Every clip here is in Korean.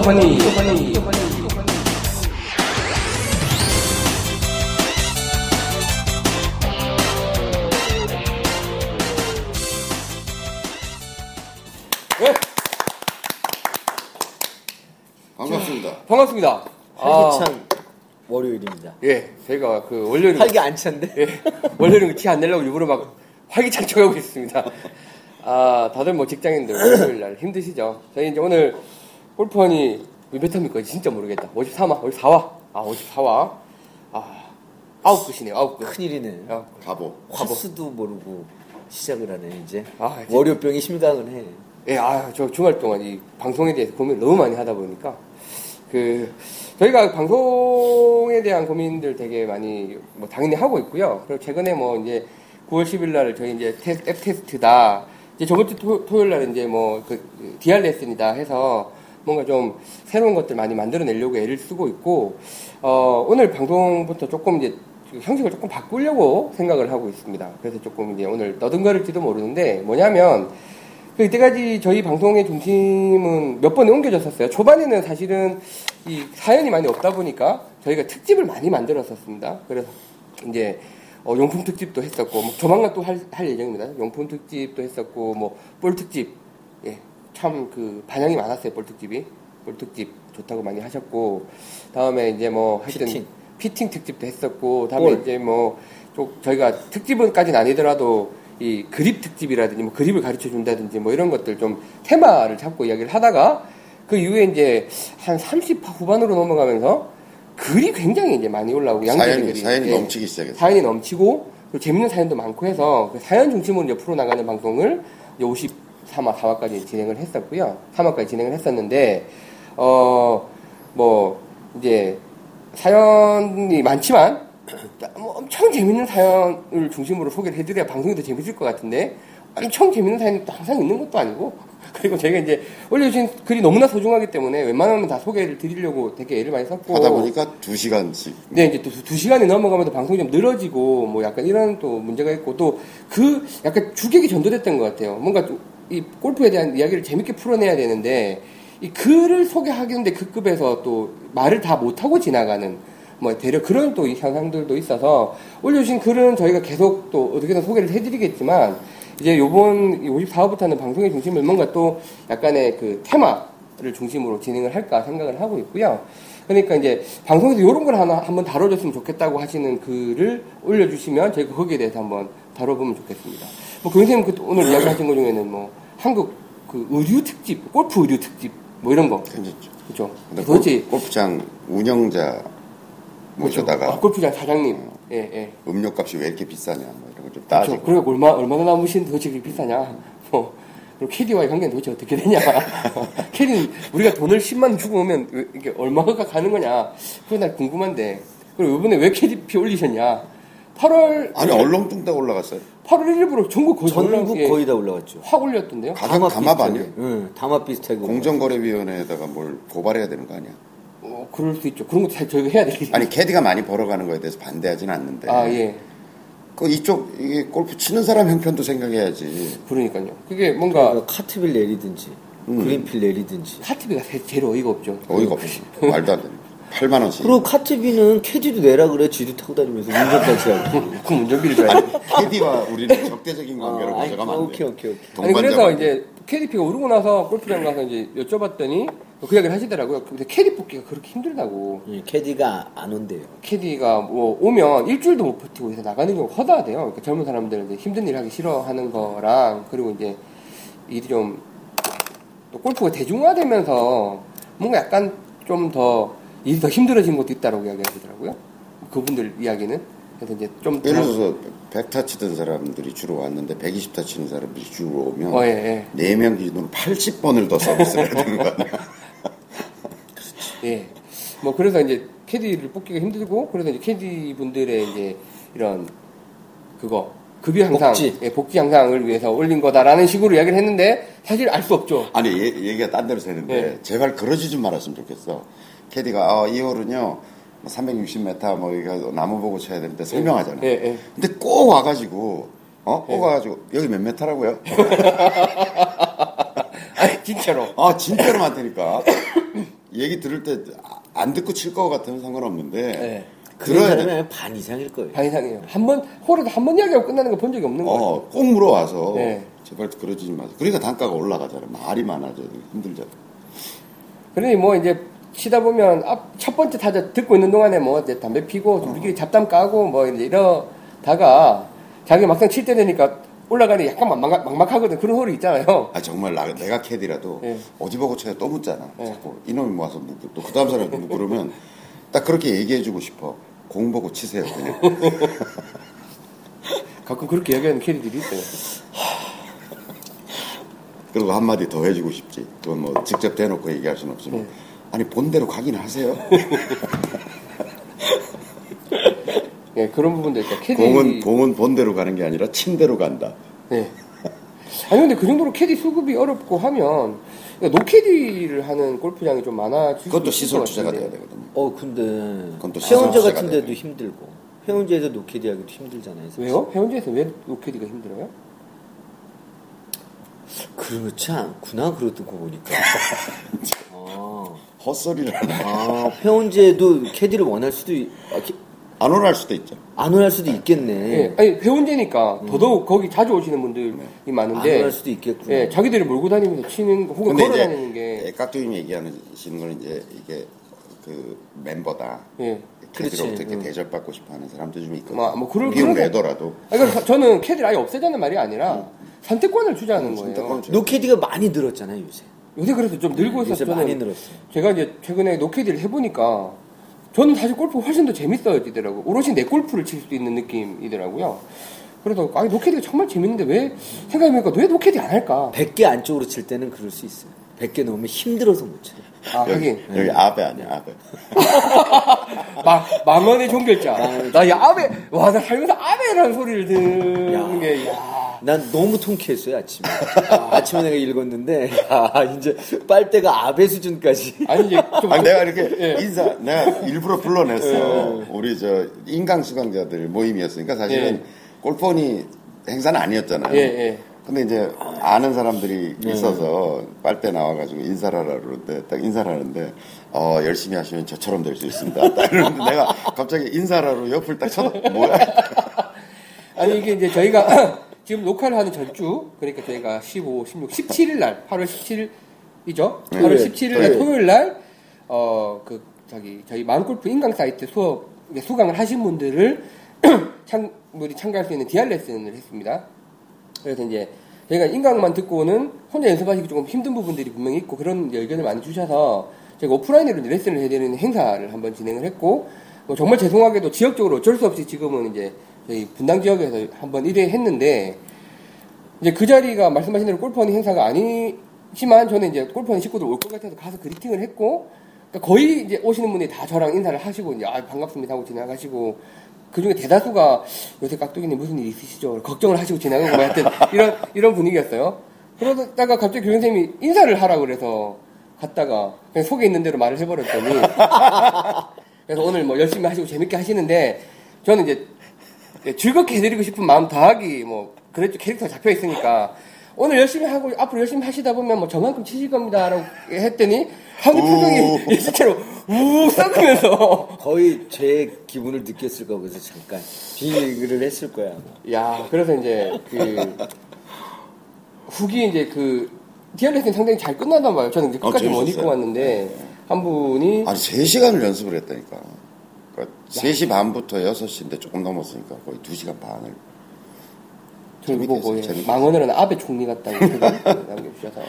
허니. 허니. 반갑습니다. 반갑습니다. 활기찬 월요일입니다. 예, 저희가 그 월요일 활기 안 찬데? 예, 월요일은 티 안 내려고 일부러 막 활기찬 척하고 있습니다. 아, 다들 뭐 직장인들 월요일 날 힘드시죠? 저희 이제 오늘 골프원이 몇 회입니까? 진짜 모르겠다. 53화, 54화. 아, 54화. 아, 아홉 끝이네요, 아홉 끝. 큰일이네. 아, 가보. 화수도 모르고 시작을 하네 이제. 아, 이제- 월요병이 심각은 해. 예, 아, 저 주말 동안 이 방송에 대해서 고민을 너무 많이 하다 보니까, 그, 저희가 방송에 대한 고민들 되게 많이, 뭐, 당연히 하고 있고요. 그리고 최근에 뭐, 이제, 9월 10일 날 저희 이제 테스, 앱 테스트다. 이제 저번 주 토, 토요일 날 이제 뭐, 그, DR 레슨이다 해서 뭔가 좀 새로운 것들 많이 만들어내려고 애를 쓰고 있고, 어, 오늘 방송부터 조금 이제 그 형식을 조금 바꾸려고 생각을 하고 있습니다. 그래서 조금 이제 오늘 너든거릴지도 모르는데, 뭐냐면, 그 이때까지 저희 방송의 중심은 몇 번에 옮겨졌었어요. 초반에는 사실은 이 사연이 많이 없다 보니까 저희가 특집을 많이 만들었었습니다. 그래서 이제 어, 용품 특집도 했었고 뭐 조만간 또할 예정입니다. 용품 특집도 했었고 뭐 볼 특집 예, 참 그 반향이 많았어요. 볼 특집이 볼 특집 좋다고 많이 하셨고 다음에 이제 뭐 하여튼 피팅. 피팅 특집도 했었고 다음에 볼. 이제 뭐좀 저희가 특집은까지는 아니더라도 이 그립 특집이라든지 뭐 그립을 가르쳐 준다든지 뭐 이런 것들 좀 테마를 잡고 이야기를 하다가 그 이후에 이제 한 30화 후반으로 넘어가면서 글이 굉장히 이제 많이 올라오고 사연이, 글이 사연이 예. 넘치기 시작했어요. 사연이 넘치고 그리고 재밌는 사연도 많고 해서 그 사연 중심으로 이제 풀어나가는 방송을 이제 53화, 4화까지 진행을 했었고요. 3화까지 진행을 했었는데, 어, 뭐, 이제 사연이 많지만, 뭐 엄청 재밌는 사연을 중심으로 소개를 해드려야 방송이 더 재밌을 것 같은데, 엄청 재밌는 사연이 또 항상 있는 것도 아니고, 그리고 저희가 이제 올려주신 글이 너무나 소중하기 때문에 웬만하면 다 소개를 드리려고 되게 애를 많이 썼고. 하다 보니까 두 시간씩. 네, 이제 또 두 시간이 넘어가면서 방송이 좀 늘어지고, 뭐 약간 이런 또 문제가 있고, 또 그 약간 주객이 전도됐던 것 같아요. 뭔가 좀 이 골프에 대한 이야기를 재밌게 풀어내야 되는데, 이 글을 소개하겠는데 그 급에서 또 말을 다 못하고 지나가는, 뭐 대려 그런 또이 현상들도 있어서, 올려주신 글은 저희가 계속 또 어떻게든 소개를 해드리겠지만, 이제 요번 54화부터는 방송의 중심을 뭔가 또 약간의 그 테마를 중심으로 진행을 할까 생각을 하고 있고요. 그러니까 이제 방송에서 이런 걸 하나 한번 다뤄줬으면 좋겠다고 하시는 글을 올려주시면 저희가 거기에 대해서 한번 다뤄보면 좋겠습니다. 뭐 교수님 그 오늘 이야기하신 것 중에는 뭐 한국 그 의류 특집, 골프 의류 특집 뭐 이런 거 괜찮죠. 그렇죠. 근데 도대체 골, 골프장 운영자 모셔다가 아, 골프장 사장님, 예 예. 음료값이 왜 이렇게 비싸냐 뭐 이런 걸좀 그렇죠. 따지고. 그리고 얼마 얼마나 남으신 도대체 그게 비싸냐? 뭐 그리고 캐디와의 관계는 도대체 어떻게 되냐? 캐디는 우리가 돈을 10만 원 주고 오면 왜 이게 얼마가 가는 거냐? 그거 나 궁금한데. 그리고 이번에 왜 캐디피 올리셨냐? 8월 아니 얼렁뚱땅 올라갔어요. 8월 1일부로 전국 거의 전국 올라- 예, 거의 다 올라갔죠. 확 올렸던데요. 가격 담합. 아니에요? 응, 담합 비슷하게. 공정거래위원회에다가 뭘 고발해야 되는 거 아니야? 어, 그럴 수 있죠. 그런 것도 저희가 해야 되겠 아니 캐디가 많이 벌어가는 거에 대해서 반대하진 않는데. 아 예. 그 이쪽 이게 골프 치는 사람 형편도 생각해야지. 그러니까요. 그게 뭔가 그러니까 카트빌 내리든지 그린필 내리든지. 카트비가 제- 제일 어이가 없죠. 어이가 없어. 말도 안 되는. 8만 원씩. 그리고 카트비는 캐디도 내라 그래. 지도 타고 다니면서 운전까지 하고. 그 운전비를 줘야 돼. 캐디와 우리는 적대적인 관계로 아, 안 돼. 오케이, 오케이, 오케이. 아니 그래서. 이제 KDP가 오르고 나서 골프장 가서 이제 여쭤봤더니 그 이야기를 하시더라고요. 근데 캐디 뽑기가 그렇게 힘들다고. 예, 캐디가 안 온대요. 캐디가 뭐 오면 일주일도 못 버티고 이제 나가는 경우가 허다하대요. 그러니까 젊은 사람들은 이제 힘든 일 하기 싫어하는 거랑 그리고 이제 일이 좀또 골프가 대중화되면서 뭔가 약간 좀 더 일이 더 힘들어진 것도 있다라고 이야기하시더라고요. 그분들 이야기는 그래서 이제 좀 예를 더- 들어서 100타 치던 사람들이 주로 왔는데 120타 치는 사람들이 주로 오면 어, 예, 예. 네명 기준으로 80번을 더 서비스를 해야 되는 거 아니야? 예. 뭐 그래서 이제 캐디를 뽑기가 힘들고 그래서 이제 캐디 분들의 이제 이런 그거 급여 향상, 복지. 예, 복지 향상을 위해서 올린 거다라는 식으로 이야기를 했는데 사실 알 수 없죠. 아니 얘, 얘기가 딴 데로 새는데 예. 제발 그러지 좀 말았으면 좋겠어. 캐디가 아, 이 홀은요 360m 뭐 이거 나무 보고 쳐야 되는데 설명하잖아. 예, 예. 근데 꼭 와가지고 어? 꼭 와가지고 여기 몇 메타라고요? 아니 진짜로. 아 진짜로 많다니까. 얘기 들을 때 안 듣고 칠 것 같으면 상관없는데 네. 그런 들어야. 아니라 반 이상일 거예요. 반 이상이에요. 한 번, 홀에도 한 번 이야기하고 끝나는 거 본 적이 없는 거예요. 어, 꼭 물어와서 네. 제발 그러지 마세요. 그러니까 단가가 올라가잖아요. 말이 많아져도 힘들잖아요. 그러니 뭐 이제 치다 보면 앞, 첫 번째 타자 듣고 있는 동안에 뭐 이제 담배 피고 우리끼리 잡담 까고 뭐 이러다가 자기 막상 칠 때 되니까 올라가니 약간 막막, 막막하거든. 그런 홀이 있잖아요. 아 정말 나, 내가 캐디라도 네. 어디 보고 쳐야 또 묻잖아. 네. 자꾸 이놈이 와서 묻고 또 그 다음 사람이 묻고 그러면 딱 그렇게 얘기해주고 싶어. 공 보고 치세요 그냥. 가끔 그렇게 얘기하는 캐리들이 있어요. 그리고 한마디 더 해주고 싶지. 그건 뭐 직접 대놓고 얘기할 수는 없지만 네. 아니 본대로 가긴 하세요. 예, 그런 부분도 있다. 캐디. 공은 공은 본대로 가는 게 아니라 친대로 간다. 네. 아니 근데 그 정도로 캐디 수급이 어렵고 하면 그러니까 노캐디를 하는 골프장이 좀 많아질 그것도 시설 것 투자가. 돼야 되거든요. 어 근데 그건 또 시선 회원제 같은 데도 돼. 힘들고 회원제에서 노캐디 하기도 힘들잖아요. 사실. 왜요? 회원제에서 왜 노캐디가 힘들어요? 그렇지 않구나 그러고 보니까. 아, 헛소리를 하나. 아 회원제도 캐디를 원할 수도 있- 아, 캐- 안 원할 수도 있죠. 안 원할 수도 있겠네. 예, 아니 회원제니까 더더욱 거기 자주 오시는 분들이 안 많은데 원할 수도 있겠구나. 예, 자기들이 몰고 다니면서 치는 거 혹은 걸어 다니는 게 깍두기 얘기하시는 건 이제 이게 그 멤버다. 예. 캐디로부터 이렇게 응. 대접받고 싶어 하는 사람들이 좀 있거든요. 뭐, 뭐 그럴- 비용 내더라도 그러니까 저는 캐디를 아예 없애자는 말이 아니라 선택권을 주자는 거예요. 줘요. 노 캐디가 많이 늘었잖아요 요새. 요새 그래서 좀 늘고 있어서 요새 저는 많이 늘었어요. 제가 이제 최근에 노캐디를 해보니까 저는 사실 골프 훨씬 더 재밌어지더라고. 오롯이 내 골프를 칠 수 있는 느낌이더라고요. 그래서 아니 노캐디가 정말 재밌는데 왜 생각해보니까 왜 노캐디 안 할까? 100개 안쪽으로 칠 때는 그럴 수 있어요. 100개 넘으면 힘들어서 못 쳐요. 아 여기, 하긴 여기 아베 아니야 아베. 마, 망언의 종결자. 나야 아베 와 나 살면서 아베라는 소리를 듣는 야. 게 야. 난 너무 통쾌했어요 아침에. 아, 침에 내가 읽었는데 아 이제 빨대가 아베 수준까지. 아니 이제 좀 아니 내가 이렇게 예. 인사 내가 일부러 불러냈어. 우리 저 인강 수강자들 모임이었으니까 사실은 예. 골폰이 행사는 아니었잖아요. 근데 이제 아는 사람들이 있어서 빨대 나와가지고 인사를 하라 그러는데 딱 인사를 하는데 어 열심히 하시면 저처럼 될 수 있습니다. 딱 이러는데 내가 갑자기 인사를 하러 옆을 딱 쳐다 뭐야? 아니 이게 이제 저희가 지금 녹화를 하는 전주 그러니까 저희가 15, 16, 17일 날 8월 17일이죠. 8월 토요일, 17일 날 토요일. 토요일 날 어 그 저기 저희 마음골프 인강 사이트 수업 수강을 하신 분들을 참 분이 참가할 수 있는 디알 레슨을 했습니다. 그래서 이제 저희가 인강만 듣고는 혼자 연습하시기 조금 힘든 부분들이 분명히 있고 그런 의견을 많이 주셔서 제가 오프라인으로 레슨을 해드리는 행사를 한번 진행을 했고 뭐 정말 죄송하게도 지역적으로 어쩔 수 없이 지금은 이제 저희 분당 지역에서 한번 1회 했는데 이제 그 자리가 말씀하신 대로 골프원이 행사가 아니지만 저는 이제 골프원 식구들 올 것 같아서 가서 그리팅을 했고 거의 이제 오시는 분이 다 저랑 인사를 하시고 이제 아 반갑습니다 하고 지나가시고 그 중에 대다수가 요새 깍두기님 무슨 일 있으시죠? 걱정을 하시고 지나가고 뭐 하여튼 이런 이런 분위기였어요. 그러다가 갑자기 교장 선생님이 인사를 하라 그래서 갔다가 그냥 속에 있는 대로 말을 해버렸더니 그래서 오늘 뭐 열심히 하시고 재밌게 하시는데 저는 이제 예, 즐겁게 해드리고 싶은 마음 더하기 뭐 그랬죠 캐릭터 잡혀 있으니까 오늘 열심히 하고 앞으로 열심히 하시다 보면 뭐 저만큼 치실 겁니다라고 했더니 하는 표정이 우. 예전처럼 우욱 썩으면서 거의 제 기분을 느꼈을 거고 그래서 잠깐 비밀을 했을 거야. 야 그래서 이제 그 후기 이제 그 디알레슨 상당히 잘 끝나나 봐요 저는 이제 어, 끝까지 못 재밌었어요. 읽고 왔는데 한 분이 아니 3 시간을 연습을 했다니까. 그러니까 3시 반부터 6시인데 조금 넘었으니까 거의 2시간 반을. 재밌게 보고 망언을 아베 총리 같다고 남겨주셔서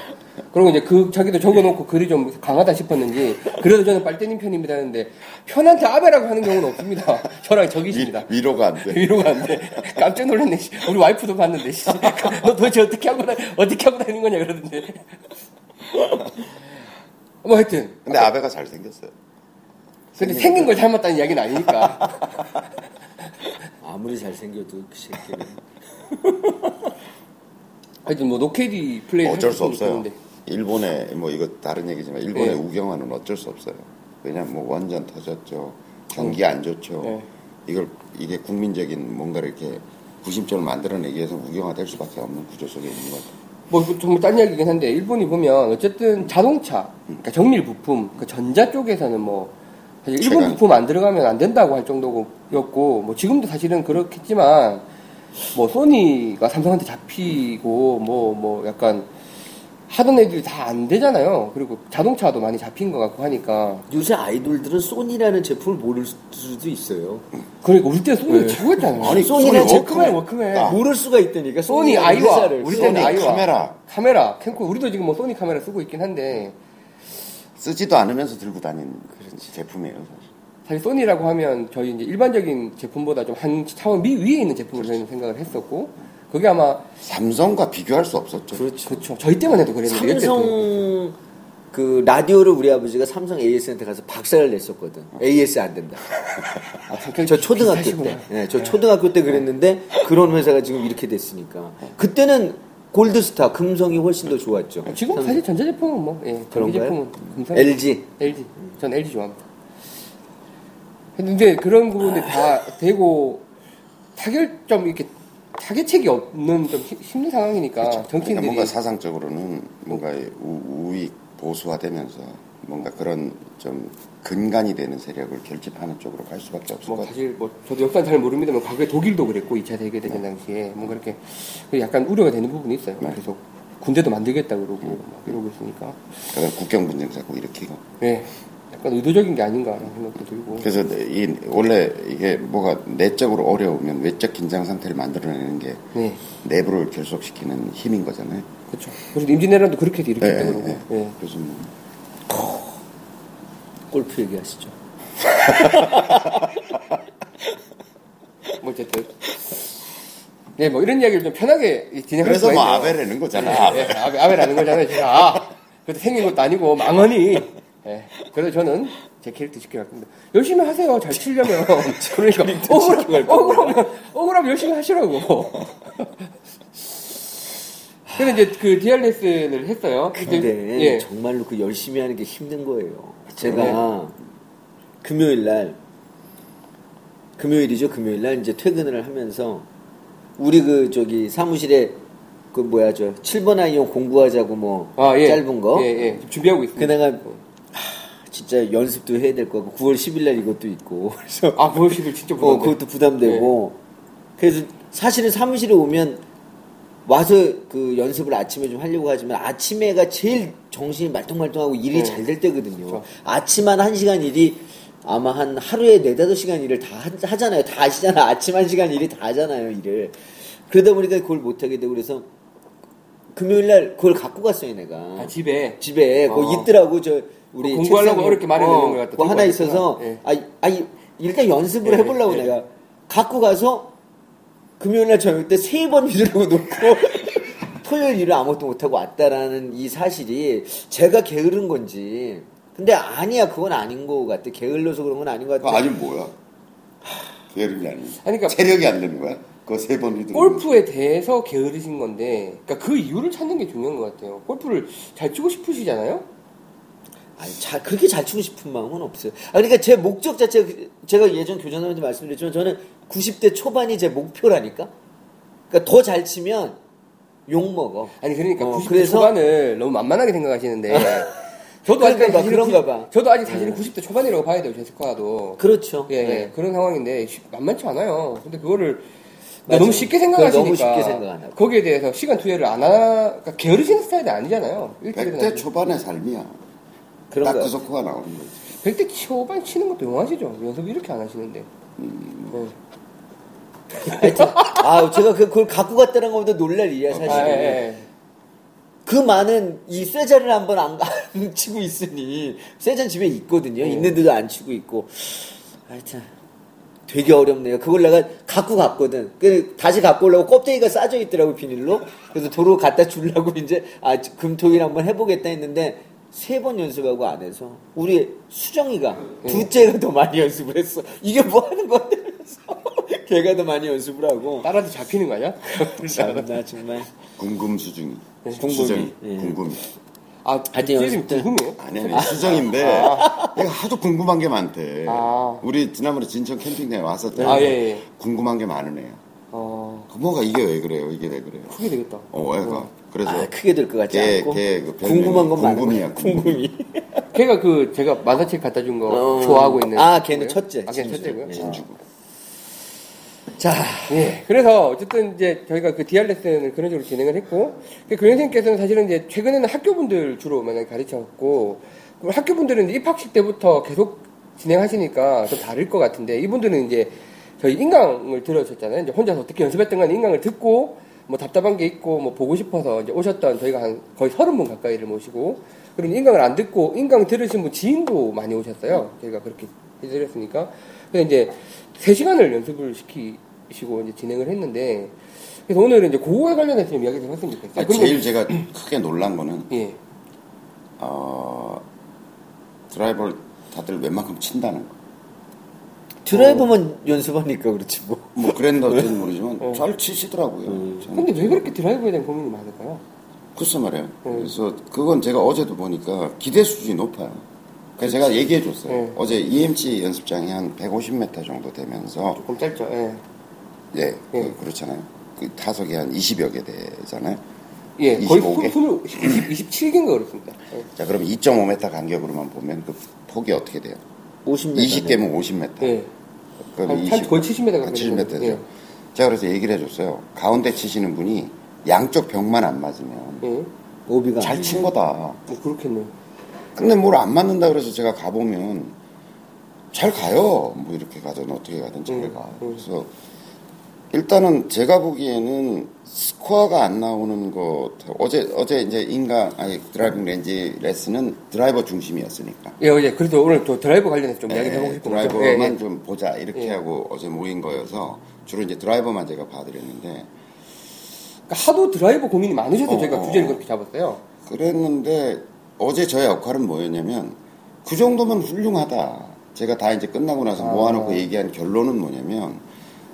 그리고 이제 그 자기도 적어놓고 글이 좀 강하다 싶었는지 그래도 저는 빨대님 편입니다 하는데 편한테 아베라고 하는 경우는 없습니다 저랑 적이십니다 위, 위로가 안 돼. 위로가 안 돼. 깜짝 놀랐네. 씨. 우리 와이프도 봤는데, 씨. 너 도대체 어떻게 하고, 다, 어떻게 하고 다니는 거냐, 그러던데. 뭐 하여튼. 근데 아베가 잘생겼어요. 근데 생긴 걸 닮았다는 이야기는 아니니까. 아무리 잘생겨도 그 새끼는 하여튼 뭐, 노케디 플레이 어쩔 수 없어요. 일본에 뭐 이거 다른 얘기지만 일본의 예. 우경화는 어쩔 수 없어요. 왜냐면 뭐 원전 터졌죠. 경기 안 좋죠. 예. 이걸 이게 국민적인 뭔가를 이렇게 구심점을 만들어내기 위해서 우경화 될 수밖에 없는 구조 속에 있는 것 같아요. 뭐 정말 딴 이야기긴 한데 일본이 보면 어쨌든 자동차, 그러니까 정밀 부품, 그 전자 쪽에서는 뭐 사실 일본. 부품 안 들어가면 안 된다고 할 정도였고 뭐 지금도 사실은 그렇겠지만 뭐 소니가 삼성한테 잡히고 뭐뭐 약간 하던 애들이 다 안 되잖아요. 그리고 자동차도 많이 잡힌 것 같고 하니까 요새 아이돌들은 소니라는 제품을 모를 수도 있어요. 그러니까 우리 때 소니 네. 최고였잖아요. 아니, 소니는 소니 워크맨 워크맨. 워크맨. 아. 모를 수가 있다니까. 소니 소니라는 아이와 회사를. 우리 소니 때는 아이와 카메라. 카메라 캠코 우리도 지금 뭐 소니 카메라 쓰고 있긴 한데 쓰지도 않으면서 들고 다니는 제품이에요. 사실. 사실 소니라고 하면 저희 이제 일반적인 제품보다 좀 한 차원 미 위에 있는 제품을 저희는 생각을 했었고 그게 아마 삼성과 비교할 수 없었죠. 그렇죠. 그렇죠 저희 때만 해도 그랬는데 삼성 그 라디오를 우리 아버지가 삼성 AS한테 가서 박사를 냈었거든. AS 안 된다. 아, 저 초등학교 비슷하시구나. 때. 네, 저 초등학교 때 그랬는데 그런 회사가 지금 이렇게 됐으니까. 그때는 골드스타 금성이 훨씬 더 좋았죠. 지금 사실 전자제품은 뭐 예, 그런가요? 제품은 금성 LG LG 전 LG 좋아합니다. 근데 그런 부분이 다 되고 타결점 이렇게 타겟책이 없는 좀 힘- 힘든 상황이니까 그러니까 정치인들이 뭔가 사상적으로는 뭔가 우, 우익 보수화되면서 뭔가 그런 좀 근간이 되는 세력을 결집하는 쪽으로 갈 수밖에 없을 것뭐 같아요. 사실 뭐 저도 역사 잘 모릅니다만 과거에 독일도 그랬고 2차 세계대전 당시에 뭔가 이렇게 그 약간 우려가 되는 부분이 있어요. 네. 계속 군대도 만들겠다 그러고 막 이러고 있으니까 국경 분쟁 자꾸 일으키고. 예 약간 의도적인 게 아닌가 하는 생각도 들고 그래서 이 원래 이게 뭐가 내적으로 어려우면 외적 긴장 상태를 만들어내는 게 네 내부를 결속시키는 힘인 거잖아요. 그렇죠. 그래서 임진왜란도 그렇게 일으켰다 예, 그러고 예. 예. 그래서 뭐 골프 얘기하시죠. 뭐 어쨌든 네 뭐 이런 이야기를 좀 편하게 진행할 그래서 뭐. 아베라는 거잖아. 예, 예, 아베, 아베 라는 거잖아요. 제가 아, 그래도 생긴 것도 아니고 망언이. 예, 그래서 저는 제 캐릭터 지켜갈 겁니다. 열심히 하세요. 잘 치려면. 그러니까 억울하면, 억울하면, 억울하면 열심히 하시라고. 근데 이제 그 DRS를 했어요. 근데 예. 정말로 그 열심히 하는 게 힘든 거예요. 제가 금요일 날 금요일이죠. 금요일 날 이제 퇴근을 하면서 우리 그 저기 사무실에 그 뭐야 저 7번 아이온 공부하자고 뭐 아, 예. 짧은 거 예, 예. 준비하고 있습니다. 그 내가 진짜 연습도 해야 될 거고 9월 10일 날 이것도 있고 그래서 아, 9월 10일 진짜 어, 부담돼. 그것도 부담되고. 그래서 사실은 사무실에 오면 와서 그 연습을 아침에 좀 하려고 하지만 아침에가 제일 정신이 말똥말똥하고 일이 네. 잘될 때거든요. 그렇죠. 아침 한 1시간 일이 아마 한 하루에 4, 5시간 일을 다 하- 하잖아요. 다 아시잖아. 아침 1시간 일이 다 하잖아요. 일을. 그러다 보니까 그걸 못하게 되고 그래서 금요일 날 그걸 갖고 갔어요, 내가. 아, 집에. 집에 그거 어. 있더라고 저 우리 공부하려고 책상에. 어렵게 마련해 놓은 걸 갖다 그거 들고 하나. 있어서 예. 아, 아 일단 연습을 예, 해보려고 예. 내가 갖고 가서 금요일 날 저녁 때 세번 일을 놓고 토요일 일을 아무것도 못하고 왔다라는 이 사실이 제가 게으른 건지 근데 아니야 그건 아닌 것 같아 게을러서 그런 건 아닌 것 그거 같아 아니 뭐야? 게으름이 아니. 아니, 그러니까 체력이 안 되는 거야? 그거 세번 휘두르는 골프에 대해서 게으르신 건데, 그러니까 그 이유를 찾는 게 중요한 것 같아요. 골프를 잘 치고 싶으시잖아요? 아니, 자, 그렇게 잘 치고 싶은 마음은 없어요. 아, 그러니까 제 목적 자체가, 그- 제가 예전 교장선생님한테 말씀드렸지만 저는 90대 초반이 제 목표라니까? 그러니까 더 잘 치면 욕먹어. 아니 그러니까 어, 90대 그래서- 초반을 너무 만만하게 생각하시는데 저도 아직 봐, 사실은 그런가 구- 봐. 저도 아직 사실은 90대 초반이라고 봐야 돼요 제 스코어도 그렇죠. 예, 예, 네. 그런 상황인데 쉽- 만만치 않아요 근데 그거를 맞아요. 너무 쉽게 생각하시니까 너무 쉽게 생각 안 하고. 거기에 대해서 시간 투여를 안 하, 그러니까 게으르시는 스타일이 아니잖아요 일주일에 100대 초반의 삶이야. 그런 딱 거. 그 속도가 나오는 거지. 100대 초반 치는 것도 용하시죠 연습 이렇게 안 하시는데 음. 네. 하여튼, 아, 제가 그- 그걸 갖고 갔다는 것보다 놀랄 일이야, 사실. 아, 예, 예. 그 많은 이 쇠자를 한번 안, 안 치고 있으니 쇠자는 집에 있거든요. 네. 있는데도 안 치고 있고. 하여튼 되게 어렵네요. 그걸 내가 갖고 갔거든. 그 다시 갖고 오려고 껍데기가 싸져 있더라고 비닐로. 그래서 도로 갖다 주려고 이제 아 금토일 한번 해보겠다 했는데 세 번 연습하고 안 해서 우리 수정이가 네. 둘째가 더 많이 연습을 했어. 이게 뭐 하는 건데? 걔가 더 많이 연습을 하고. 따라도 잡히는 거 아니야? 참나 정말. 궁금 수중이. 궁금이. 수정이. 예. 궁금이. 아 하여튼 쌤이 연습 때- 궁금해요? 아니, 아니, 수정인데, 내가 하도 궁금한 게 많대. 아. 우리 지난번에 진천 캠핑장에 왔었잖아. 아, 예, 예. 궁금한 게 많은 애야. 어그 뭐가 이게 왜 그래요? 이게 왜 그래요? 크게 되겠다 어, 애가. 그래서 아, 크게 될 것 같지 걔- 않고 걔그 별명이 궁금한 건 궁금이야. 궁금이. 걔가 그 제가 만화책 갖다 준 거 어. 좋아하고 있는. 아, 걔는 거예요? 첫째, 아, 진주. 첫째고요. 예. 진주고. 자, 예. 그래서 어쨌든 이제 저희가 그 DR 레슨을 그런 식으로 진행을 했고, 그 교장선생님께서는 사실은 이제 최근에는 학교분들 주로 많이 가르쳤고, 학교분들은 입학식 때부터 계속 진행하시니까 좀 다를 것 같은데, 이분들은 이제 저희 인강을 들으셨잖아요. 이제 혼자서 어떻게 연습했던 건 인강을 듣고, 뭐 답답한 게 있고, 뭐 보고 싶어서 이제 오셨던 저희가 한 거의 서른 분 가까이를 모시고, 그리고 인강을 안 듣고, 인강 들으신 분 지인도 많이 오셨어요. 저희가 그렇게 해드렸으니까. 그래서 이제 3시간을 연습을 시키시고 이제 진행을 했는데, 그래서 오늘은 이제 그거에 관련해서 좀 이야기 좀 했으면 좋겠어요. 아, 제일 제가 크게 놀란 거는 예. 어, 드라이버를 다들 웬만큼 친다는 거. 드라이버만 연습하니까 그렇지 뭐. 뭐 그랜더지는 모르지만 어. 잘 치시더라고요. 음. 근데 왜 그렇게 드라이브에 대한 고민이 많을까요? 글쎄 말이에요. 음. 그래서 그건 제가 어제도 보니까 기대 수준이 높아요. 그래서 제가 얘기해 줬어요. 음. 어제 EMC 연습장이 한 150m 정도 되면서 조금 짧죠. 예. 예, 그, 음. 그렇잖아요. 그 타석이 한 20여 개 되잖아요. 예, 거의 25개? 20, 27개인가 그렇습니다. 예. 자, 그럼 2.5m 간격으로만 보면 그 폭이 어떻게 돼요? 50m. 20개면 50m. 예. 그럼 한, 20, 한 거의 70m 한 가까이. 70m죠. 예. 제가 그래서 얘기를 해줬어요. 가운데 치시는 분이 양쪽 벽만 안 맞으면 예. 오비가. 잘 친 거다. 뭐 그렇겠네요. 근데 뭘 안 맞는다 그래서 제가 가보면 잘 가요. 뭐 이렇게 가든 어떻게 가든 잘 음, 가. 음. 그래서 일단은 제가 보기에는 스코어가 안 나오는 것 어제 어제 이제 인강 아니 driving range 레슨은 드라이버 중심이었으니까 예, 어제 그래서 오늘 또 드라이브 관련해서 좀 이야기 예, 해보고 싶은 드라이버만. 예, 예. 좀 보자 이렇게 예. 하고 어제 모인 거여서 주로 이제 드라이버만 제가 봐드렸는데 그러니까 하도 드라이브 고민이 많으셔서 어, 제가 어. 주제를 그렇게 잡았어요. 그랬는데 어제 저의 역할은 뭐였냐면 그 정도면 훌륭하다. 제가 다 이제 끝나고 나서 아. 모아놓고 얘기한 결론은 뭐냐면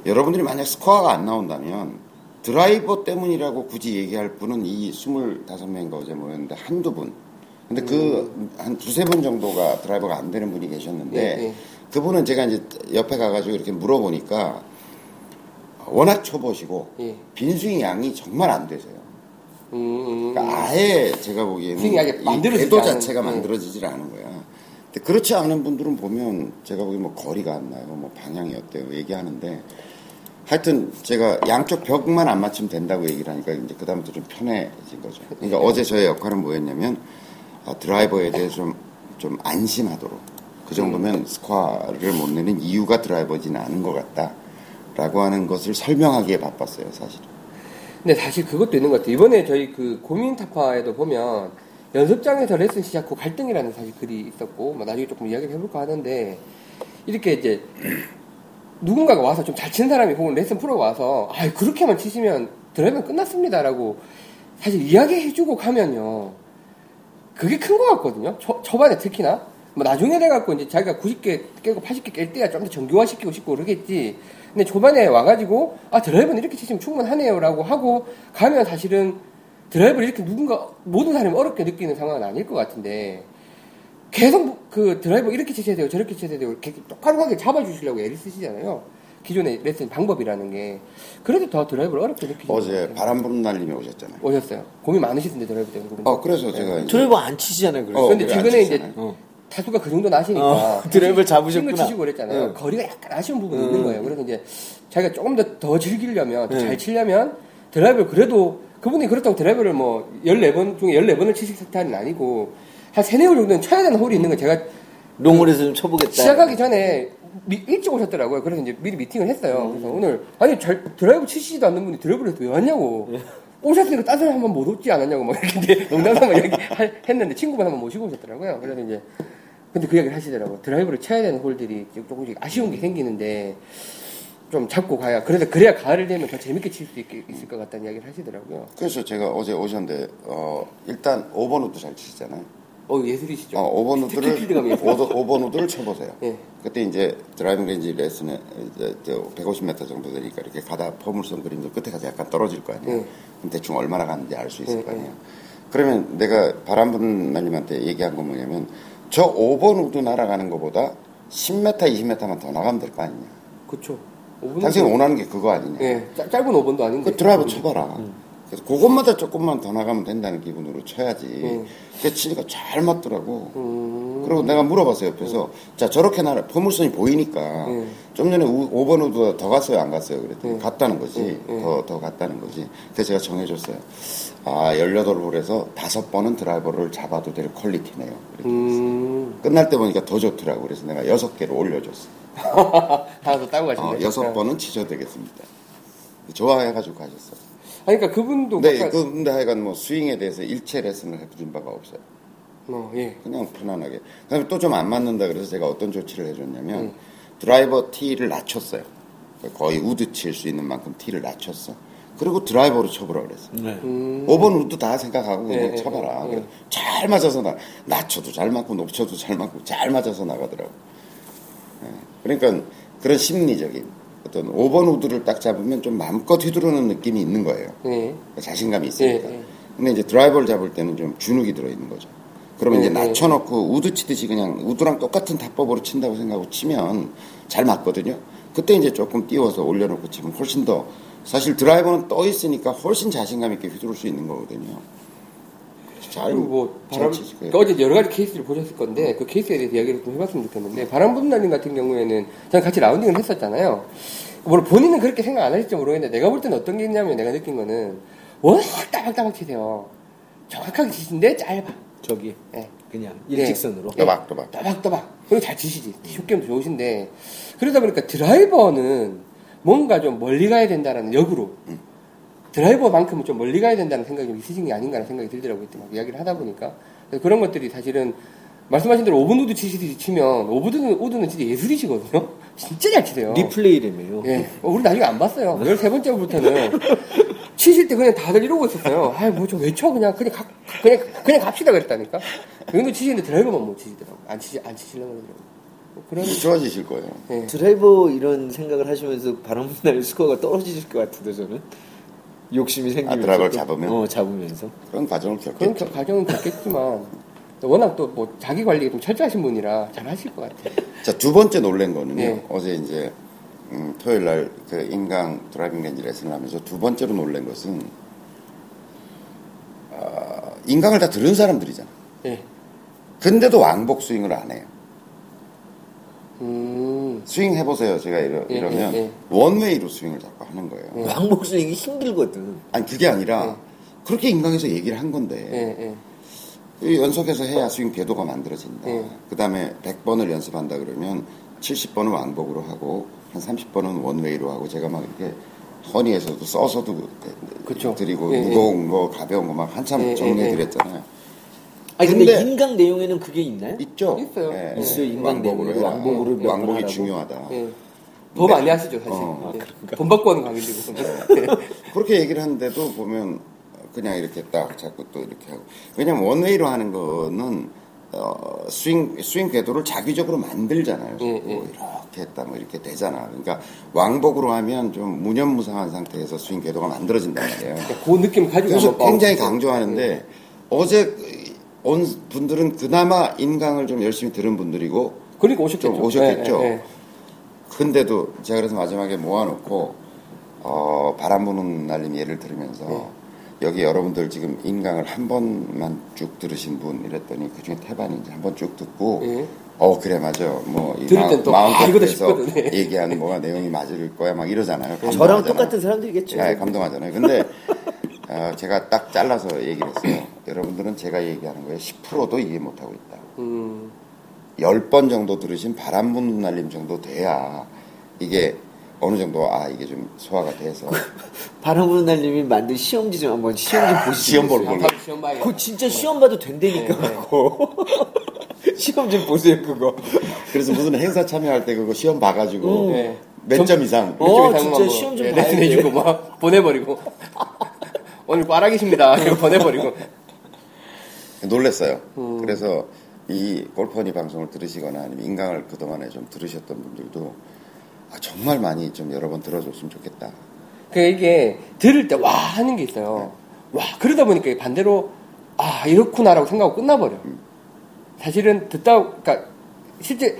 여러분들이 만약 스코어가 안 나온다면 드라이버 때문이라고 굳이 얘기할 분은 이 25명인가 어제 모였는데 한두 분. 근데 그한 두세 분 정도가 드라이버가 안 되는 분이 계셨는데 예, 예. 그분은 제가 이제 옆에 가가지고 이렇게 물어보니까 워낙 초보시고 예. 빈스윙 양이 정말 안 되세요. 음, 음. 그러니까 아예 제가 보기에는 이 만들어지지 궤도 자체가 네. 만들어지질 않은 거야. 근데 그렇지 않은 분들은 보면 제가 보기엔 뭐 거리가 안 나요, 뭐 방향이 어때요 얘기하는데 하여튼 제가 양쪽 벽만 안 맞추면 된다고 얘기를 하니까 이제 그다음부터 좀 편해진 거죠. 그러니까 어제 저의 역할은 뭐였냐면 아, 드라이버에 대해 좀, 좀 안심하도록 그 정도면 스코어를 못 내는 이유가 드라이버지는 않은 것 같다라고 하는 것을 설명하기에 바빴어요, 사실은. 근데 사실 그것도 있는 것 같아요. 이번에 저희 그 고민 타파에도 보면 연습장에서 레슨 시작 후 갈등이라는 사실 글이 있었고, 뭐 나중에 조금 이야기를 해볼까 하는데, 이렇게 이제 누군가가 와서 좀 잘 치는 사람이 혹은 레슨 프로가 와서, 아, 그렇게만 치시면 드라이브는 끝났습니다라고 사실 이야기해주고 가면요. 그게 큰 것 같거든요. 초, 초반에 특히나. 뭐 나중에 돼갖고 이제 자기가 90개 깨고 80개 깰 때야 좀 더 정교화시키고 싶고 그러겠지. 근데 초반에 와가지고 아 드라이브는 이렇게 치시면 충분하네요라고 하고 가면 사실은 드라이브를 이렇게 누군가 모든 사람이 어렵게 느끼는 상황은 아닐 것 같은데 계속 그 드라이브 이렇게 치셔야 돼요 저렇게 치셔야 돼요 이렇게 똑똑하게 잡아주시려고 애를 쓰시잖아요 기존의 레슨 방법이라는 게 그래도 더 드라이브를 어렵게 것 어제. 바람 부는 날님이 오셨잖아요. 오셨어요 고민 많으시던데 드라이브 때문에 그런 어, 거. 그래서 제가 이제 드라이버 안 치시잖아요. 그래서. 어, 근데 최근에 이제. 어. 타수가 그 정도 나시니까 어, 드라이브를 잡으셨구나. 을 치시고 그랬잖아요. 응. 거리가 약간 아쉬운 부분이 응. 있는 거예요. 그래서 이제 자기가 조금 더 더 즐기려면 더 응. 잘 치려면 드라이브를 그래도 그분이 그렇다고 드라이브를 뭐 14번 중에 14번을 치실 스타일은 아니고 한 3, 4홀 정도는 쳐야 되는 홀이 있는 거 제가 롱홀에서 좀 쳐보겠다. 시작하기 전에 미- 일찍 오셨더라고요. 그래서 이제 미리 미팅을 했어요. 그래서 오늘 아니 잘 드라이브 치시지도 않는 분이 드라이브를 왜 왔냐고. 오셨으니까 딴 사람 한번 못 오지 않았냐고 막 이렇게 농담삼아 얘기 했는데 친구분 한번 모시고 오셨더라고요. 그래서 이제 근데 그 이야기를 하시더라고요. 드라이브를 쳐야 되는 홀들이 조금씩 아쉬운 게 생기는데 좀 잡고 가야 그래서 그래야 가을을 되면 더 재밌게 칠 수 있을 것 같다는 이야기를 하시더라고요. 그래서 제가 어제 오셨는데 어, 일단 5번 우드 잘 치시잖아요. 어 예술이시죠. 어, 5번 특히 우드를 필드감이 예술. 5번 우드를 쳐보세요. 예. 그때 이제 driving range 레슨에 이제 저 150m 정도 되니까 이렇게 가다 포물선 그림도 끝에 가서 약간 떨어질 거 아니에요. 예. 그럼 대충 얼마나 가는지 알 수 있을 예, 거 아니에요. 그러면 내가 바람분마님한테 얘기한 건 뭐냐면 저 5번 우드 날아가는 것보다 10m, 20m만 더 나가면 될 거 아니냐. 그쵸. 5분 당신이 원하는 게 그거 아니냐. 예, 짧- 짧은 5번도 아닌데. 그 드라이브 쳐봐라. 그래서 그것마다 조금만 더 나가면 된다는 기분으로 쳐야지. 음. 그 치니까 잘 맞더라고. 음. 그리고 내가 물어봤어요 옆에서 자 저렇게 나라 포물선이 보이니까 음. 좀 전에 우, 5번 우드가 더 갔어요 안 갔어요 그랬더니 음. 갔다는 거지 음, 음. 더더 갔다는 거지 그래서 제가 정해줬어요 아 18홀에서 다섯 번은 드라이버를 잡아도 될 퀄리티네요 음. 끝날 때 보니까 더 좋더라고 그래서 내가 여섯 개를 올려줬어 하나 더 따고 가시네. 어, 여섯 번은 치셔도 되겠습니다 좋아해가지고 가셨어 아니, 그러니까 그분도. 네, 아까- 그, 근데 하여간 뭐 스윙에 대해서 일체 레슨을 해드린 바가 없어요 어, 예. 그냥 편안하게. 그다음에 또 좀 안 맞는다 그래서 제가 어떤 조치를 해줬냐면 음. 드라이버 티를 낮췄어요. 거의 우드 칠 수 있는 만큼 티를 낮췄어. 그리고 드라이버로 쳐보라 그랬어. 네. 음. 5번 우드 다 생각하고 그냥 예, 예, 쳐봐라. 예, 그래. 예. 잘 맞아서 나 낮춰도 잘 맞고 높여도 잘 맞고 잘 맞아서 나가더라고. 예. 그러니까 그런 심리적인 어떤 5번 우드를 딱 잡으면 좀 마음껏 휘두르는 느낌이 있는 거예요. 예. 자신감이 있으니까. 예, 예. 근데 이제 드라이버를 잡을 때는 좀 주눅이 들어있는 거죠. 그러면 예, 이제 예. 낮춰놓고 우드 치듯이 그냥 우드랑 똑같은 타법으로 친다고 생각하고 치면 잘 맞거든요. 그때 이제 조금 띄워서 올려놓고 치면 훨씬 더 사실 드라이버는 떠 있으니까 훨씬 자신감 있게 휘두를 수 있는 거거든요. 잘, 그리고 뭐잘 바람. 그러니까 어제 여러 가지 케이스를 보셨을 건데 그 케이스에 대해서 이야기를 좀 해봤으면 좋겠는데 바람 부는 날님 같은 경우에는 저는 같이 라운딩을 했었잖아요. 물론 본인은 그렇게 생각 안 하실지 모르겠는데 내가 볼 때는 어떤 게 있냐면 내가 느낀 거는 워낙 따박따박 치세요. 정확하게 치신데 짧아. 저기 예. 그냥 일직선으로. 또박또박. 또박또박. 그리고 잘 치시지. 슛게임도 좋으신데. 그러다 보니까 드라이버는 뭔가 좀 멀리 가야 된다라는 역으로. 드라이버만큼은 좀 멀리 가야 된다는 생각이 좀 있으신 게 아닌가라는 생각이 들더라고요. 이때 막 이야기를 하다 보니까. 그래서 그런 것들이 사실은 말씀하신 대로 5번 우드 치시듯이 치면 5번 우드는 진짜 예술이시거든요. 진짜 잘 치세요. 리플레이라며요. 예. 어, 우리 나중에 안 봤어요. 13번째부터는 치실 때 그냥 다들 이러고 있었어요. 아이, 뭐 좀 외쳐. 그냥, 그냥, 가, 그냥, 그냥 갑시다. 그랬다니까. 그 정도 치시는데 드라이버만 못 치시더라고. 안 치시, 안 치시려고 그러더라고. 뭐 그런, 좋아지실 거예요. 예. 드라이버 이런 생각을 하시면서 바람 분날 스코어가 떨어지실 것 같은데 저는 욕심이 생기면서 아, 또- 잡으면? 어 잡으면서 그런 과정을 그런 겪겠죠. 겨- 과정은 겪겠지만, 워낙 또 뭐 자기 관리가 좀 철저하신 분이라 잘 하실 것 같아요. 자, 두 번째 놀란 거는요. 예. 어제 이제, 음, 토요일 날그 인강 driving range 레슨을 하면서 두 번째로 놀란 것은, 아, 인강을 다 들은 사람들이잖아. 예. 근데도 왕복 스윙을 안 해요. 음, 스윙 해보세요. 제가 이러, 예, 이러면 예, 예. one-way로 스윙을 자꾸 하는 거예요. 예. 왕복 스윙이 힘들거든. 아니, 그게 아니라 그렇게 인강에서 얘기를 한 건데, 예, 예. 이 연속해서 해야 스윙 궤도가 만들어진다. 예. 그 다음에 100번을 연습한다 그러면 70번은 왕복으로 하고 한 30번은 원웨이로 하고 제가 막 이렇게 허니에서도 써서도 그쵸. 드리고 예, 예. 무거운 거 가벼운 거 막 한참 예, 예, 정리해 예. 드렸잖아요. 아니 근데, 근데- 인강 내용에는 그게 있나요? 있죠. 있어요. 예, 있어요. 예. 인강 왕복으로 내용으로. 왕복으로 몇 왕복이. 중요하다. 예. 더 많이 하시죠, 사실. 어, 예. 돈 받고 하는 관계들이고. 예. 그렇게 얘기를 하는데도 보면 그냥 이렇게 딱 자꾸 또 이렇게 하고 왜냐면 원웨이로 하는 거는 어, 스윙 스윙 궤도를 자기적으로 만들잖아요. 예, 뭐 예. 이렇게 했다 뭐 이렇게 되잖아. 그러니까 왕복으로 하면 좀 무념무상한 상태에서 스윙 궤도가 만들어진단 말이에요. 그 느낌 가지고 굉장히. 강조하는데 어제 온 분들은 그나마 인강을 좀 열심히 들은 분들이고 그러니까 오셨겠죠. 좀 오셨겠죠. 예, 예, 예. 근데도 제가 그래서 마지막에 모아놓고 어, 바람 부는 날림 예를 들으면서 네. 여기 여러분들 지금 인강을 한 번만 쭉 들으신 분 이랬더니 그중에 태반이 한 번 쭉 듣고 예. 어 그래 맞아 아, 이거다 싶거든. 예. 얘기하는 뭐가 내용이 맞을 거야 막 이러잖아요. 저랑. 똑같은 사람들이겠죠. 네, 감동하잖아요. 근데 어, 제가 딱 잘라서 얘기를 했어요. 여러분들은 제가 얘기하는 거에 10%도 이해 못하고 있다. 음, 10번 정도 들으신 바람 부는 날림 정도 돼야 이게 어느 정도 아 이게 좀 소화가 돼서 바람 부는 날님이 만든 시험지 좀 한번 시험 좀 보시죠. 시험 볼 걸로. 시험 봐야겠다. 그거 진짜 시험 봐도 된다니까 네, 네. 시험 좀 보세요 그거. 그래서 무슨 행사 참여할 때 그거 시험 봐가지고 네. 몇점 이상 어, 이쪽에 진짜 시험 좀 예, 봐야 레슨해주고 막 보내버리고 오늘 꽈락이십니다. 이거 보내버리고 놀랬어요. 음. 그래서 이 골퍼니 방송을 들으시거나 아니면 인강을 그동안에 좀 들으셨던 분들도 아, 정말 많이 좀 여러 번 들어줬으면 좋겠다. 그 이게 들을 때 와 하는 게 있어요. 와 그러다 보니까 반대로 아 이렇구나라고 생각하고 끝나버려. 사실은 듣다 그러니까 실제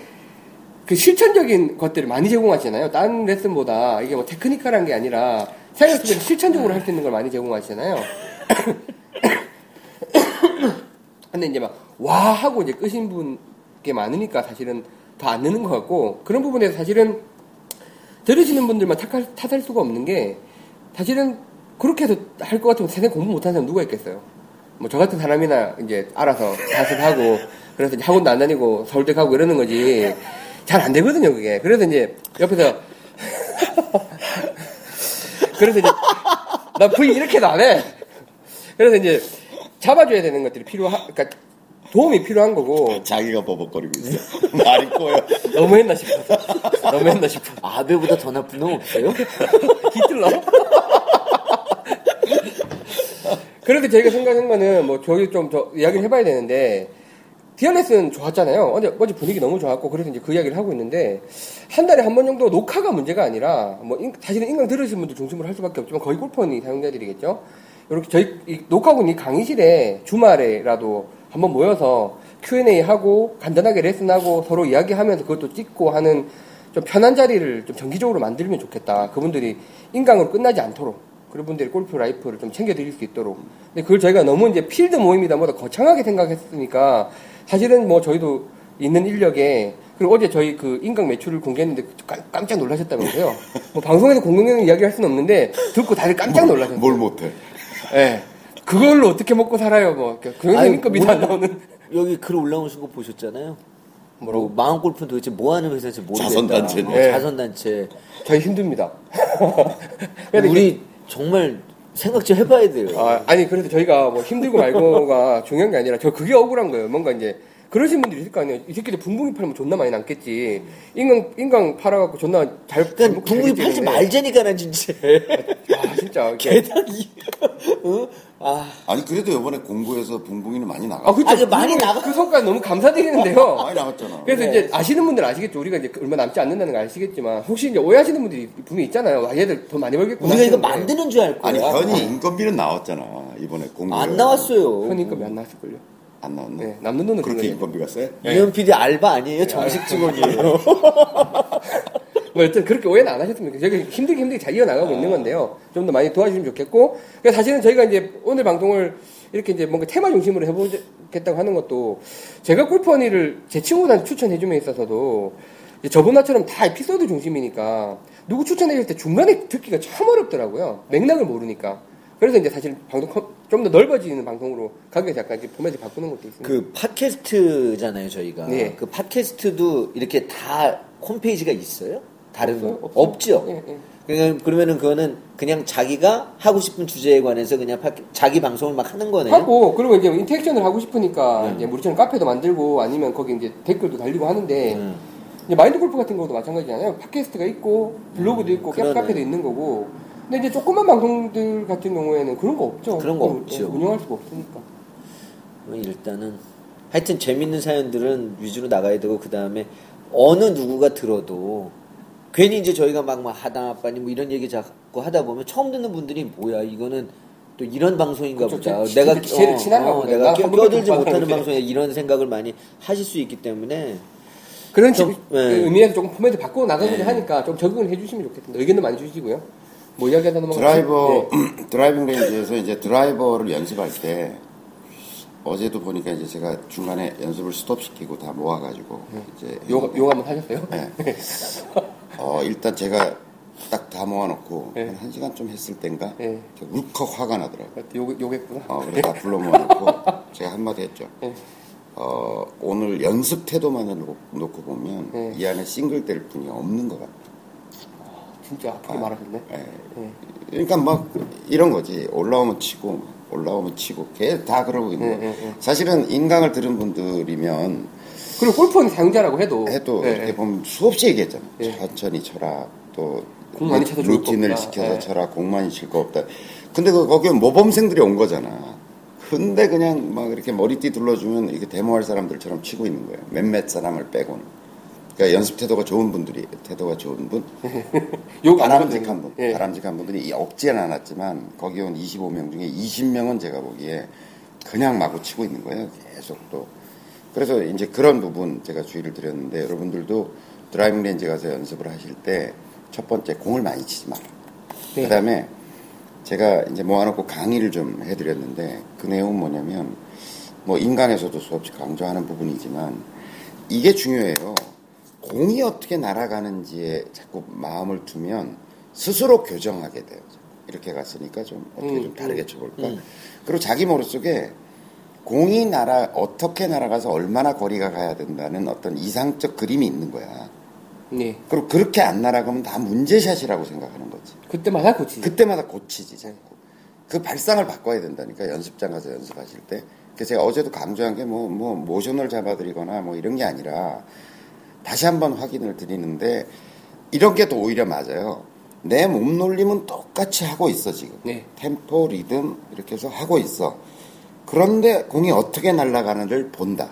그 실천적인 것들을 많이 제공하잖아요. 다른 레슨보다 이게 뭐 테크니컬한 게 아니라 생활 속에서 실천적으로 할 수 있는 걸 많이 제공하시잖아요. 근데 이제 막 와 하고 이제 끄신 분게 많으니까 사실은 더안 느는 것 같고 그런 부분에서 사실은 들으시는 분들만 탓할, 탓할 수가 없는 게 사실은 그렇게 해서 할 것 같으면 세상 공부 못하는 사람 누가 있겠어요. 뭐 저 같은 사람이나 이제 알아서 자습하고 그래서 이제 학원도 안 다니고 서울대 가고 이러는 거지 잘 안 되거든요 그게. 그래서 이제 옆에서 그래서 이제 나 V 이렇게도 안 해. 그래서 이제 잡아줘야 되는 것들이 필요하, 그러니까 도움이 필요한 거고 자기가 버벅거리고 있어. 말이 꼬여. 너무 했나 싶어서 너무 했나 싶어. 아베보다 더 나쁜 놈 없어요? 히틀러? 그래도 저희가 생각한 거는 뭐 저희 좀더 이야기를 해봐야 되는데 디얼레스는 좋았잖아요. 어제 어제 분위기 너무 좋았고 그래서 이제 그 이야기를 하고 있는데 한 달에 한 번 정도 녹화가 문제가 아니라 뭐 인- 사실은 인강 들으신 분들 중심으로 할 수밖에 없지만 거의 골퍼니 사용자들이겠죠. 이렇게 저희 이 녹화군 이 강의실에 주말에라도 한번 모여서 Q&A 하고 간단하게 레슨하고 서로 이야기하면서 그것도 찍고 하는 좀 편한 자리를 좀 정기적으로 만들면 좋겠다. 그분들이 인강으로 끝나지 않도록 그런 분들이 골프 life를 좀 챙겨드릴 수 있도록. 근데 그걸 저희가 너무 이제 필드 모임이다 보다 거창하게 생각했으니까 사실은 뭐 저희도 있는 인력에 그리고 어제 저희 그 인강 매출을 공개했는데 깜- 깜짝 놀라셨다면서요. 뭐 방송에서 공공연히 이야기할 수는 없는데 듣고 다들 깜짝 놀라셨어요. 뭘 못해. 예. 그걸로 어떻게 먹고 살아요, 뭐. 교육생급이 다 오늘 나오는. 여기 글 올라오신 거 보셨잖아요? 뭐라고? 마음 골프는 도대체 뭐 하는 회사인지 모르겠다. 자선단체네. 어, 네. 자선단체. 저희 힘듭니다. 우리 정말 생각 좀 해봐야 돼요. 아, 아니, 그래도 저희가 뭐 힘들고 말고가 중요한 게 아니라 저 그게 억울한 거예요. 뭔가 이제 그러신 분들이 있을 거 아니에요. 이 새끼들 붕붕이 팔면 존나 많이 남겠지. 인강, 인강 팔아갖고 존나 잘. 잘 그러니까 살겠지 팔지. 말자니까 난 진짜. 아, 진짜. 개닭이. 어? 아, 아니 그래도 이번에 공부해서 붕붕이는 많이 나가. 아, 그쵸. 아니, 많이 나가- 그 성과 너무 감사드리는데요. 많이 나갔잖아. 그래서 네. 이제 아시는 분들 아시겠죠. 우리가 이제 얼마 남지 않는다는 거 아시겠지만 혹시 이제 오해하시는 분들이 분명히 있잖아요. 와, 얘들 돈 많이 벌겠구나. 우리가 이거. 만드는 줄 알 거야. 아니 현이 인건비는 나왔잖아 이번에 공부. 안 나왔어요. 현이니까 몇안 나왔을걸요. 안 나왔나? 네, 남는 돈은 그렇게. 인건비가 세? 이현 PD 알바 아니에요? 정식 직원이에요. 뭐 여튼 그렇게 오해는 안 하셨으면 좋겠어요. 저희가 힘들게 힘들게 잘 이어나가고 있는 건데요. 좀 더 많이 도와주시면 좋겠고. 그러니까 사실은 저희가 이제 오늘 방송을 이렇게 이제 뭔가 테마 중심으로 해보겠다고 하는 것도 제가 골프 언니를 제 친구들한테 추천해줌에 있어서도 이제 저번화처럼 다 에피소드 중심이니까 누구 추천해줄 때 중간에 듣기가 참 어렵더라고요. 맥락을 모르니까. 그래서 이제 사실 방송 좀 더 넓어지는 방송으로 가격에 약간 이제 포맷을 바꾸는 것도 있습니다. 그 팟캐스트잖아요, 저희가. 네. 그 팟캐스트도 이렇게 다 홈페이지가 있어요? 다른 없어요? 거? 없죠. 예, 예. 그냥 그러면은 그거는 그냥 자기가 하고 싶은 주제에 관해서 그냥 팟- 자기 방송을 막 하는 거네요. 하고 그리고 이제 인터랙션을 하고 싶으니까 음. 이제 우리처럼 카페도 만들고 아니면 거기 이제 댓글도 달리고 하는데 음. 이제 마인드 골프 같은 경우도 마찬가지잖아요. 팟캐스트가 있고 블로그도 있고 그러네. 카페도 있는 거고. 근데 이제 조그만 방송들 같은 경우에는 그런 거 없죠. 그런 거 어, 없죠. 운영할 수가 없으니까. 뭐 일단은 하여튼 재밌는 사연들은 위주로 나가야 되고 그 다음에 어느 누구가 들어도 괜히 이제 저희가 막, 막 하다 아빠니 뭐 이런 얘기 자꾸 하다 보면 처음 듣는 분들이 뭐야 이거는 또 이런 방송인가 그쵸, 보다 제- 내가 제- 제일 친한가 어. 내가 껴, 껴들지 못 못하는. 방송에 이런 생각을 많이 하실 수 있기 때문에 그런 좀, 집- 네. 그 의미에서 조금 포맷을 바꾸고 나가고자 네. 하니까 좀 적응을 해주시면 좋겠습니다. 의견도 많이 주시고요. 뭐 이야기하다 넘어가 드라이버 네. driving range에서 이제 드라이버를 연습할 때 어제도 보니까 이제 제가 중간에 연습을 스톱시키고 다 모아가지고 이제 요가 요가 한번 하셨어요? 네. 어 일단 제가 딱 다 모아놓고 네. 한, 한 시간 좀 했을 땐가 네. 울컥 화가 나더라고요. 요 요겠구나. 어, 그래서 다 불러 모아놓고 제가 한마디 했죠. 네. 어, 오늘 연습 태도만을 놓- 놓고 보면 네. 이 안에 싱글될 분이 없는 것 같아요. 진짜 아프게 말하셨네. 예. 네. 그러니까 막 이런 거지. 올라오면 치고, 올라오면 치고, 걔 다 그러고 있는 네, 거예요. 네, 네. 사실은 인강을 들은 분들이면 그리고 골프원 사용자라고 해도 해도 네, 이렇게 네. 보면 수없이 얘기했잖아. 네. 천천히 쳐라. 또 공 많이 쳐서 거 루틴을. 시켜서 네. 쳐라. 공 많이 칠 거 없다. 근데 그 거기 모범생들이 온 거잖아. 근데 그냥 막 이렇게 머리띠 둘러주면 이렇게 데모할 사람들처럼 치고 있는 거예요. 몇몇 사람을 빼고는. 그러니까 연습 태도가 좋은 분들이 태도가 좋은 분, 바람직한 분. 예. 바람직한 분들이 없지는 않았지만 거기 온 25명 중에 20명은 제가 보기에 그냥 마구 치고 있는 거예요. 계속 또. 그래서 이제 그런 부분 제가 주의를 드렸는데 여러분들도 driving range 가서 연습을 하실 때 첫 번째 공을 많이 치지 마라. 네. 그다음에 제가 이제 모아놓고 강의를 좀 해드렸는데 그 내용은 뭐냐면 뭐 인강에서도 수없이 강조하는 부분이지만 이게 중요해요. 공이 어떻게 날아가는지에 자꾸 마음을 두면 스스로 교정하게 돼요. 이렇게 갔으니까 좀 어떻게 음, 좀 다르게 쳐볼까. 음. 그리고 자기 머릿속에 공이 날아 어떻게 날아가서 얼마나 거리가 가야 된다는 어떤 이상적 그림이 있는 거야. 네. 그리고 그렇게 안 날아가면 다 문제샷이라고 생각하는 거지. 그때마다 고치지. 그때마다 고치지 자꾸. 그 발상을 바꿔야 된다니까 연습장 가서 연습하실 때. 그래서 제가 어제도 강조한 게뭐뭐 모션을 잡아드리거나 뭐 이런 게 아니라 다시 한번 확인을 드리는데 이런 게더 오히려 맞아요. 내 몸놀림은 똑같이 하고 있어 지금. 네. 템포, 리듬 이렇게 해서 하고 있어. 그런데 공이 어떻게 날아가는지를 본다.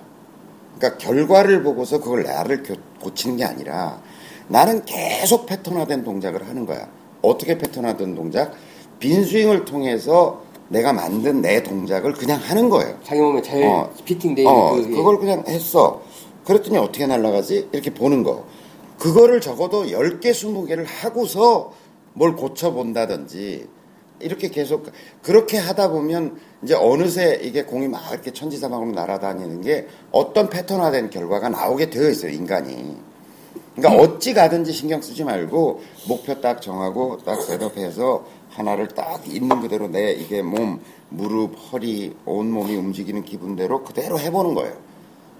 그러니까 결과를 보고서 그걸 나를 교- 고치는 게 아니라 나는 계속 패턴화된 동작을 하는 거야. 어떻게 패턴화된 동작? 빈 스윙을 통해서 내가 만든 내 동작을 그냥 하는 거예요. 자기 몸에 잘 어. 피팅돼 있는 어, 그 예. 그걸 그냥 했어. 그랬더니 어떻게 날아가지? 이렇게 보는 거. 그거를 적어도 10개, 20개를 하고서 뭘 고쳐본다든지 이렇게 계속 그렇게 하다 보면 이제 어느새 이게 공이 막 이렇게 천지사방으로 날아다니는 게 어떤 패턴화된 결과가 나오게 되어 있어요, 인간이. 그러니까 어찌 가든지 신경 쓰지 말고 목표 딱 정하고 딱 셋업해서 하나를 딱 있는 그대로 내 이게 몸, 무릎, 허리, 온 몸이 움직이는 기분대로 그대로 해보는 거예요.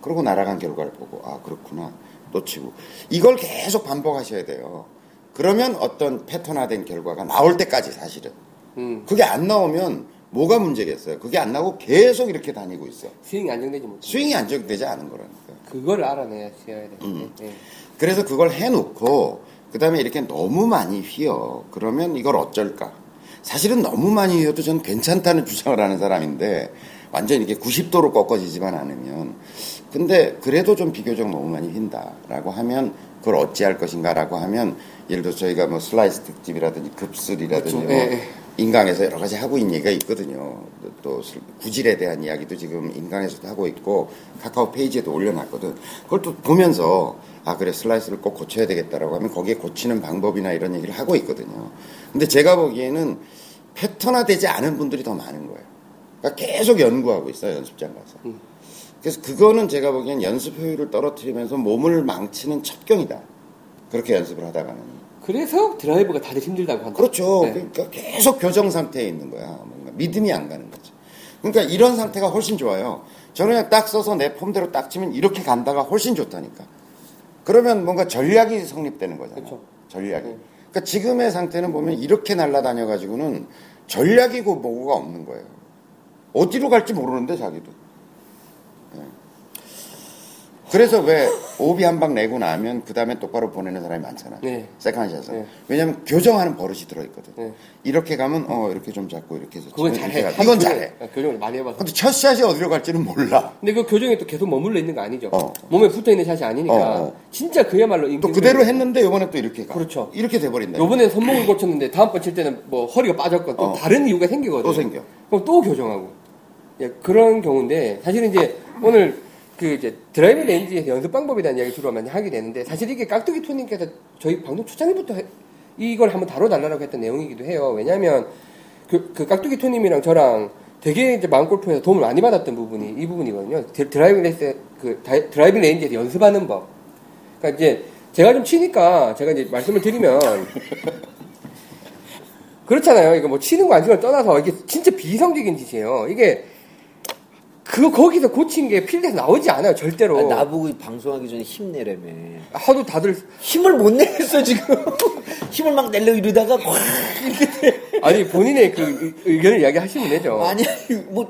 그리고 날아간 결과를 보고 아 그렇구나 놓치고 이걸 계속 반복하셔야 돼요. 그러면 어떤 패턴화된 결과가 나올 때까지 사실은 음, 그게 안 나오면 뭐가 문제겠어요. 그게 안 나오고 계속 이렇게 다니고 있어. 스윙이 안정되지 못해. 스윙이 안정되지 않은 거라니까. 그걸 알아내야 해야 돼. 음. 예. 그래서 그걸 해놓고 그 다음에 이렇게 너무 많이 휘어 그러면 이걸 어쩔까 사실은 너무 많이 휘어도 저는 괜찮다는 주장을 하는 사람인데 완전 이게 90도로 꺾어지지만 않으면 근데 그래도 좀 비교적 너무 많이 휜다라고 하면 그걸 어찌할 것인가라고 하면 예를 들어 저희가 뭐 슬라이스 특집이라든지 급슬이라든지 그렇죠. 뭐 예, 예. 인강에서 여러 가지 하고 있는 얘기가 있거든요. 또, 구질에 대한 이야기도 지금 인강에서도 하고 있고 카카오 페이지에도 올려놨거든. 그걸 또 보면서 아 그래 슬라이스를 꼭 고쳐야 되겠다라고 하면 거기에 고치는 방법이나 이런 얘기를 하고 있거든요. 근데 제가 보기에는 패턴화되지 않은 분들이 더 많은 거예요. 그러니까 계속 연구하고 있어요 연습장 가서. 음. 그래서 그거는 제가 보기엔 연습 효율을 떨어뜨리면서 몸을 망치는 첩경이다. 그렇게 연습을 하다가는. 그래서 드라이브가 다들 힘들다고 한다. 그렇죠. 네. 그러니까 계속 교정 상태에 있는 거야. 뭔가 믿음이 안 가는 거죠. 그러니까 이런 상태가 훨씬 좋아요. 저는 그냥 딱 써서 내 폼대로 딱 치면 이렇게 간다가 훨씬 좋다니까. 그러면 뭔가 전략이 성립되는 거잖아요. 그렇죠. 전략이. 네. 그러니까 지금의 상태는 보면 이렇게 날아다녀 가지고는 전략이고 뭐고가 없는 거예요. 어디로 갈지 모르는데 자기도. 네. 그래서 왜 오비 한 방 내고 나면 그 다음에 똑바로 보내는 사람이 많잖아요. 네. 세컨샷은. 네. 왜냐하면 교정하는 버릇이 들어있거든. 네. 이렇게 가면 어 이렇게 좀 잡고 이렇게 해서 그건 잘해. 이건 교정- 잘해. 아, 교정을 많이 해봐서. 근데 첫 샷이 어디로 갈지는 몰라. 근데 그 교정에 또 계속 머물러 있는 거 아니죠. 어. 몸에 붙어 있는 샷이 아니니까 어, 어. 진짜 그야말로 또 그대로 했는데 이번에 또 이렇게 가. 그렇죠. 이렇게 돼버린다. 요번에 손목을 고쳤는데 다음번 칠 때는 뭐 허리가 빠졌고 또 어. 다른 이유가 생기거든. 또 생겨. 그럼 또 교정하고. 예, 그런 경우인데 사실은 이제 오늘 그 이제 driving range에서 연습 방법에 대한 이야기 주로 많이 하게 되는데 사실 이게 깍두기 토님께서 저희 방송 초창기부터 해- 이걸 한번 다뤄달라고 했던 내용이기도 해요. 왜냐하면 그, 그 깍두기 토님이랑 저랑 되게 이제 마음골프에서 도움을 많이 받았던 부분이 이 부분이거든요. 드- driving range 그 다- driving range에서 연습하는 법. 그러니까 이제 제가 좀 치니까 제가 이제 말씀을 드리면 그렇잖아요. 이거 뭐 치는 거 안 치는 걸 떠나서 이게 진짜 비이성적인 짓이에요. 이게 그 거기서 고친 게 필드에서 나오지 않아요. 절대로. 아, 나보고 방송하기 전에 힘내라며. 하도 다들 힘을 못 내겠어 지금. 힘을 막 내려 이러다가 확 아니 본인의 그 의- 의견을 이야기 하시면 되죠. 아니 뭐.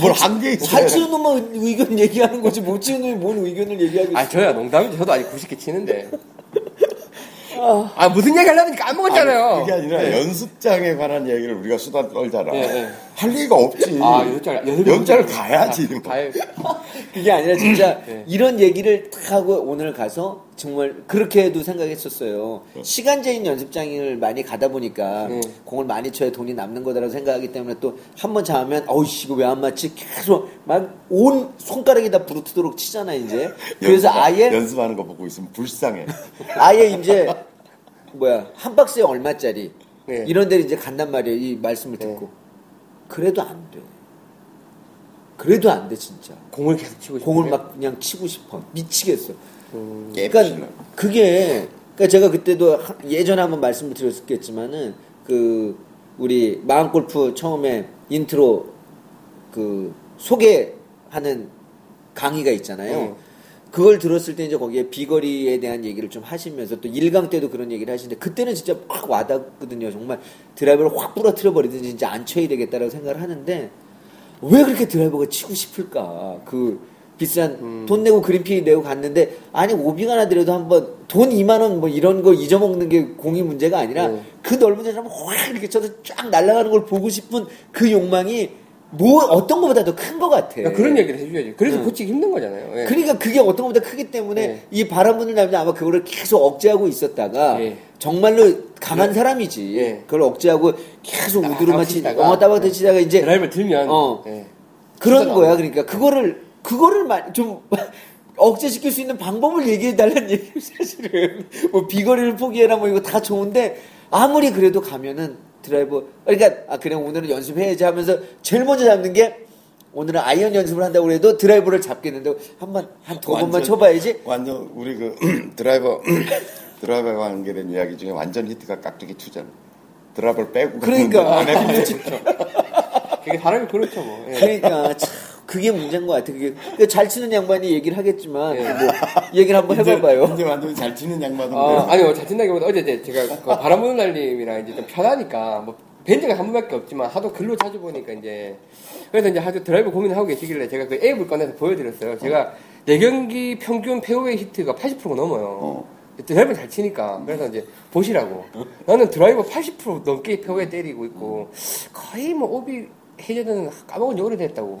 뭘 한게 있어요. 잘 치는 놈만 의견 얘기하는 거지 못 치는 놈이 뭔 의견을 얘기하겠어. 아 저야 농담이죠. 저도 아직 90개 치는데. 아 무슨 얘기 하려니까 까먹었잖아요. 아니, 그게 아니라 네. 연습장에 관한 얘기를 우리가 수다 떨잖아. 네, 네. 할 얘기가 없지. 아 연습 연장을 가야지. 아, 가야 그게 아니라 진짜 네. 이런 얘기를 탁 하고 오늘 가서 정말 그렇게도 생각했었어요. 시간제인 연습장을 많이 가다 보니까 네. 공을 많이 쳐야 돈이 남는 거다라고 생각하기 때문에 또 한번 잡으면 어우씨 이거 왜 안 맞지? 계속 막 온 손가락이 다 부르트도록 치잖아 이제. 그래서 연습- 아예 연습하는 거 보고 있으면 불쌍해. 아예 이제 뭐야 한 박스에 얼마짜리 네. 이런 데를 이제 간단 말이에요. 이 말씀을 듣고. 그래도 안 돼. 그래도 안 돼, 진짜. 공을 계속 치고 싶어요. 공을 막 그냥 치고 싶어. 미치겠어. 음. 그러니까 그게 그러니까 제가 그때도 하- 예전에 한번 말씀을 드렸겠지만은 그 우리 마음 골프 처음에 인트로 그 소개하는 강의가 있잖아요. 음. 그걸 들었을 때 이제 거기에 비거리에 대한 얘기를 좀 하시면서 또 1강 때도 그런 얘기를 하시는데 그때는 진짜 확 와닿거든요. 정말 드라이버를 확 부러뜨려 버리든지 진짜 안 쳐야 되겠다라고 생각을 하는데 왜 그렇게 드라이버가 치고 싶을까? 그 비싼 음. 돈 내고 그린피 내고 갔는데 아니 오비가 나더라도 한번 돈 2만 원 뭐 이런 거 잊어먹는 게 공이 문제가 아니라 네. 그 넓은 데서 한번 확 이렇게 쳐서 쫙 날아가는 걸 보고 싶은 그 욕망이 뭐 어떤 것보다 더큰것 같아. 그러니까 그런 얘기를 해줘야지. 그래서 응. 고치기 힘든 거잖아요. 예. 그러니까 그게 어떤 것보다 크기 때문에 네. 이 바람 부는 남자 아마 그거를 계속 억제하고 있었다가 예. 정말로 강한 예. 사람이지. 예. 그걸 억제하고 계속 우드로만 치, 치다가, 어, 따박따박 치다가 이제 드라이브를 들면 어. 예. 그런 거야. 그러니까 그거를 그거를 마- 좀 억제시킬 수 있는 방법을 얘기해 달라는 얘기 사실은 뭐 비거리를 포기해라 뭐 이거 다 좋은데 아무리 그래도 가면은 드라이버 그러니까 아 그래 오늘은 연습해야지 하면서 제일 먼저 잡는 게 오늘은 아이언 연습을 한다고 해도 드라이버를 잡겠는데 한번 한 두 번만 쳐봐야지 완전 우리 그 드라이버 드라이버와 관계된 이야기 중에 완전 히트가 깍두기 투잖아. 드라이버를 빼고 그러니까. 그게 사람이 그렇죠 뭐. 예. 그러니까 참 그게 문제인 것 같아. 그게 그잘 치는 양반이 얘기를 하겠지만 예. 뭐 얘기를 한번 해봐봐요. 이제 완전 잘 치는 양반인데. 어, 아니, 뭐, 잘 친다기보다 어제 이제 제가 그 바람 부는 날님이랑 이제 좀 편하니까, 뭐, 뵌 적은 한 번밖에 없지만, 하도 글로 자주 보니까 이제, 그래서 이제 아주 드라이브 고민을 하고 계시길래 제가 그 앱을 꺼내서 보여드렸어요. 제가 4경기 평균 페어웨이 히트가 80%가 넘어요. 어. 드라이브 잘 치니까. 그래서 이제 보시라고. 나는 드라이버 80% 넘게 페어웨이 때리고 있고, 거의 뭐, 오비 해저드는 까먹은 지 오래됐다고.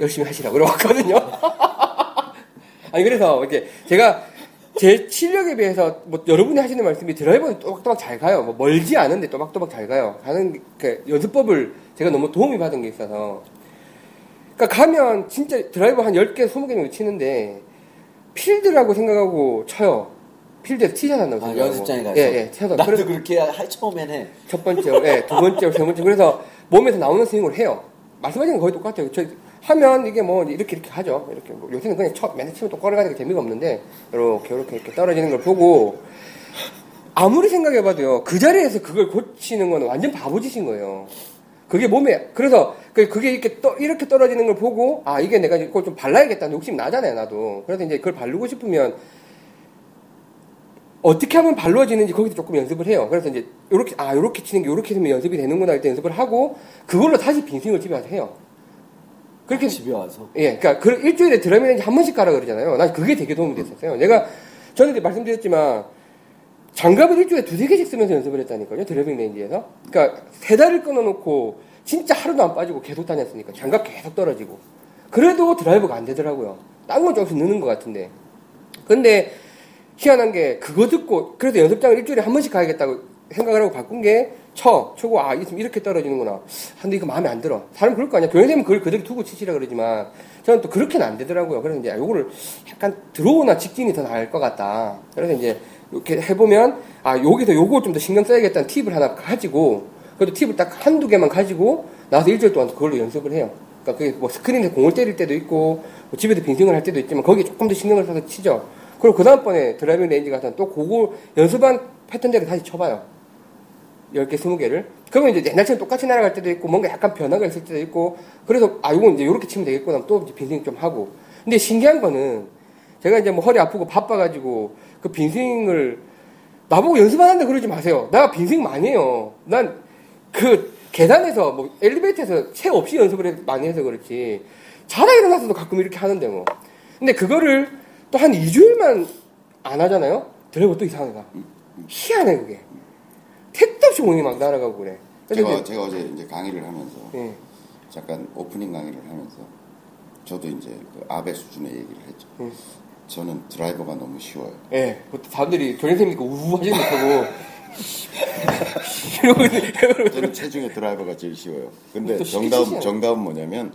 열심히 하시라고 그러거든요. 아니 그래서 이렇게 제가 제 실력에 비해서 뭐 여러분이 하시는 말씀이 드라이버는 또박또박 잘 가요. 뭐 멀지 않은데 또박또박 잘 가요. 가는 그 연습법을 제가 너무 도움이 받은 게 있어서. 그러니까 가면 진짜 드라이버 한 10개, 20개 정도 치는데 필드라고 생각하고 쳐요. 필드에서 티샷 한다고 아, 생각하고. 연습장에 가서. 예, 예. 쳐서. 나도 그래서 그렇게 할 처음엔 해. 첫 번째, 예, 두 번째, 세 번째. 그래서 몸에서 나오는 스윙을 해요. 말씀하신 건 거의 똑같아요. 저 하면 이게 뭐 이렇게 이렇게 하죠. 이렇게 뭐 요새는 그냥 쳐, 맨날 치면 또 걸어가니까 재미가 없는데 이렇게 이렇게 이렇게 떨어지는 걸 보고 아무리 생각해봐도요 그 자리에서 그걸 고치는 건 완전 바보짓인 거예요. 그게 몸에 그래서 그- 그게 이렇게 떠, 이렇게 떨어지는 걸 보고 아 이게 내가 이걸 좀 발라야겠다는 욕심 나잖아요 나도. 그래서 이제 그걸 바르고 싶으면 어떻게 하면 발로워지는지 거기서 조금 연습을 해요. 그래서 이제 요렇게 아 요렇게 치는 게 요렇게 되면 연습이 되는구나 할 때 연습을 하고 그걸로 다시 빈스윙을 집에 와서 해요. 그렇게 집에 와서. 예, 그러니까 그 일주일에 드럼이 렌지 한 번씩 가라 그러잖아요. 난 그게 되게 도움이 됐었어요. 내가 이제 말씀드렸지만 장갑을 일주일에 두세 개씩 쓰면서 연습을 했다니까요. 드러밍 렌지에서. 그러니까 세 달을 끊어놓고 진짜 하루도 안 빠지고 계속 다녔으니까 장갑 계속 떨어지고. 그래도 드라이브가 안 되더라고요. 딴 건 조금씩 느는 것 같은데. 근데 희한한 게 그거 듣고 그래서 연습장을 일주일에 한 번씩 가야겠다고 생각을 하고 바꾼 게 쳐, 초고 아 이렇게 떨어지는구나. 근데 이거 마음에 안 들어. 사람 그럴 거 아니야. 교회생은 그걸 그대로 두고 치시라 그러지만 저는 또 그렇게는 안 되더라고요. 그래서 이제 아, 요거를 약간 들어오나 직진이 더 나을 것 같다. 그래서 이제 이렇게 해보면 아 여기서 요거 좀 더 신경 써야겠다는 팁을 하나 가지고 그래도 팁을 딱 한두 개만 가지고 나와서 일주일 동안 그걸로 연습을 해요. 그러니까 그게 뭐 스크린에 공을 때릴 때도 있고 뭐 집에서 빈스윙을 할 때도 있지만 거기에 조금 더 신경을 써서 치죠. 그리고 그 다음번에 드라이빙 레인지 가서 또 그거 연습한 패턴대로 다시 쳐봐요. 10개, 20개를. 그러면 이제 옛날처럼 똑같이 날아갈 때도 있고, 뭔가 약간 변화가 있을 때도 있고, 그래서, 아, 이건 이제 이렇게 치면 되겠구나. 또 이제 빈스윙 좀 하고. 근데 신기한 거는, 제가 이제 뭐 허리 아프고 바빠가지고, 그 빈스윙을, 나보고 연습 안 한다 그러지 마세요. 나 빈스윙 많이 해요. 난, 그, 계단에서, 뭐, 엘리베이터에서 체 없이 연습을 해- 많이 해서 그렇지. 자다 일어나서도 가끔 이렇게 하는데 뭐. 근데 그거를 또 한 2주일만 안 하잖아요? 드라이버 또 이상하게 가. 희한해, 그게. 택도 없이 공이 막 날아가고 그래. 제가, 이제, 제가 어제 이제 강의를 하면서 예. 잠깐 오프닝 강의를 하면서 저도 이제 그 아베 수준의 얘기를 했죠. 음. 저는 드라이버가 너무 쉬워요. 예. 사람들이 교련생이니까 우우 하지는 못하고. 저는 체중의 드라이버가 제일 쉬워요. 근데 또 정답, 시키시잖아요. 정답은 뭐냐면,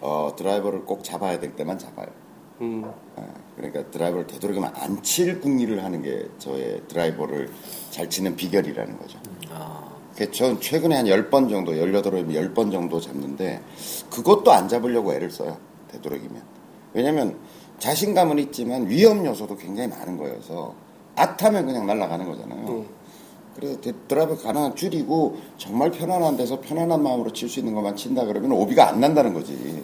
어, 드라이버를 꼭 잡아야 될 때만 잡아요. 음. 아, 그러니까 드라이버를 되도록이면 안 칠 궁리를 하는 게 저의 드라이버를 잘 치는 비결이라는 거죠. 아, 그전 최근에 한 10번 정도, 18번, 10번 정도 잡는데 그것도 안 잡으려고 애를 써요. 되도록이면. 왜냐면 자신감은 있지만 위험 요소도 굉장히 많은 거여서 앗하면 그냥 날아가는 거잖아요. 음. 그래서 데- 드라이브 가능한 줄이고 정말 편안한 데서 편안한 마음으로 칠 수 있는 것만 친다 그러면 오비가 안 난다는 거지.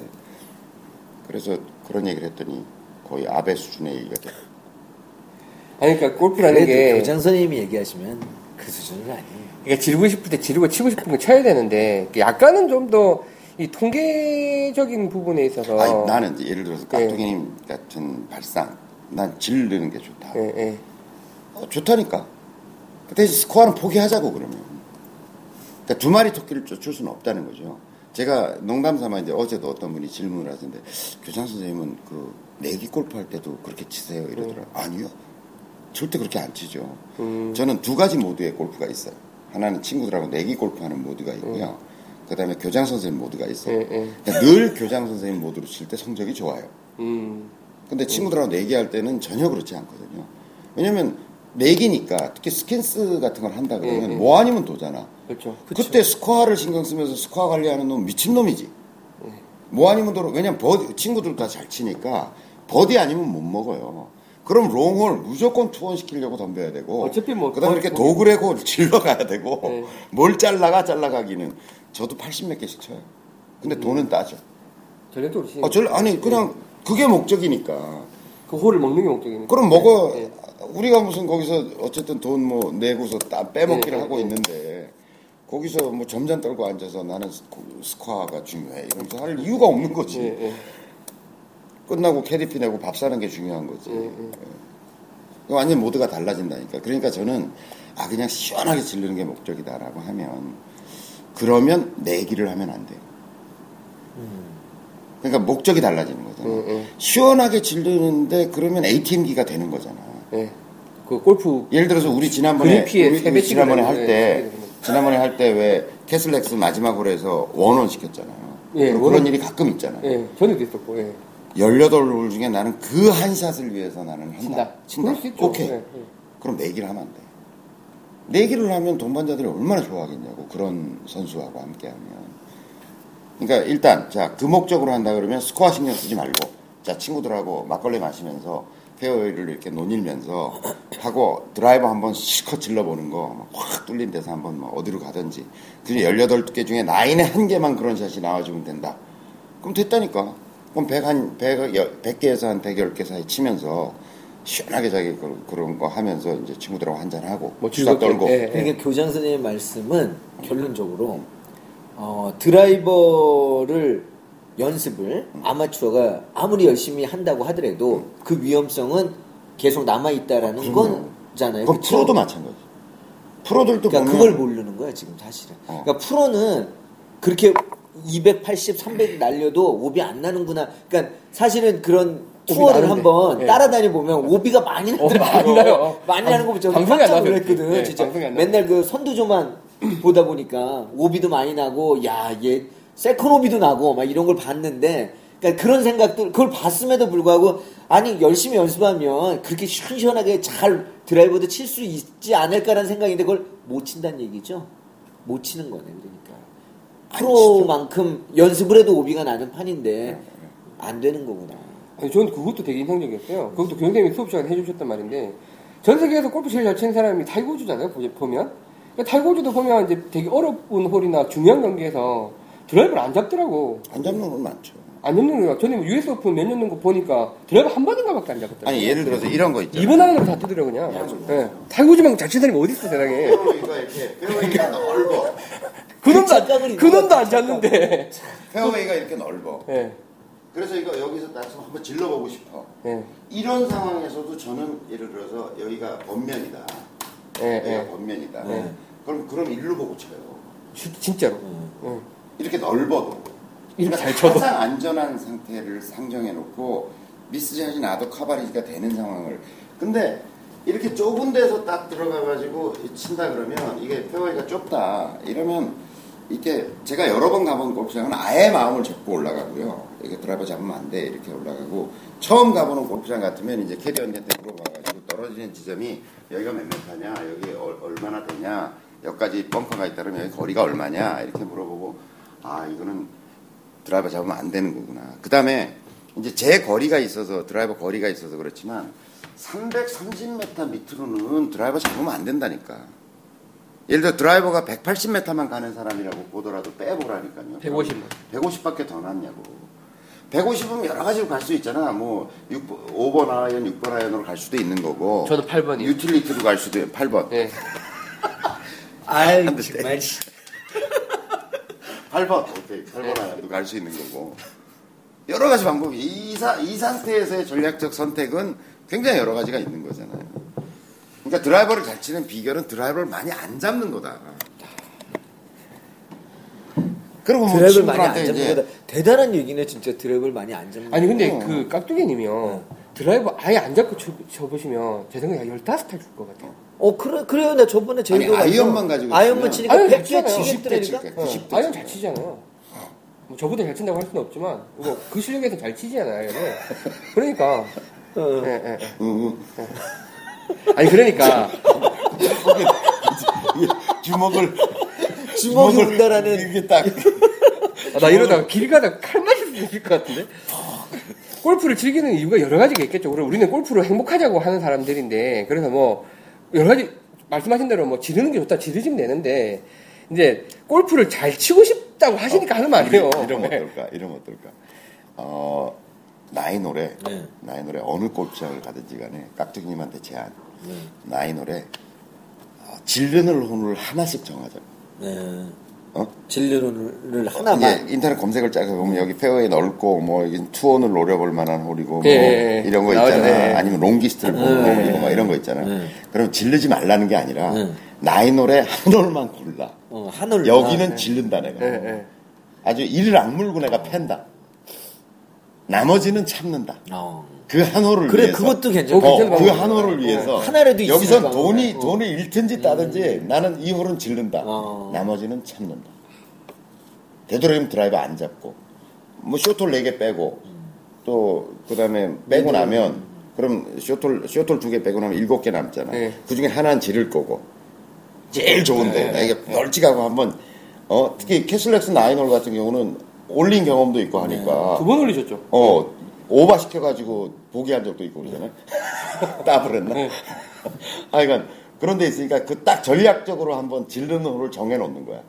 그래서 그런 얘기를 했더니 거의 아베 수준의 얘기가 돼. 아니, 그러니까 골프라는 게. 교장 선생님이 얘기하시면 그 수준은 아니에요. 그러니까 지르고 싶을 때 지르고 치고 싶은 거 쳐야 되는데, 약간은 좀 더 이 통계적인 부분에 있어서. 아니, 나는 이제 예를 들어서 예. 깍두기님 같은 발상, 난 지르는 게 좋다. 예, 예. 어, 좋다니까. 그 대신 스코어는 포기하자고 그러면. 그러니까 두 마리 토끼를 쫓을 수는 없다는 거죠. 제가 농담 삼아 이제 어제도 어떤 분이 질문을 하던데 교장 선생님은 그 내기 골프 할 때도 그렇게 치세요 이러더라고요. 아니요. 절대 그렇게 안 치죠. 음. 저는 두 가지 모드의 골프가 있어요. 하나는 친구들하고 내기 골프 하는 모드가 있고요. 그 다음에 교장 선생님 모드가 있어요. 예, 예. 그러니까 늘 교장 선생님 모드로 칠 때 성적이 좋아요. 음. 근데 친구들하고 내기할 때는 전혀 그렇지 않거든요. 왜냐면 내기니까 특히 스킨스 같은 걸 한다 그러면 예, 예. 뭐 아니면 도잖아. 그렇죠. 그때 스코어를 신경 쓰면서 스코어 관리하는 놈 미친 놈이지. 뭐 아니면 도로 왜냐면 버디 친구들 다 잘 치니까 버디 아니면 못 먹어요. 그럼 롱홀 무조건 투온 시키려고 덤벼야 되고 어차피 뭐 그 다음에 거의 이렇게 뭐- 도그레그 질러 가야 되고 네. 뭘 잘라가 잘라가기는 저도 80 몇 개씩 쳐요. 근데 돈은 따죠. 전략적으로 치는 아, 절 아니 그냥 그게 목적이니까. 그 홀을 먹는 게 목적이니까. 그럼 먹어. 예, 예. 우리가 무슨 거기서 어쨌든 돈 뭐 내고서 따 빼먹기를 예, 예, 하고 예. 있는데 거기서 뭐 점잔 떨고 앉아서 나는 스코- 스코어가 중요해 이러면서 할 이유가 없는 거지. 예, 예. 끝나고 캐디피 내고 밥 사는 게 중요한 거지. 예, 예. 예. 완전 모드가 달라진다니까. 그러니까 저는 아 그냥 시원하게 지르는 게 목적이다라고 하면 그러면 내기를 하면 안 돼요. 그러니까 목적이 달라지는 거잖아. 예, 예. 시원하게 지르는데 그러면 ATM기가 되는 거잖아. 예. 그 골프 예를 들어서 우리 지난번에 우리, 지난번에 할 했는데, 때 네. 지난번에 할 때 왜 캐슬렉스 마지막으로 해서 원온 시켰잖아요. 예, 그런 원온. 일이 가끔 있잖아요. 예, 전에도 있었고, 예. 18홀 중에 나는 그 한 샷을 위해서 나는 한다. 친다. 친다. 그럴 수 있죠. 오케이. 예, 예. 그럼 내기를 하면 안 돼. 내기를 하면 동반자들이 얼마나 좋아하겠냐고. 그런 선수하고 함께 하면. 그러니까 일단 자, 그 목적으로 한다 그러면 스코어 신경 쓰지 말고 자, 친구들하고 막걸리 마시면서 페어웨이를 이렇게 논일면서 하고 드라이버 한번 실컷 질러보는 거 확 뚫린 데서 한번 뭐 어디로 가든지 그 18개 중에 나인에 한 개만 그런 샷이 나와주면 된다. 그럼 됐다니까. 그럼 100, 한, 100, 100개에서 한 110개 사이 치면서 시원하게 자기 그- 그런 거 하면서 이제 친구들하고 한잔하고 뭐 즐겁게, 떨고 예. 그러니까 교장 선생님 말씀은 결론적으로 어, 드라이버를 연습을 아마추어가 아무리 열심히 한다고 하더라도 그 위험성은 계속 남아 있다라는. 거잖아요. 그쵸? 프로도 마찬가지. 프로들도 그러니까 보면 그걸 모르는 거야 지금 사실은. 어. 그러니까 프로는 그렇게 280, 300 날려도 오비 안 나는구나. 그러니까 사실은 그런 투어를. 한번 예. 따라다니 보면 오비가 많이 나더라고요. 많이 나요. 많이 나는 거 보죠. 방송에 안. 놀랐거든. 예, 진짜. 맨날 그 선두조만 보다 보니까 오비도 많이 나고 야 얘 세컨 오비도 나고 막 이런 걸 봤는데 그러니까 그런 생각들 그걸 봤음에도 불구하고 아니 열심히 연습하면 그렇게 시원시원하게 잘 드라이버도 칠 수 있지 않을까라는 생각인데 그걸 못 친다는 얘기죠. 못 치는 거네 그러니까 프로만큼 연습을 해도 오비가 나는 판인데 안 되는 거구나. 아니, 저는 그것도 되게 인상적이었어요. 그것도 교장님이 수업 시간에 해주셨단 말인데, 전 세계에서 골프 제일 잘 치는 사람이 타이거즈잖아요, 보- 보면. 그러니까 타이거즈도 보면 이제 되게 어려운 홀이나 중요한 경기에서 드라이브를 안 잡더라고. 안 잡는 건 많죠. 안 잡는 거야. 저는 US 오픈 몇 년 전 거 보니까 드라이브 한 번인가 밖에 안 잡았더라고. 아니 예를 들어서 이런 거 있잖아요. 이번 하는 거다 뜨더라고, 그냥. 예. 타이거즈만 잘 치는 사람이 어디 있어, 세상에. 페어웨이가 이렇게 페어웨이가 넓어. 그 놈도 착각을 안, 그 놈도 안 잡는데. 페어웨이가 이렇게 넓어. 예. 그래서 이거 여기서 딱 한번 질러보고 싶어. 예. 이런 상황에서도 저는 예를 들어서 여기가 번면이다. 예, 여기가 예. 번면이다. 네. 그럼 그럼 일로 보고 쳐요. 주- 진짜로. 음. 예. 이렇게 넓어도. 이렇게 그러니까 잘 쳐도. 가장 안전한 상태를 상정해 놓고 미스샷이 나도 카바리가 되는 상황을. 근데 이렇게 좁은 데서 딱 들어가 가지고 친다 그러면 이게 페어웨이가 좁다. 이러면 이렇게 제가 여러 번 가본 골프장은 아예 마음을 접고 올라가고요. 이게 드라이버 잡으면 안 돼. 이렇게 올라가고 처음 가보는 골프장 같으면 이제 캐디 언니한테 물어봐가지고 떨어지는 지점이 여기가 몇 미터냐, 여기 얼- 얼마나 되냐 여기까지 벙커가 있다면 여기 거리가 얼마냐 이렇게 물어보고 아 이거는 드라이버 잡으면 안 되는 거구나. 그 다음에 이제 제 거리가 있어서 드라이버 거리가 있어서 그렇지만 330m 밑으로는 드라이버 잡으면 안 된다니까. 예를 들어 드라이버가 180m만 가는 사람이라고 보더라도 빼보라니까요. 150만. 150밖에 더 남냐고. 150이면 여러 가지로 갈 수 있잖아. 뭐 6번, 5번 아이언, 6번 아이언으로 갈 수도 있는 거고. 저도 8번이요. 유틸리티로 갈 수도 8번. 예. 아유 정말. 8번. 오케이. 8번 아이언도 갈수 있는 거고. 여러 가지 방법이 이, 사, 이 상태에서의 전략적 선택은 굉장히 여러 가지가 있는 거잖아요. 그러니까 드라이버를 잘 치는 비결은 드라이버를 많이 안 잡는 거다. 그리고 뭐 드라이버를 많이 안 잡는 거다. 대단한 얘기네 진짜 드라이버를 많이 안 잡는. 아니 근데 어. 그 깍두기님이요 드라이버 아예 안 잡고 쳐, 쳐보시면 제 생각에 한 15타는 줄 것 같아요. 어 그래 그래요. 나 저번에 제주도 아니, 아이언만 가지고 아이언만 치니까 아이언 100개 치잖아요. 치겠더라니까. 90대 어, 90대 아이언 잘 치잖아요. 뭐 저보다 잘 친다고 할 수는 없지만 뭐 그 실력에서 잘 치잖아요. 아이언을. 그러니까 어. 예, 예, 예. 응, 응. 아니 그러니까 주먹을 주먹이 주먹을 운다라는 이게 딱 아, 나 이러다가 길 가다 칼 맞을 수 있을 것 같은데. 골프를 즐기는 이유가 여러 가지가 있겠죠. 그리고 우리는 골프로 행복하자고 하는 사람들인데, 그래서 뭐, 여러 가지, 말씀하신 대로 뭐, 지르는 게 좋다, 지르시면 되는데, 이제, 골프를 잘 치고 싶다고 하시니까 하는 말이에요. 이러면 네. 어떨까? 이러면 어떨까? 어, 나이 노래, 네. 나이 노래 어느 골프장을 가든지 간에 깍두기님한테 제안. 네. 나인 홀에 어, 질르는 홀을 하나씩 정하자. 네. 어? 질르는 홀을 이제 하나만. 인터넷 검색을 짜서 보면 여기 페어웨이 넓고 뭐 여기 투온을 노려볼 만한 홀이고 뭐 예, 예, 예. 이런 거 나오죠. 있잖아. 예, 예. 아니면 롱기스트를 뽑는 예, 홀이고 예, 막 이런 거 있잖아. 예. 그럼 질르지 말라는 게 아니라 예. 나인 홀에 한 홀만 골라. 어, 한 홀 여기는 질른다 내가. 예, 예. 아주 이를 악물고 내가 팬다. 나머지는 참는다. 어. 그한 홀을 그래, 위해서. 그것도 괜찮다. 어, 그 방법이다. 한 홀을 위해서. 하나라도 여기선 있으니까. 돈이 어. 돈을 잃든지 따든지 나는 이 홀은 질른다. 어. 나머지는 참는다. 되도록이면 드라이버 안 잡고 뭐 숏홀 4개 빼고 또 그다음에 빼고 나면 그럼 숏홀 숏홀 두개 빼고 나면 일곱 개 남잖아. 네. 그 중에 하나는 지를 거고 제일 좋은데 나 이게 널찍하고 한번 어 특히 캐슬렉스 나인홀 같은 경우는 올린 경험도 있고 하니까 두번 올리셨죠? 어, 오바 시켜가지고 포기한 적도 있고 그러잖아요. 따버렸나? 네. 하여간 그런 데 있으니까 그 딱 전략적으로 한번 질르는 홀을 정해놓는 거야.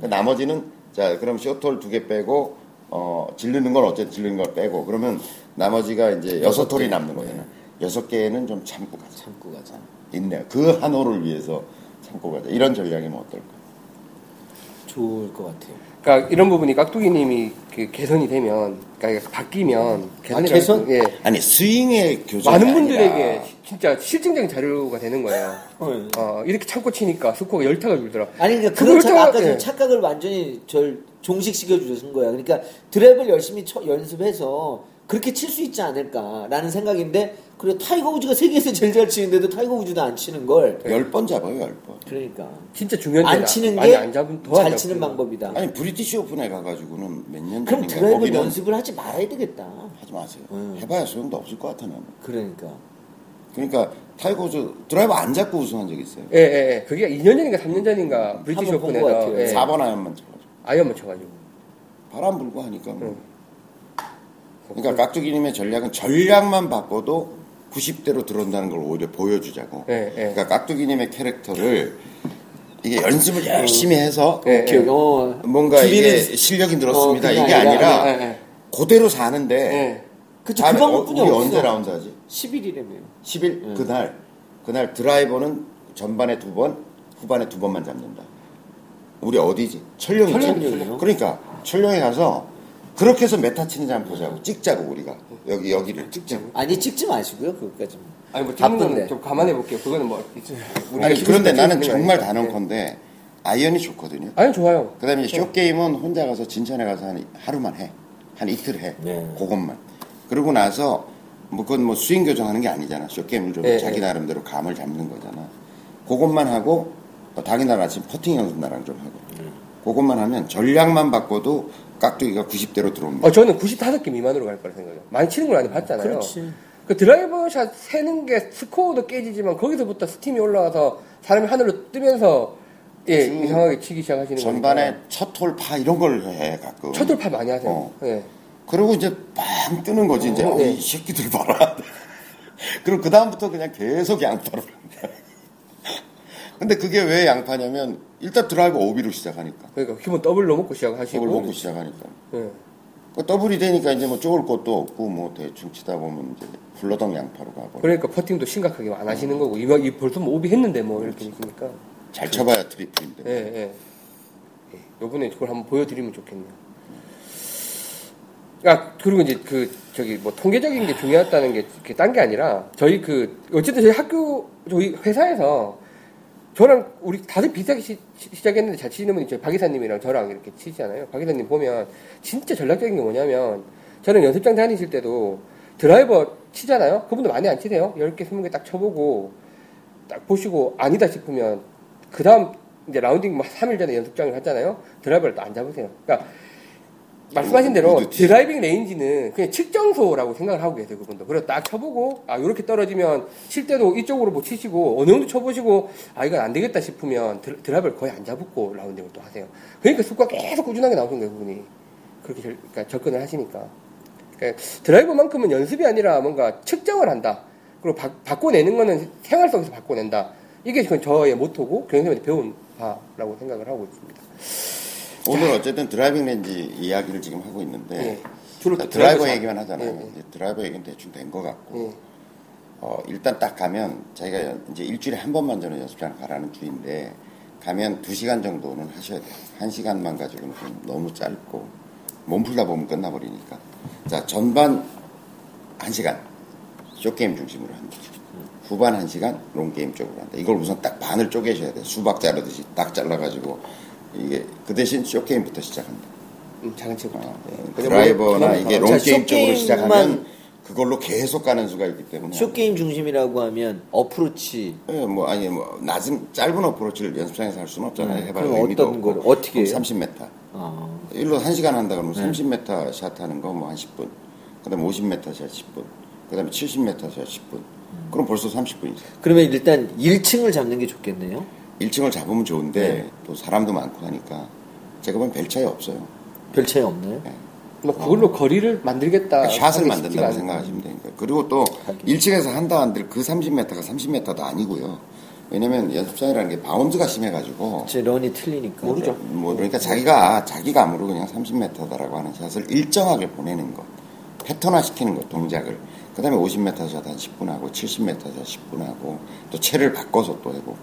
그 나머지는 자, 그럼 쇼톨 두 개 빼고, 어, 질르는 건 어쨌든 질르는 걸 빼고, 그러면 나머지가 이제 여섯 홀이 남는 거잖아. 여섯 개는 좀 참고 가자. 참고 가자. 있네. 그 한 홀을 위해서 참고 가자. 이런 전략이면 어떨까? 좋을 것 같아요. 그러니까 이런 부분이 깍두기님이 그 개선이 되면, 그러니까 바뀌면, 개선이 개선? 예. 아니, 스윙의 교정. 많은 분들에게 시- 진짜 실증적인 자료가 되는 거예요. 어. 어, 이렇게 참고 치니까 스코어가 열타가 줄더라. 아니 그러니까 그걸 또- 아까 전 예. 착각을 완전히 절 종식시켜 주신 거야. 그러니까 드라이버를 열심히 쳐, 연습해서 그렇게 칠 수 있지 않을까라는 생각인데 그래 타이거 우즈가 세계에서 제일 잘 치는데도 타이거 우즈도 안 치는 걸 열 번 잡아요, 열 번. 그러니까 진짜 중요한 안. 치는 게잘안 치는. 방법이다. 아니, 브리티시 오픈에 가가지고는 몇 년 그럼 드라이브 거기는 연습을 하지 말아야 되겠다. 하지 마세요. 음. 해봐야 소용도 없을 것 같아, 나는. 그러니까 그러니까 타이거 우즈 드라이버 안 잡고 우승한 적 있어요. 예, 예, 예. 그게 2년 전인가 3년 전인가 브리티시 오픈에서 같아요. 예. 4번 아이언만 쳐가지고. 아이언만 쳐가지고. 바람 불고 하니까. 뭐. 응. 그러니까 깍두기님의 전략은 전략만 바꿔도 90대로 들어온다는 걸 오히려 보여주자고. 예, 예. 그러니까 깍두기님의 캐릭터를 이게 연습을 열심히 해서 예. 어, 뭔가 이게 실력이 늘었습니다. 어, 이게 아니라, 아니라 예, 예. 그대로 사는데 예. 그쵸 그 어, 방법뿐이 우리 없어. 언제 라운드 하지? 10일이라며요. 10일 그날 그날 드라이버는 전반에 두 번, 후반에 두 번만 잡는다. 우리 어디지? 철령이지. 철령이요? 그러니까 철령에 가서 그렇게 해서 몇 타 치는지 한번 보자고. 찍자고 우리가 여기 여기를 찍자고. 아니 찍지 마시고요 그것까지. 아니 뭐 찍는 바쁜데. 좀 감안해 볼게요. 그거는 뭐 우리가 아니 그런데 수 나는 정말 거니까. 단언컨대 아이언이 좋거든요. 예. 아니 좋아요. 그다음에 이제 쇼 게임은 혼자 가서 진천에 가서 한 하루만 해, 한 이틀 해, 네. 그것만. 그러고 나서 뭐 그건 뭐 스윙 교정하는 게 아니잖아. 쇼 게임을 좀 네, 자기 네. 나름대로 감을 잡는 거잖아. 그것만 하고 어, 당일 날 아침 퍼팅 연습 나랑 좀 하고. 네. 그것만 하면 전략만 바꿔도 깍두기가 90대로 들어옵니다. 어, 저는 95개 미만으로 갈 거라 생각해요. 많이 치는 걸 많이 봤잖아요. 그렇지. 그 드라이버 샷 세는 게 스코어도 깨지지만 거기서부터 스팀이 올라와서 사람이 하늘로 뜨면서 예, 쭉 이상하게 치기 시작하시는 전반에 거니까. 첫 홀 파 이런 걸 해 가끔. 첫 홀 파 많이 하세요. 어. 예. 그리고 이제 빵 뜨는 거지 이제 어, 어, 네. 이 새끼들 봐라. 그리고 그 다음부터 그냥 계속 양파를 합니다. 근데 그게 왜 양파냐면 일단 드라이버 오비로 시작하니까 그러니까 기본 더블 넣어먹고 시작하시고. 더블 먹고 시작하니까 예. 그 더블이 되니까 이제 뭐 쪼을 것도 없고 뭐 대충 치다 보면 이제 불러덩 양파로 가고 그러니까 퍼팅도 심각하게 안 하시는 거고 이거 이 벌써 뭐 오비 했는데 뭐 이렇게 되시니까. 잘 쳐봐야 트리플인데 예, 예. 예. 요번에 그걸 한번 보여드리면 좋겠네요. 아, 그리고 이제 그, 저기, 뭐, 통계적인 게 중요하다는 게, 딴 게 아니라, 저희 그, 어쨌든 저희 학교, 저희 회사에서, 저랑 우리 다들 비슷하게 시, 작했는데 잘 치시는 분이 박 이사님이랑 저랑 이렇게 치잖아요. 박 이사님 보면, 진짜 전략적인 게 뭐냐면, 저는 연습장 다니실 때도 드라이버 치잖아요? 그분도 많이 안 치세요. 10개, 20개 딱 쳐보고, 딱 보시고, 아니다 싶으면, 그 다음 이제 라운딩 막 3일 전에 연습장을 하잖아요. 드라이버를 또 안 잡으세요. 그러니까 말씀하신 대로 티. 드라이빙 레인지는 그냥 측정소라고 생각을 하고 계세요. 그분도. 그래서 딱 쳐보고 아 이렇게 떨어지면 칠 때도 이쪽으로 뭐 치시고 어느 정도 쳐보시고 아 이건 안 되겠다 싶으면 드, 드라이버를 거의 안 잡고 라운딩을 또 하세요. 그러니까 수가 계속 꾸준하게 나오신 거예요. 그분이. 그렇게 절, 그러니까 접근을 하시니까. 그러니까 드라이버만큼은 연습이 아니라 뭔가 측정을 한다. 그리고 바, 바꿔내는 거는 생활 속에서 바꿔낸다. 이게 지금 저의 모토고 교수님한테 배운 바라고 생각을 하고 있습니다. 오늘 어쨌든 드라이빙 레인지 이야기를 지금 하고 있는데 예. 또 드라이버 얘기만 하잖아요. 예, 예. 드라이버 얘기는 대충 된 것 같고 예. 어, 일단 딱 가면 자기가 연- 이제 일주일에 한 번만 저는 연습장 가라는 주의인데 가면 두 시간 정도는 하셔야 돼요. 한 시간만 가지고는 좀 너무 짧고 몸 풀다 보면 끝나버리니까. 자 전반 한 시간 쇼게임 중심으로 합니다. 후반 한 시간 롱게임 쪽으로 한다. 이걸 우선 딱 반을 쪼개셔야 돼요. 수박 자르듯이 딱 잘라가지고 이게 그 대신 쇼게임부터 시작한다. 음, 작은 친구. 어, 예. 드라이버나 그냥 이게 자, 롱게임 쪽으로 쇼게임만- 시작하면 그걸로 계속 가는 수가 있기 때문에 쇼게임 중심이라고 하면 어프로치 예, 뭐 아니 뭐 낮은 짧은 어프로치를 연습장에서 할 수는 없잖아요. 음, 해봐야 그럼 의미도 어떤 없고. 걸 어떻게 해요? 30m. 아, 일로 1시간 한다 그러면 네. 30m 샷 하는 거 뭐 한 10분. 그다음에 50m 샷 10분. 그다음에 70m 샷 10분. 그럼 벌써 30분이죠. 그러면 일단 1층을 잡는 게 좋겠네요. 1층을 잡으면 좋은데 네. 또 사람도 많고 하니까 제가 보면 별 차이 없어요. 별 차이 없나요? 뭐 그걸로 거리를 만들겠다. 그러니까 샷을 만든다고. 생각하시면 되니까. 그리고 또 1층에서 한다 한들 그 30m가 30m도 아니고요. 왜냐면 연습장이라는 게 바운드가 심해가지고 제 런이 틀리니까. 모르죠. 뭐 그러니까 자기가 자기가 아무로 그냥 30m다라고 하는 샷을 일정하게 보내는 것, 패턴화 시키는 것 동작을. 그다음에 50m 샷한 10분 하고 70m 샷 10분 하고 또 채를 바꿔서 또 해보고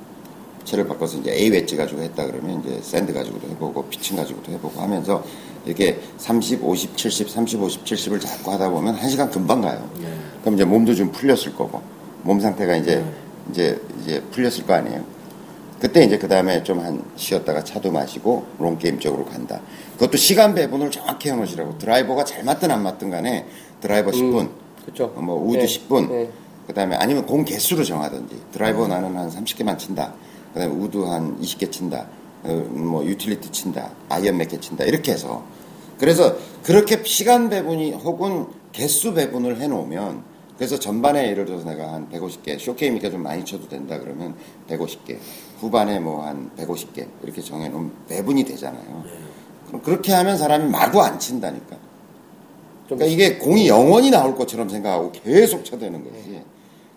채를 바꿔서 이제 A 웨지 가지고 했다 그러면 이제 샌드 가지고도 해보고 피칭 가지고도 해보고 하면서 이렇게 30, 50, 70, 30, 50, 70을 자꾸 하다 보면 한 시간 금방 가요. 그럼 이제 몸도 좀 풀렸을 거고 몸 상태가 이제 이제 이제 풀렸을 거 아니에요. 그때 이제 그 다음에 좀 한 쉬었다가 차도 마시고 롱 게임 쪽으로 간다. 그것도 시간 배분을 정확히 해놓으시라고 드라이버가 잘 맞든 안 맞든 간에 드라이버 10분, 그렇죠. 뭐 우드 네. 10분, 네. 그 다음에 아니면 공 개수로 정하든지 드라이버 나는 한 30개만 친다. 그 다음에 우드 한 20개 친다. 어, 뭐 유틸리티 친다. 아이언 몇 개 친다. 이렇게 해서 그래서 그렇게 시간 배분이 혹은 개수 배분을 해 놓으면 그래서 전반에 예를 들어서 내가 한 150개 쇼게임이니까 좀 많이 쳐도 된다 그러면 150개 후반에 뭐 한 150개 이렇게 정해놓으면 배분이 되잖아요. 그럼 그렇게 하면 사람이 마구 안 친다니까. 좀 그러니까 이게 공이 영원히 나올 것처럼 생각하고 계속 쳐대는 거지.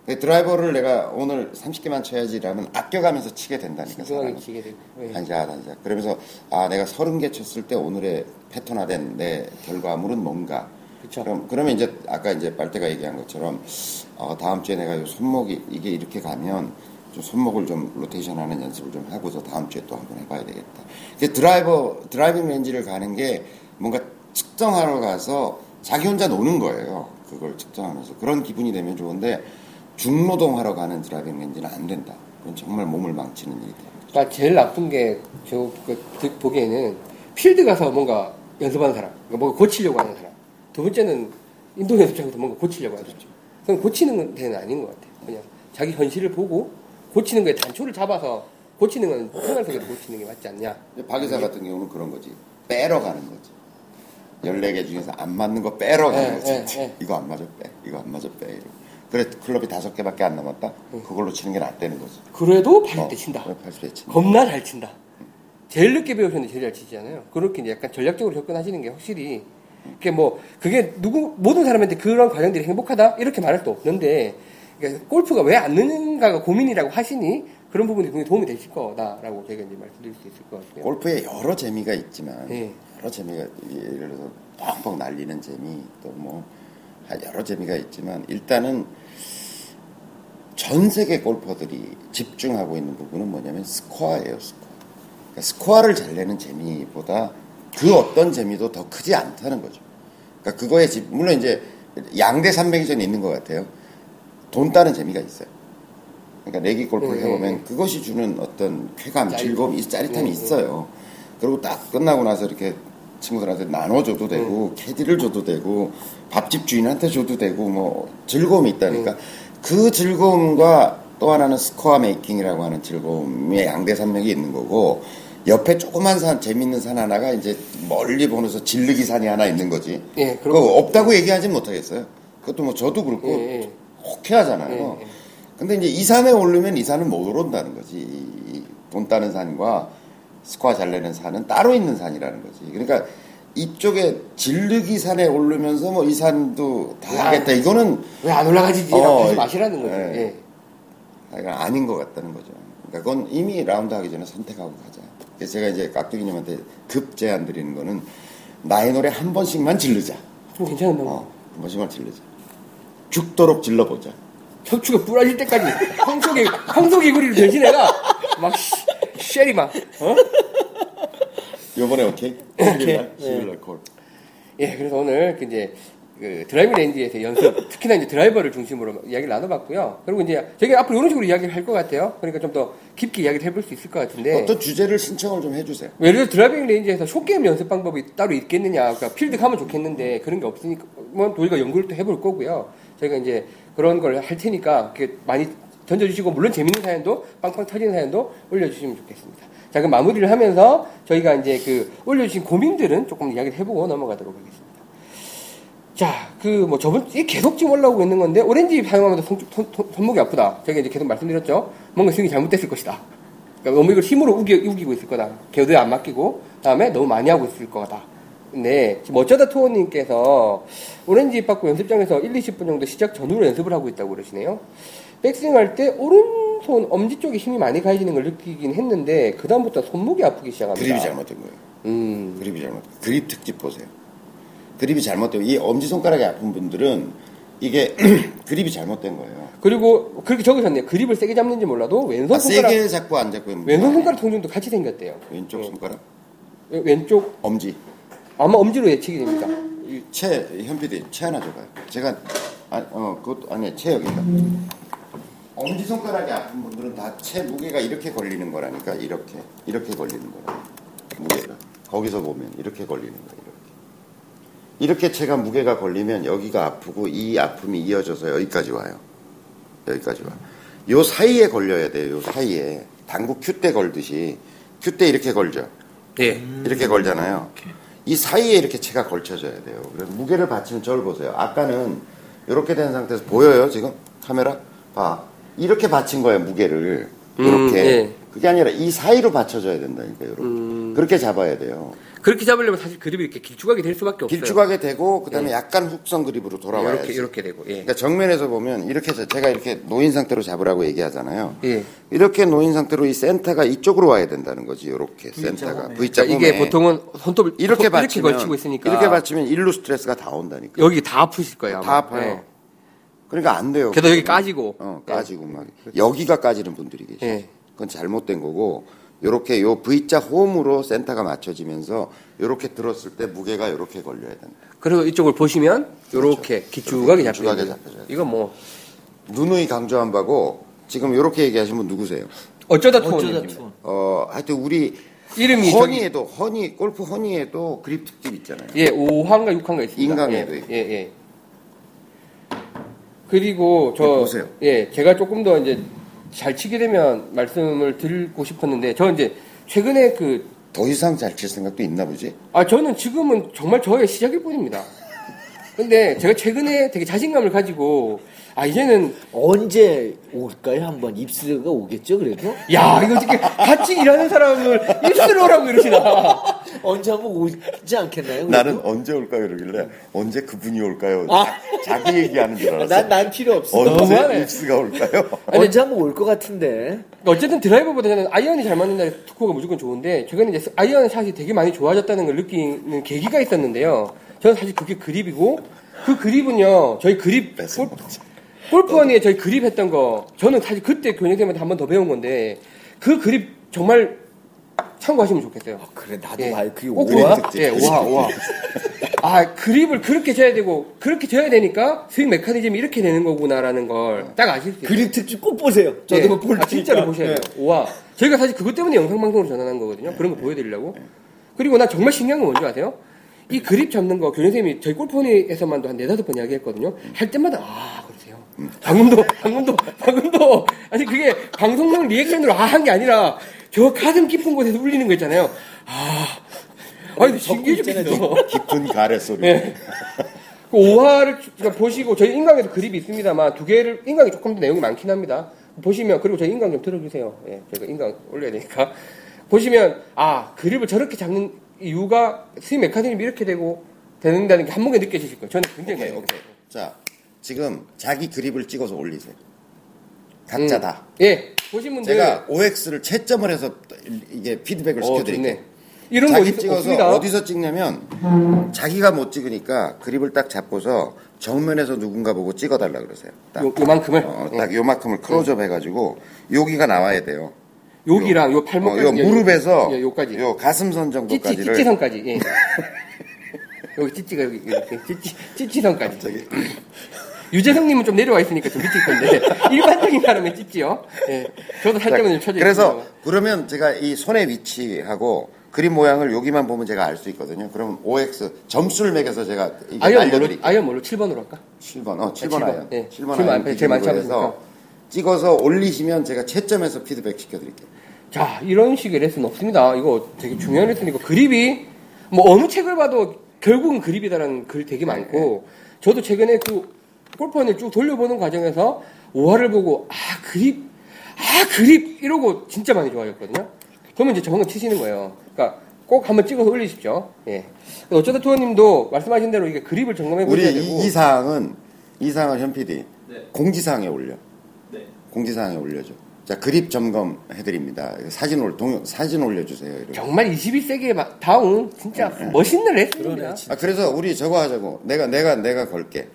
그 드라이버를 내가 오늘 30개만 쳐야지라면 아껴가면서 치게 된다니까. 사람은. 치게 되고. 예. 한샷 한샷. 그러면서 아 내가 30개 쳤을 때 오늘의 패턴화된 내 결과물은 뭔가. 그쵸. 그럼 그러면 이제 아까 이제 빨대가 얘기한 것처럼 어, 다음 주에 내가 요 손목이 이게 이렇게 가면 좀 손목을 좀 로테이션 하는 연습을 좀 하고서 다음 주에 또 한번 해봐야 되겠다. 그 드라이버 드라이빙 레인지를 가는 게 뭔가 측정하러 가서 자기 혼자 노는 거예요. 그걸 측정하면서 그런 기분이 되면 좋은데 중노동하러 가는 드라이빙 레인지는 안 된다. 그건 정말 몸을 망치는 일이 돼요. 그러니까 제일 나쁜 게저 그, 드- 보기에는 필드 가서 뭔가 연습하는 사람, 그러니까 뭔가 고치려고 하는 사람. 두 번째는 인도 연습장에서 뭔가 고치려고 하죠. 그건 고치는 데는 아닌 것 같아요. 그냥 자기 현실을 보고 고치는 거에 단초를 잡아서 고치는 건 생활 속에서 고치는 게 맞지 않냐. 근데 박의사 같은 경우는 그런 거지. 빼러 가는 거지. 14개 중에서 안 맞는 거 빼러 가는 예, 거지. 예, 예. 이거 안 맞아 빼. 이거 안 맞아 빼. 이러고. 그래 클럽이 다섯 개밖에 안 남았다. 그걸로 치는 게 낫다는 거지. 그래도 80대 어, 친다. 그래, 80대 친다. 겁나 잘 친다. 제일 늦게 배우셨는데 제일 잘 치잖아요. 그렇게 약간 전략적으로 접근하시는 게 확실히 그게 뭐 그게 누구 모든 사람한테 그런 과정들이 행복하다 이렇게 말할 수 없는데 그러니까 골프가 왜 안 느는가가 고민이라고 하시니 그런 부분이 굉장히 도움이 되실 거다라고 제가 이제 말씀드릴 수 있을 것 같고요. 골프에 여러 재미가 있지만 예. 여러 재미가 예를 들어서 뻥뻥 날리는 재미 또 뭐 여러 재미가 있지만 일단은 전 세계 골퍼들이 집중하고 있는 부분은 뭐냐면 스코어예요 스코어 그러니까 스코어를 잘 내는 재미보다 그 어떤 재미도 더 크지 않다는 거죠 그러니까 그거에 집 물론 이제 양대 산맥이 전 있는 것 같아요 돈 따는 재미가 있어요 그러니까 내기 골프를 네, 해보면 네. 그것이 주는 어떤 쾌감, 짜릿- 즐거움, 이 짜릿함이 네, 네. 있어요. 그리고 딱 끝나고 나서 이렇게 친구들한테 나눠줘도 되고 네. 캐디를 줘도 되고 밥집 주인한테 줘도 되고 뭐 즐거움이 있다니까 네. 그 즐거움과 또 하나는 스코어 making이라고 하는 즐거움의 양대산맥이 있는 거고 옆에 조그만 산 재밌는 산 하나가 이제 멀리 보면서 질르기 산이 하나 있는 거지. 예, 그거 없다고 얘기하진 못하겠어요. 그것도 뭐 저도 그렇고 예, 예. 호쾌하잖아요. 예, 예. 근데 이제 이 산에 오르면 이 산은 못 오른다는 거지. 이돈 따는 산과 스코어 잘 내는 산은 따로 있는 산이라는 거지. 그러니까 이쪽에 질르기 산에 오르면서 뭐 이 산도 다 야. 하겠다. 이거는 왜 안 올라가지라고 어, 하지 마시라는 거죠. 예. 예. 아, 이건 아닌 것 같다는 거죠. 그러니까 그건 이미 라운드 하기 전에 선택하고 가자. 그래서 제가 이제 깍두기님한테 급 제안 드리는 거는 나의 노래 한 번씩만 질르자. 좀 괜찮은 방법. 어, 한 번씩만 질르자. 죽도록 질러보자. 척추가 부러질 때까지 황소개 황소개구리로 변신해가 막 씨- 쉐리 막 어? 요번에 오케이? 오케이. 11날? 11날 콜. 예, 그래서 오늘 그 이제 그 driving range에서 연습, 특히나 이제 드라이버를 중심으로 이야기를 나눠봤고요. 그리고 이제 저희가 앞으로 이런 식으로 이야기를 할 것 같아요. 그러니까 좀 더 깊게 이야기를 해볼 수 있을 것 같은데. 어떤 주제를 신청을 좀 해주세요. 예를 들어 드라이빙 레인지에서 숏게임 연습 방법이 따로 있겠느냐. 그러니까 필드 가면 좋겠는데 그런 게 없으니까 뭐 저희가 연구를 또 해볼 거고요. 저희가 이제 그런 걸 할 테니까 많이 던져주시고 물론 재밌는 사연도 빵빵 터지는 사연도 올려주시면 좋겠습니다. 자 그럼 마무리를 하면서 저희가 이제 그 올려주신 고민들은 조금 이야기를 해보고 넘어가도록 하겠습니다. 자, 그, 뭐, 저번, 이 계속 지금 올라오고 있는 건데, 오렌지 사용하면서 손, 손, 손, 손목이 아프다. 제가 이제 계속 말씀드렸죠. 뭔가 스윙이 잘못됐을 것이다. 그러니까 너무 이걸 힘으로 우기, 우기고 있을 거다. 궤도에 안 맡기고, 다음에 너무 많이 하고 있을 거다. 근데, 지금 어쩌다 투어님께서 오렌지 잎 받고 연습장에서 1, 20분 정도 시작 전후로 연습을 하고 있다고 그러시네요. 백스윙 할 때 오른손 엄지 쪽에 힘이 많이 가해지는 걸 느끼긴 했는데, 그 다음부터 손목이 아프기 시작합니다. 그립이 잘못된 거예요. 음, 그립이 잘못. 그립 특집 보세요. 그립이 잘못되고 이 엄지 손가락이 아픈 분들은 이게 그립이 잘못된 거예요. 그리고 그렇게 적으셨네요. 그립을 세게 잡는지 몰라도 왼손 아, 손가락 세게 잡고 안 잡고 왼손 손가락 통증도 같이 생겼대요. 왼쪽 손가락 왼- 왼쪽 엄지 아마 엄지로 예측이 됩니다. 이채 현PD 채 하나 줘봐요. 제가 아, 어 그것도 아니 채 여기다. 엄지 손가락이 아픈 분들은 다채 무게가 이렇게 걸리는 거라니까 이렇게. 이렇게 걸리는 거라. 무게가. 거기서 보면 이렇게 걸리는 거야 이렇게. 이렇게 채가 무게가 걸리면 여기가 아프고 이 아픔이 이어져서 여기까지 와요. 여기까지 와. 요 사이에 걸려야 돼요 요 사이에. 당구 큐 때 걸듯이. 큐 때 이렇게 걸죠? 네. 이렇게 걸잖아요. 이 사이에 이렇게 채가 걸쳐져야 돼요. 그래서 무게를 받치는 저를 보세요. 아까는 이렇게 된 상태에서 보여요 지금? 카메라? 봐 이렇게 받친 거예요 무게를 음, 이렇게 예. 그게 아니라 이 사이로 받쳐줘야 된다니까 이렇게 음. 그렇게 잡아야 돼요. 그렇게 잡으려면 사실 그립이 이렇게 길쭉하게 될 수밖에 없어요. 길쭉하게 되고 그다음에 약간 훅선 그립으로 돌아와야지. 이렇게 이렇게 되고. 예. 그러니까 정면에서 보면 이렇게 해서 제가 이렇게 놓인 상태로 잡으라고 얘기하잖아요. 예. 이렇게 놓인 상태로 이 센터가 이쪽으로 와야 된다는 거지. 이렇게 센터가 V자 자, 이게. 보통은 손톱을 이렇게 이렇게 받치면 걸치고 있으니까 이렇게 받치면 일루 스트레스가 다 온다니까. 여기 다 아프실 거예요. 다 아마. 아파요. 예. 그러니까 안 돼요. 게다가 여기 까지고. 어, 까지고 막 여기가 까지는 분들이 계셔. 예. 그건 잘못된 거고 요렇게 요 V자 홈으로 센터가 맞춰지면서 요렇게 들었을 때 무게가 요렇게 걸려야 된다. 그리고 이쪽을 보시면 이렇게 길쭉하게 길쭉하게 잡혀요. 잡혀져요. 이건 뭐 누누이 강조한 바고 지금 요렇게 얘기하신 분 누구세요? 어쩌다. 투어. 어, 하여튼 우리 이름이 저기 허니에도 허니 골프 허니에도 그립 특집 있잖아요. 예, 5화인가 6화인가 있습니다. 인강에도 예. 예, 예. 그리고 저 네, 보세요. 예, 제가 조금 더 이제 잘 치게 되면 말씀을 드리고 싶었는데 저 이제 최근에 그 더 이상 잘 칠 생각도 있나 보지? 아, 저는 지금은 정말 저의 시작일 뿐입니다. 근데 제가 최근에 되게 자신감을 가지고 아 이제는 언제 올까요? 한번 입스가 오겠죠, 그래도? 야 이거 어떻게 같이 일하는 사람을 입술로라고 이러시나 언제 한번 오지 않겠나요? 그래도? 나는 언제 올까요? 이러길래 언제 그분이 올까요? 아. 자기 얘기하는 줄 알았어. 난, 난 필요 없어. 언제 너무하네. 입스가 올까요? 언제 한번 올 것 같은데. 어쨌든 드라이버보다 저는 아이언이 잘 맞는 날에 스코어가 무조건 좋은데 최근에 이제 아이언 샷이 되게 많이 좋아졌다는 걸 느끼는 계기가 있었는데요. 저는 사실 그게 그립이고 그 그립은요 저희 그립 골. 골프 허니에 저희 그립 했던 거 저는 사실 그때 교육생한테 한 번 더 배운 건데 그 그립 정말 참고하시면 좋겠어요. 그래, 나도 예. 봐요. 그게 꼭 오화? 그립 특집. 예, 오화, 오화. 아, 그립을 그렇게 쥐어야 되고, 그렇게 쥐어야 되니까 스윙 메커니즘이 이렇게 되는 거구나라는 걸 딱 아실 수 있어요. 그립 특집 꼭 보세요. 저도 예. 뭐볼 아, 진짜로. 보셔야 예. 돼요. 오화. 저희가 사실 그것 때문에 영상 방송으로 전환한 거거든요. 그런 거 보여드리려고. 그리고 난 정말 신기한 건 뭔지 아세요? 이 그립 잡는 거, 교장선생님이 저희 골프원에서만도 한 네다섯 번 이야기했거든요. 할 때마다, 아, 그러세요. 방금도, 방금도, 방금도. 아니, 그게 방송용 리액션으로 아, 한 게 아니라, 저 가슴 깊은 곳에서 울리는 거 있잖아요. 아, 아니, 신기해 죽겠어. 깊은 가래 소리. 네. 그 5화를 보시고 저희 인강에도 그립이 있습니다만 두 개를 인강이 조금 더 내용이 많긴 합니다. 보시면 그리고 저희 인강 좀 들어주세요. 예, 제가 인강 올려야 되니까 보시면 아 그립을 저렇게 잡는 이유가 스윙 메커니즘이 이렇게 되고 되는다는 게 한 번에 느껴지실 거예요. 저는 굉장히 오케이, 많이 오케이. 자, 지금 자기 그립을 찍어서 올리세요. 각자 다. 예, 보신 분들 제가 OX를 채점을 해서 이게 피드백을 어, 시켜드릴게요. 좋네. 이런 거 자기 있, 찍어서 없습니다. 어디서 찍냐면 자기가 못 찍으니까 그립을 딱 잡고서 정면에서 누군가 보고 찍어달라 그러세요. 딱, 요, 요만큼을 어, 딱 요만큼을 클로즈업 해가지고 여기가 나와야 돼요. 여기랑 요 어, 팔목까지 요 무릎에서 예, 요까지 요 가슴선 찌찌 정도까지를 찌찌선까지 예. 여기 찌찌가 여기 이렇게 찌찌 찌찌선까지 유재성님은 좀 내려와 있으니까 좀 밑일 건데 일반적인 사람은 찌찌요. 예. 저도 살짝은 좀 쳐져 그래서 있습니다. 그러면 제가 이 손의 위치하고 그림 모양을 여기만 보면 제가 알 수 있거든요. 그럼 OX 점수를 매겨서 제가 아이언 뭘로. 아이언 뭘로 7번으로 할까? 7번, 어, 7번 칠 번. 아이언. 예, 7번 칠번 아이언 제일 많이 잡으니까. 찍어서 올리시면 제가 채점해서 피드백 시켜드릴게요. 자, 이런 식의 레슨 없습니다. 이거 되게 중요한 레슨이고, 그립이, 뭐, 어느 책을 봐도 결국은 그립이다라는 글 되게 많고, 저도 최근에 그 골프원을 쭉 돌려보는 과정에서 오화를 보고, 아, 그립, 아, 그립! 이러고 진짜 많이 좋아졌거든요. 그러면 이제 정확히 치시는 거예요. 그러니까 꼭 한번 찍어서 올리십시오. 예. 어쩌다 투어님도 말씀하신 대로 이게 그립을 점검해 우리 보셔야 되고. 이, 이 사항은 이 사항은 현 PD 네. 공지사항에 올려. 네. 공지사항에 올려줘. 자 그립 점검 해드립니다. 사진 올 동, 사진 올려주세요. 이렇게. 정말 21세기에 다운 진짜 멋있는 레슨입니다. 그러네, 아, 그래서 우리 저거 하자고. 내가 내가 내가 걸게.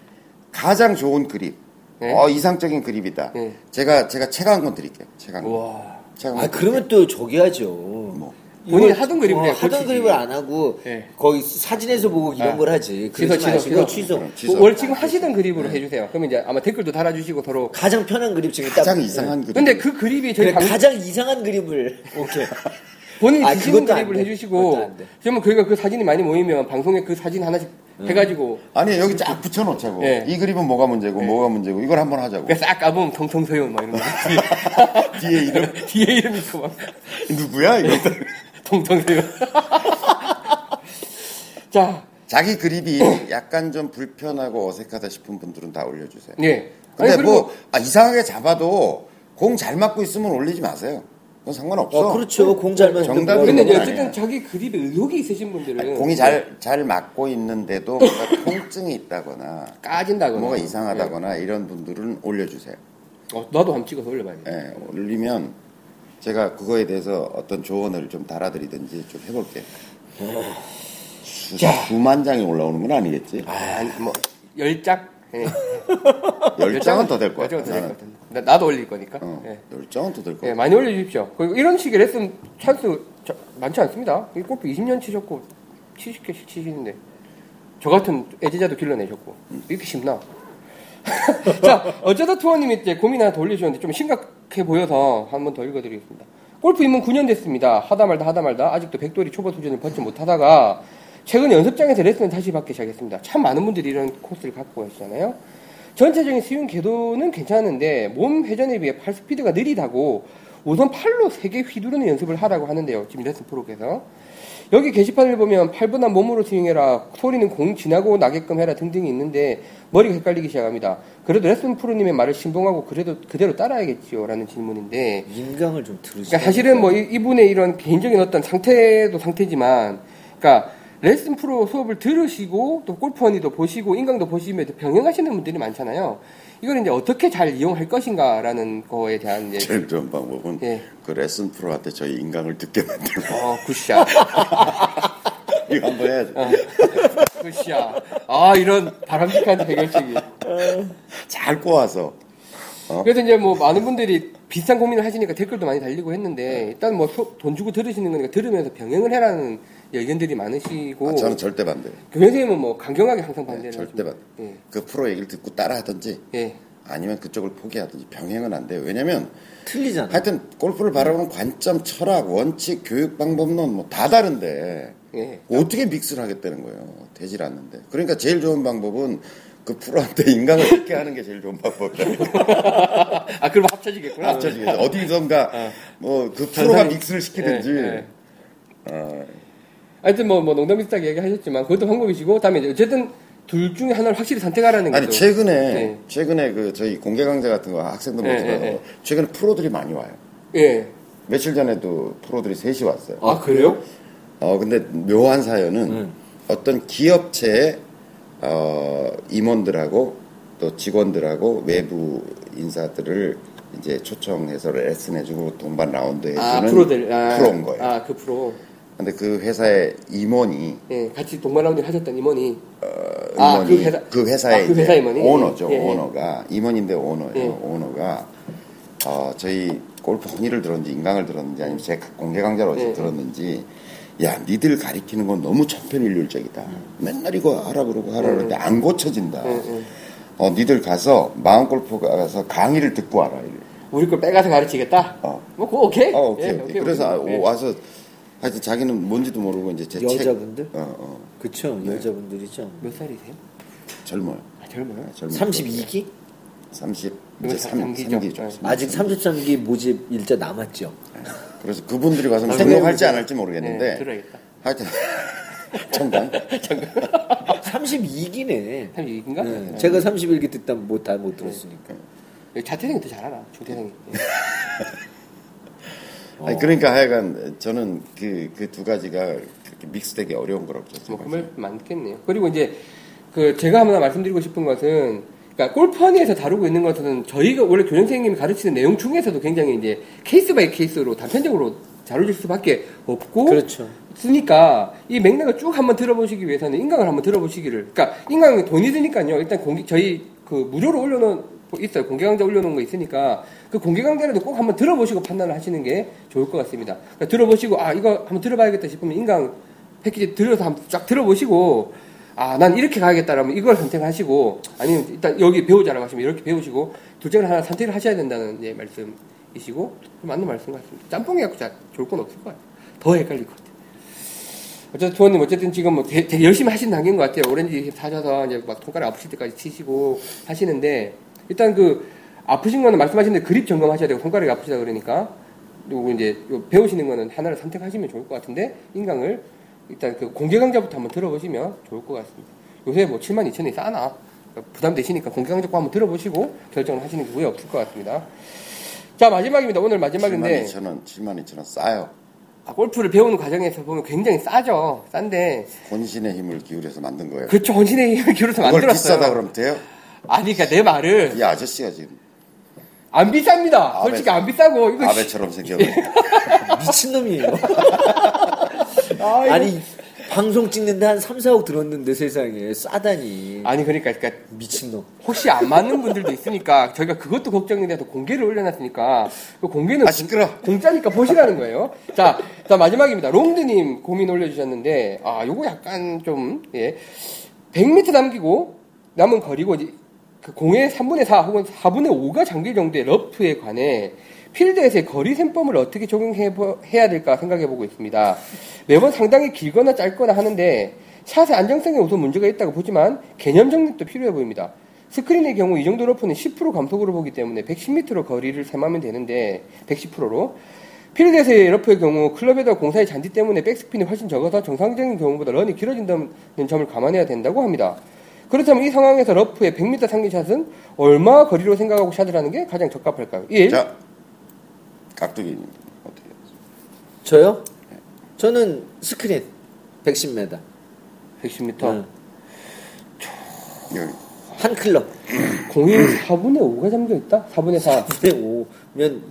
가장 좋은 그립. 네. 어 이상적인 그립이다. 네. 제가 제가 책 한 권 드릴게요. 책 한 권. 우와. 책 한 아, 권. 그러면 또 저기 하죠. 뭐. 본인이 이걸- 하던 그립을 어, 하던. 그립을 안 하고 예. 거기 사진에서 보고 이런 아. 걸 하지. 취소, 취소, 취소. 취소. 취소. 월 지금 하시던 그립으로 해주세요. 그러면 이제 아마 댓글도 달아주시고 서로. 가장 편한 그립 지금 가장 딱- 이상한 그립. 근데 그 그립이 저희 그래, 방, 가장 이상한 그림을 오케이. 본인이 아, 그립을 돼. 해주시고. 그러면 저희가 그 사진이 많이 모이면 방송에 그 사진 하나씩 해가지고 아니 여기 쫙 붙여놓자고. 예. 이 그립은 뭐가 문제고 뭐가 문제고 이걸 한번 하자고. 그래서 싹 까보면 통통소연 막 이런 거. 뒤에 이름 뒤에 이름 있고 막. 누구야 이거. 통통소연. 자, 자기 그립이 약간 좀 불편하고 어색하다 싶은 분들은 다 올려주세요. 예. 근데 아니, 뭐 아, 이상하게 잡아도 공 잘 맞고 있으면 올리지 마세요. 그건 상관없어. 어, 그렇죠. 공 잘 맞는 정답이 근데 이제 그건 어쨌든 아니야. 자기 그립에 의욕이 있으신 분들은 아니, 공이 잘, 잘 맞고 있는데도 통증이 있다거나 까진다거나 뭐가 이상하다거나 이런 분들은 올려주세요. 어, 나도 한번 찍어서 올려봐야 돼. 예, 올리면 제가 그거에 대해서 어떤 조언을 좀 달아드리든지 좀 해볼게요. 수, 수만 장이 올라오는 건 아니겠지? 아, 뭐 열짝. 예. 열 장은 더 될것열 같아. 장은 더될것 나는. 같은데. 나- 나도 올릴 거니까. 어, 예. 열 장은 더될것 예, 같아. 많이 올려주십시오. 그리고 이런 식의 레슨 찬스 저- 많지 않습니다. 이 골프 20년 치셨고 70개씩 치시는데 저 같은 애지자도 길러내셨고 이렇게 쉽나? 자, 어쩌다 투어님이 이제 고민 하나 더 올려주셨는데 좀 심각해 보여서 한 번 더 읽어드리겠습니다. 골프 입문 9년 됐습니다. 하다 말다 하다 말다 아직도 백돌이 초보 수준을 벗지 못하다가 최근 연습장에서 레슨을 다시 받기 시작했습니다. 참 많은 분들이 이런 코스를 갖고 계시잖아요. 전체적인 스윙 궤도는 괜찮은데 몸 회전에 비해 팔 스피드가 느리다고 우선 팔로 세게 휘두르는 연습을 하라고 하는데요. 지금 레슨 프로께서. 여기 게시판을 보면 팔보다 몸으로 스윙해라, 소리는 공 지나고 나게끔 해라 등등이 있는데 머리가 헷갈리기 시작합니다. 그래도 레슨 프로님의 말을 신봉하고 그래도 그대로 따라야겠지요? 라는 질문인데 인강을 좀 들으시죠. 그러니까 사실은 뭐 이- 이분의 이런 개인적인 어떤 상태도 상태지만, 그러니까 레슨 프로 수업을 들으시고 또 골프 허니도 보시고 인강도 보시면서 병행하시는 분들이 많잖아요. 이걸 이제 어떻게 잘 이용할 것인가라는 거에 대한 이제 제일 좋은 방법은 예. 그 레슨 프로한테 저희 인강을 듣게 만들고 어 good shot, 이거 한번 해야죠. 어. 굿샷. 아 이런 바람직한 해결책이. 잘 꼬아서 그래서 이제 뭐 많은 분들이 비슷한 고민을 하시니까 댓글도 많이 달리고 했는데 일단 뭐 돈 주고 들으시는 거니까 들으면서 병행을 해라는 의견들이 많으시고 아, 저는 절대 반대. 그 선생님은 뭐 강경하게 항상 반대를 절대 하십니다. 반대. 그 프로 얘기를 듣고 따라하든지 예. 아니면 그쪽을 포기하든지 병행은 안 돼요. 왜냐면 틀리잖아. 하여튼 골프를 바라보는 관점, 철학, 원칙, 교육 방법론 뭐 다 다른데 예. 어떻게 믹스를 하겠다는 거예요. 되질 않는데. 그러니까 제일 좋은 방법은 그 프로한테 인강을 듣게 하는 게 제일 좋은 방법이에요. 아, 그럼 합쳐지겠구나. 합쳐지겠죠. 어디선가 뭐그 프로가 전산이- 믹스를 시키든지. 예, 예. 어, 하여튼 뭐, 뭐 농담 비슷하게 얘기하셨지만 그것도 방법이시고 다음에 이제 어쨌든 둘 중에 하나를 확실히 선택하라는 아니 거죠. 최근에 네. 최근에 그 저희 공개 강좌 같은 거 학생들 네, 모집해서 네, 네. 최근에 프로들이 많이 와요. 예. 며칠 전에도 프로들이 셋이 왔어요. 아, 그래요? 어 근데 묘한 사연은 음. 어떤 기업체의 어 임원들하고 또 직원들하고 외부 인사들을 이제 초청해서 레슨 해주고 동반 라운드 해주는 아, 프로들. 아, 프로인 거예요. 아, 그 프로. 근데 그 회사의 임원이 예, 같이 동반라운드 하셨던 임원이. 어, 아, 그 회사- 그 회사의 아, 그 회사 임원이? 오너죠. 예, 예. 오너가 임원인데 오너예요. 예. 오너가 어, 저희 골프 허니를 들었는지 인강을 들었는지 아니면 제 공개 강좌를 어디서 예, 예. 들었는지 야 니들 가리키는 건 너무 천편일률적이다. 맨날 이거 하라 그러고 하라 그러는데 안 고쳐진다. 예, 예. 어 니들 가서 마음 골프 가서 강의를 듣고 와라. 우리 걸 빼가서 가르치겠다? 어. 뭐, 오케이? 어, 오케이, 예, 오케이. 그래서 오케이. 오- 와서 하여튼 자기는 뭔지도 모르고 이제 제 여자분들? 책, 어, 어, 그쵸, 네. 여자분들이죠. 몇 살이세요? 젊어요. 아, 젊어요. 젊은 32기? 30 이거 이제 3, 삼기죠. 3기죠. 네. 아직 33기 모집 일자 남았죠. 그래서 그분들이 와서 아, 등록할지 네. 안 할지 모르겠는데 네, 들어야겠다. 하여튼 청강 32기네. 32인가? 네. 제가 31기 듣다 못, 다못 들었으니까. 자퇴생이 더 잘 알아, 중퇴생이. 예. 아니, 그러니까 하여간 저는 그 그 두 가지가 그렇게 믹스되기 어려운 거라고 뭐, 그 생각해요. 말 많겠네요. 그리고 이제, 그, 제가 하나 말씀드리고 싶은 것은, 그러니까 골프 허니에서 다루고 있는 것은 저희가 원래 교장 선생님이 가르치는 내용 중에서도 굉장히 이제 case by case로 단편적으로 다뤄질 수밖에 없고, 그렇죠. 쓰니까 이 맥락을 쭉 한번 들어보시기 위해서는 인강을 한번 들어보시기를. 그러니까 인강이 돈이 드니까요. 일단 공개, 저희 그 무료로 올려놓은 거 있어요. 공개 강좌 올려놓은 거 있으니까 그 공개 강좌라도 꼭 한번 들어보시고 판단을 하시는 게 좋을 것 같습니다. 그러니까 들어보시고 아 이거 한번 들어봐야겠다 싶으면 인강 패키지 들어서 한번 쫙 들어보시고 아 난 이렇게 가야겠다라면 이걸 선택하시고 아니면 일단 여기 배우자라고 하시면 이렇게 배우시고 둘 중에 하나 선택을 하셔야 된다는 이제 말씀이시고 맞는 말씀 같습니다. 짬뽕이 갖고 자 좋을 건 없을 것 같아요. 더 헷갈릴 것 같아요. 어쨌든 조원님 어쨌든 지금 뭐 되- 되게 열심히 하신 단계인 것 같아요. 오렌지 사셔서 이제 막 손가락 아프실 때까지 치시고 하시는데 일단 그 아프신 거는 말씀하신 대로 그립 점검하셔야 되고 손가락이 아프시다 그러니까 그리고 이제 요 배우시는 거는 하나를 선택하시면 좋을 것 같은데 인강을 일단 그 공개 강좌부터 한번 들어보시면 좋을 것 같습니다. 요새 뭐 7만 2천이 싸나 그러니까 부담 되시니까 공개 강좌 꼭 한번 들어보시고 결정을 하시는 게 후회 없을 것 같습니다. 자 마지막입니다. 오늘 마지막인데 7만 2천 원, 7만 2천 원 싸요. 아, 골프를 배우는 과정에서 보면 굉장히 싸죠. 싼데 혼신의 힘을 기울여서 만든 거예요. 그쵸 혼신의 힘을 기울여서 만들었어요. 비싸다 그러면 돼요? 아니 그러니까 내 말을 이 아저씨가 지금 안 비쌉니다. 아베- 솔직히 안 비싸고 이거 아베처럼 생겨버려. 미친 놈이에요. 아, 이거- 아니, 방송 찍는데 한 3, 4억 들었는데 세상에 싸다니. 아니 그러니까, 그러니까 미친놈. 혹시 안 맞는 분들도 있으니까 저희가 그것도 걱정이 돼서 공개를 올려놨으니까 그 공개는 아, 시끄러. 공짜니까 보시라는 거예요. 자, 자 마지막입니다. 롱드님 고민 올려주셨는데 아 요거 약간 좀 예. 100m 남기고 남은 거리고 그 공의 3분의 4 혹은 4분의 5가 잠길 정도의 러프에 관해 필드에서의 거리 셈법을 어떻게 적용해야 될까 생각해 보고 있습니다. 매번 상당히 길거나 짧거나 하는데 샷의 안정성에 우선 문제가 있다고 보지만 개념 정립도 필요해 보입니다. 스크린의 경우 이 정도 러프는 10% 감속으로 보기 때문에 110m로 거리를 셈하면 되는데 110%로 필드에서의 러프의 경우 클럽에다 공 사이의 잔디 때문에 백스핀이 훨씬 적어서 정상적인 경우보다 런이 길어진다는 점을 감안해야 된다고 합니다. 그렇다면 이 상황에서 러프의 100m 상기 샷은 얼마 거리로 생각하고 샷을 하는 게 가장 적합할까요? 1. 자, 깍두기님 어떻게? 저요? 저는 스크린 110m. 110m. 응. 여기 한 클럽. 공이 4분의 5가 잠겨 있다? 4분의 4. 4분의 5면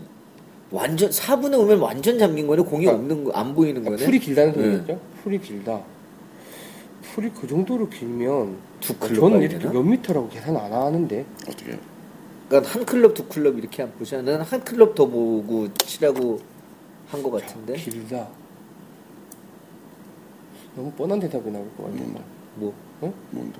완전 4분의 5면 완전 잠긴 거네. 공이 그러니까 없는 거 안 보이는 거네. 풀이 길다는 네. 소리겠죠? 풀이 길다. 풀이 그 정도로 길면 두 아, 클럽 저는 이렇게 되나? 몇 미터라고 계산 안 하는데 어떻게? 해요? 그러니까 한 클럽 두 클럽 이렇게 안 보지 않는 한 클럽 더 보고 치라고 한 것 같은데. 길다. 너무 뻔한 대답이 나올 것 같아요. 음. 뭐 뭔데?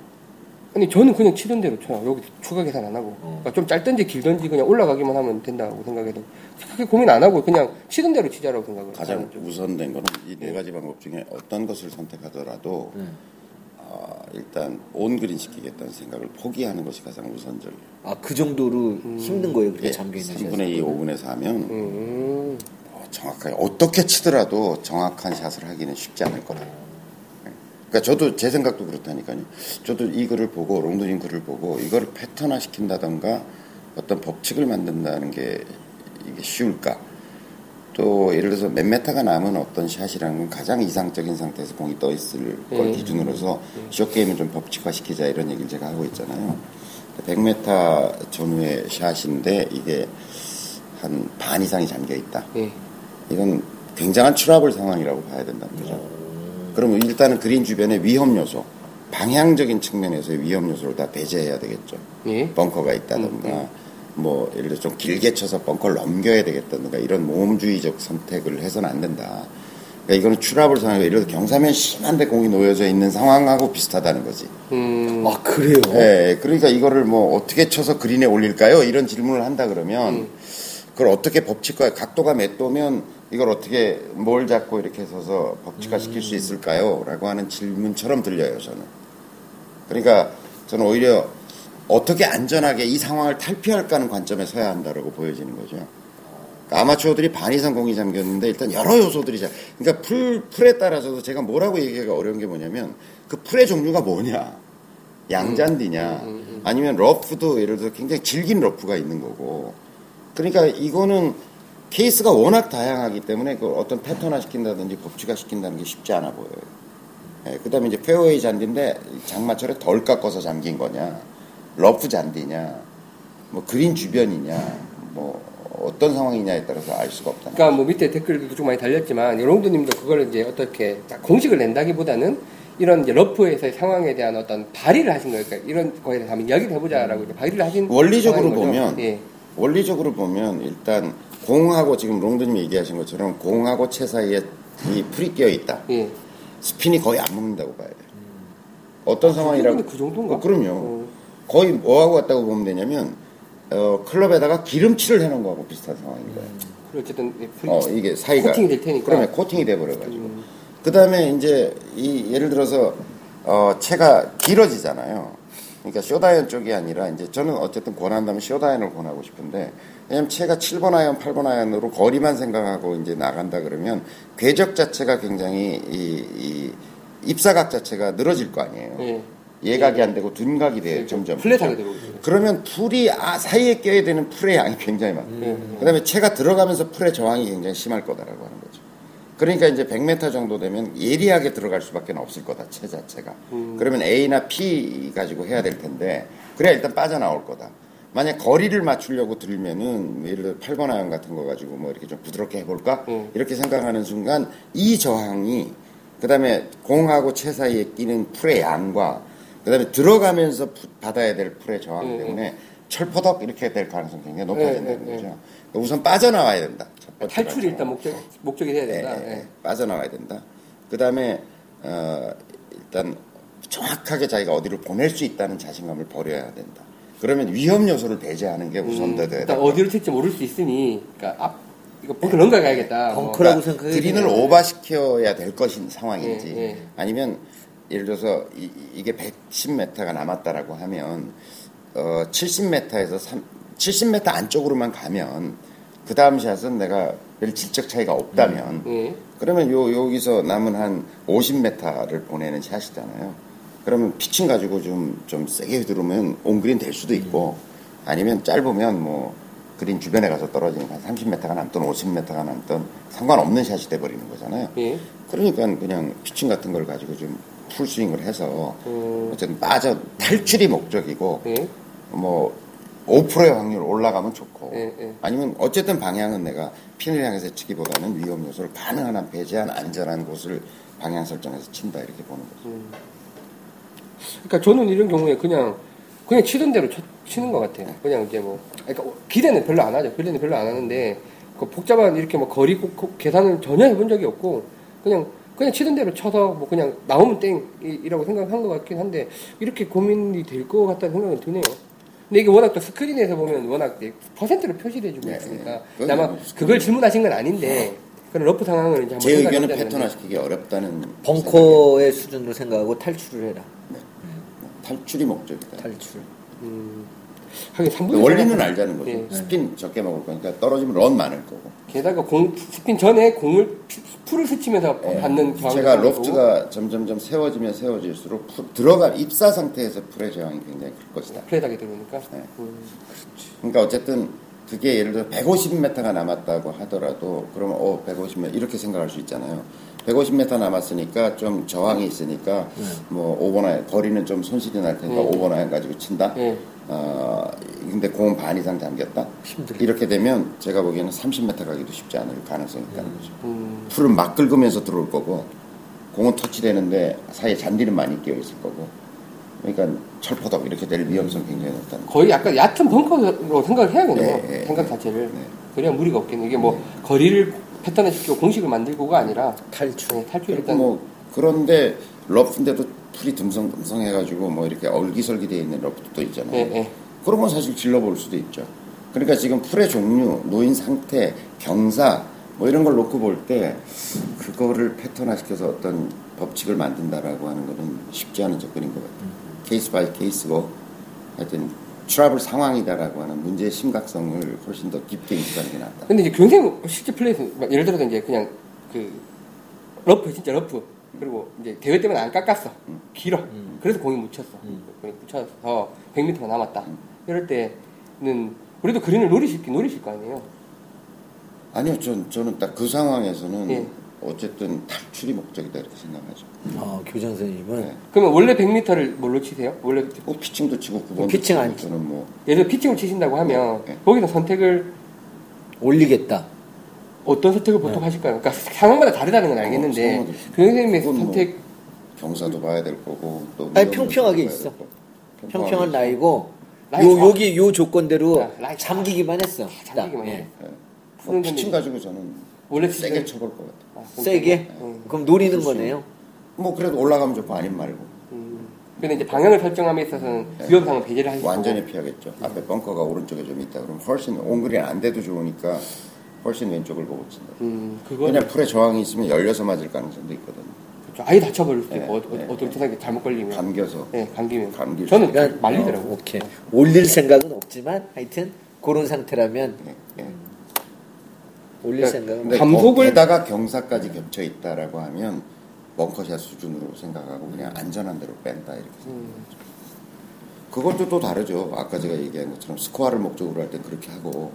아니 저는 그냥 치던 대로 쳐요. 여기 추가 계산 안 하고. 어. 그러니까 좀 짧든지 길든지 그냥 올라가기만 하면 된다고 생각해도 크게 고민 안 하고 그냥 치던 대로 치자라고 생각을 가장. 우선된 거는 이 네 가지 방법 중에 어떤 것을 선택하더라도 음. 아, 일단 on green 시키겠다는 생각을 포기하는 것이 가장 우선적이에요. 아 그 정도로 힘든 거예요. 그렇게 잠겨 있는 3분의 2, 5분의 4면 음. 정확하게 어떻게 치더라도 정확한 샷을 하기는 쉽지 않을 거다. 그러니까 저도 제 생각도 그렇다니까요. 저도 이 글을 보고 올려드린 글을 보고 이거를 패턴화 시킨다던가 어떤 법칙을 만든다는 게 이게 쉬울까? 또 예를 들어서 몇 메타가 남은 어떤 샷이라는 건 가장 이상적인 상태에서 공이 떠 있을 걸 음. 기준으로서 숏게임을 좀 법칙화 시키자 이런 얘기를 제가 하고 있잖아요. 100m 전후의 샷인데 이게 한 반 이상이 잠겨 있다. 예. 이건 굉장한 트러블 상황이라고 봐야 된다는 거죠. 그러면 일단은 그린 주변의 위험 요소, 방향적인 측면에서의 위험 요소를 다 배제해야 되겠죠. 예. 벙커가 있다든가, 음, 뭐, 예를 들어 좀 길게 쳐서 벙커를 넘겨야 되겠다든가, 이런 모험주의적 선택을 해서는 안 된다. 그러니까 이거는 트러블 상황이고, 예를 들어 경사면 심한데 공이 놓여져 있는 상황하고 비슷하다는 거지. 음. 아 그래요? 예, 그러니까 이거를 뭐 어떻게 쳐서 그린에 올릴까요? 이런 질문을 한다 그러면 음. 그걸 어떻게 법칙화 각도가 몇 도면 이걸 어떻게 뭘 잡고 이렇게 서서 법칙화 시킬 음. 수 있을까요? 라고 하는 질문처럼 들려요, 저는. 그러니까 저는 오히려 어떻게 안전하게 이 상황을 탈피할까 하는 관점에 서야 한다라고 보여지는 거죠. 그러니까 아마추어들이 반 이상 공이 잠겼는데 일단 여러 요소들이 자, 그러니까 풀, 풀에 따라서도 제가 뭐라고 얘기하기가 어려운 게 뭐냐면 그 풀의 종류가 뭐냐. 양잔디냐. 아니면 러프도 예를 들어 굉장히 질긴 러프가 있는 거고. 그러니까 이거는 케이스가 워낙 다양하기 때문에 그 어떤 패턴화 시킨다든지 법칙화 시킨다는 게 쉽지 않아 보여요. 예, 그 다음에 이제 페어웨이 잔디인데 장마철에 덜 깎아서 잠긴 거냐, 러프 잔디냐, 뭐 그린 주변이냐, 뭐 어떤 상황이냐에 따라서 알 수가 없다. 그러니까 뭐 밑에 댓글도 좀 많이 달렸지만 여러분들님도 그걸 이제 어떻게 딱 공식을 낸다기보다는 이런 이제 러프에서의 상황에 대한 어떤 발의를 하신 거예요. 그러니까 이런 거에 대해서 한번 이야기를 해보자라고 이제 발의를 하신 원리적으로. 보면 예. 원리적으로 보면 일단 공하고 지금 롱드님 얘기하신 것처럼 공하고 채 사이에 이 풀이 끼어 있다. 예. 스핀이 거의 안 먹는다고 봐야 돼. 어떤 상황이라고? 그 정도인가? 어, 그럼요. 어. 거의 뭐하고 같다고 보면 되냐면 어, 클럽에다가 기름칠을 해놓은 거하고 비슷한 상황인 거예요. 그리고 어쨌든 어, 이게 사이가 코팅이 될 테니까. 그러면 코팅이 돼버려가지고. 음. 그 다음에 이제 이 예를 들어서 어, 채가 길어지잖아요. 그러니까 숏아이언 쪽이 아니라 이제 저는 어쨌든 권한다면 숏아이언을 권하고 싶은데 왜냐면 채가 7번 아이언, 8번 아이언으로 거리만 생각하고 이제 나간다 그러면 궤적 자체가 굉장히 이, 이 입사각 자체가 늘어질 거 아니에요. 예. 예각이 안 되고 둔각이 돼요, 그렇죠. 점점. 플랫하게 되거든요. 그러면 풀이 아, 사이에 껴야 되는 풀의 양이 굉장히 많아요. 음. 그다음에 채가 들어가면서 풀의 저항이 굉장히 심할 거다라고 하는 거죠. 그러니까 이제 100m 정도 되면 예리하게 들어갈 수밖에 없을 거다 채 자체가. 음. 그러면 A나 P 가지고 해야 될 텐데 그래야 일단 빠져나올 거다. 만약 거리를 맞추려고 들면은 예를 들어 8번 아이언 같은 거 가지고 뭐 이렇게 좀 부드럽게 해볼까 음. 이렇게 생각하는 순간 이 저항이 그다음에 공하고 채 사이에 끼는 풀의 양과 그 다음에 들어가면서 부- 받아야 될 풀의 저항 음, 때문에 철퍼덕 이렇게 될 가능성이 굉장히 네, 높아진다는 네, 거죠. 그러니까 우선 빠져나와야 된다. 첫 번째 탈출이. 일단 목적 목적이 돼야 된다. 빠져나와야 된다. 그 다음에 어, 일단 정확하게 자기가 어디로 보낼 수 있다는 자신감을 버려야 된다. 그러면 위험 요소를 배제하는 게 우선돼야 음, 된다. 일단 어디로 튈지 모를 수 있으니, 그러니까 앞 이거 벙커 넘가 가야겠다. 뭐. 벙커라고 생각해. 그린을 오버시켜야 될 것인 상황인지 예, 예. 아니면 예를 들어서 이, 게 110m가 남았다라고 하면 어, 70m에서 3, 70m 안쪽으로만 가면 그 다음 샷은 내가 별 질적 차이가 없다면 예. 그러면 요 여기서 남은 한 50m를 보내는 샷이잖아요. 그러면 피칭 가지고 좀 좀 세게 휘두르면 온그린 될 수도 있고 아니면 짧으면 뭐 그린 주변에 가서 떨어지니까 한 30m가 남든 50m가 남든 상관없는 샷이 돼 버리는 거잖아요. 예. 그러니까 그냥 피칭 같은 걸 가지고 좀 풀스윙을 해서 음. 어쨌든 빠져 탈출이 목적이고 예. 뭐 5%의 확률 올라가면 좋고 예, 예. 아니면 어쨌든 방향은 내가 핀을 향해서 치기보다는 위험 요소를 가능한 한 배제한 안전한 곳을 방향 설정해서 친다 이렇게 보는 거죠. 그러니까 저는 이런 경우에 그냥 그냥 치던 대로 쳐- 치는 것 같아요. 그냥 이제 뭐 그러니까 기대는 별로 안 하죠. 기대는 별로 안 하는데 그 복잡한 이렇게 뭐 거리 고- 고- 계산을 전혀 해본 적이 없고 그냥 그냥 치던 대로 쳐서 뭐 그냥 나오면 땡이라고 생각한 것 같긴 한데 이렇게 고민이 될 것 같다는 생각은 드네요. 근데 이게 워낙 또 스크린에서 보면 워낙 퍼센트로 표시를 해주고 네, 있으니까 네. 아마 뭐 그걸 질문하신 건 아닌데 그런 러프 상황을 이제 한번 제 의견은 패턴화시키기 어렵다는 벙커의 수준으로 생각하고 탈출을 해라. 생각이에요. 탈출이 목적이다. 탈출. 음, 하긴 3분 원리는 알자는 거죠. 예. 스핀 적게 먹을 거니까 떨어지면 런 많을 거고. 게다가 공 스핀 전에 공을 피- 풀을 스치면서 예. 받는 저항 채가 로프트가 점점점 세워지면 세워질수록 풀- 들어간 입사 상태에서 풀의 저항이 굉장히 클 것이다. 플랫하게 들어오니까 네. 음, 그러니까 어쨌든 그게 예를 들어 150m가 남았다고 하더라도 그러면 어 150m 이렇게 생각할 수 있잖아요. 150m 남았으니까 좀 저항이 있으니까 뭐 오버나인 거리는 좀 손실이 날 테니까 네. 오버나인 가지고 친다. 예. 어 근데 공은 반 이상 잠겼다. 힘들어. 이렇게 되면 제가 보기에는 30m 가기도 쉽지 않을 가능성이 있다는 거죠. 음, 풀은 막 긁으면서 들어올 거고 공은 터치되는데 사이에 잔디는 많이 끼어 있을 거고 그러니까 철포덕 이렇게 될 위험성이 굉장히 높다는 거죠. 거의 약간 얕은 벙커로 생각을 해야겠네요. 네, 네, 생각 네. 자체를. 네. 그래야 무리가 없겠네. 이게 뭐 거리를 패턴화 시키고 공식을 만들고가 아니라 탈출. 네, 탈출 그리고 일단 뭐 그런데 러프인데도 풀이 듬성듬성 해가지고 뭐 이렇게 얼기설기 되어 있는 러프도 있잖아요. 예, 예. 그런 건 사실 질러볼 수도 있죠. 그러니까 지금 풀의 종류, 놓인 상태, 경사 뭐 이런 걸 놓고 볼 때 그거를 패턴화시켜서 어떤 법칙을 만든다라고 하는 거는 쉽지 않은 접근인 것 같아요. case by case고 하여튼 트러블 상황이다라고 하는 문제의 심각성을 훨씬 더 깊게 인식하는 게 낫다. 근데 이제 경생 실제 플레이에서 막 예를 들어서 이제 그냥 그 러프 진짜 러프 그리고 이제 대회 때문에 안 깎았어 길어 그래서 공이 묻혔어 공이 묻혀서 100m가 남았다 이럴 때는 우리도 그린을 노리실 노리실 거 아니에요 아니요, 전, 저는 딱 그 상황에서는 예. 어쨌든 탈출이 목적이다 이렇게 생각하죠. 어, 교장 선생님은 네. 그러면 원래 100m를 뭘로 치세요? 원래 뭐 피칭도 치고 9번 피칭 안 저는 뭐 예를 들어 피칭을 치신다고 하면 네. 거기서 선택을 올리겠다. 어떤 선택을 보통 하실까요? 그러니까 상황마다 다르다는 건 알겠는데 네. 상황마다 그뭐 선택 경사도 봐야 될 거고 또 아니, 평평하게 있어. 평평한 라이 요, 좋아. 여기 요 조건대로 아, 좋아. 잠기기만 했어. 잠기기만 딱, 해. 예. 있어. 푸는 뭐 피칭 건데 가지고 저는 원래 세게 쳐볼 것 같아요. 아, 그럼 세게? 음. 그럼 노리는 그렇지. 거네요. 뭐 그래도 올라가면 좋고 아닌 말고 음. 근데 이제 방향을 설정함에 있어서는 위험상은 배제를 하시고 네. 완전히 피하겠죠. 앞에 벙커가 오른쪽에 좀 있다 그러면 훨씬 온그린 안 돼도 좋으니까 훨씬 왼쪽을 보고 친다. 음, 그거 그냥 풀에 저항이 있으면 열려서 맞을 가능성도 있거든요. 그렇죠. 아예 다쳐버릴 수도 네, 있고 어, 네, 어, 어떤 세상에 잘못 걸리면 감겨서 네, 감기면 수 저는 그러니까 말리더라고 어, 오케이. 올릴 생각은 없지만 하여튼 그런 상태라면 예, 예. 올릴 그러니까 생각은 근데 감속을- 거기다가 경사까지 겹쳐 있다라고 하면 벙커샷 수준으로 생각하고 그냥 안전한 대로 뺀다 이렇게 생각하죠. 그것도 또 다르죠. 아까 제가 얘기한 것처럼 스코어를 목적으로 할 땐 그렇게 하고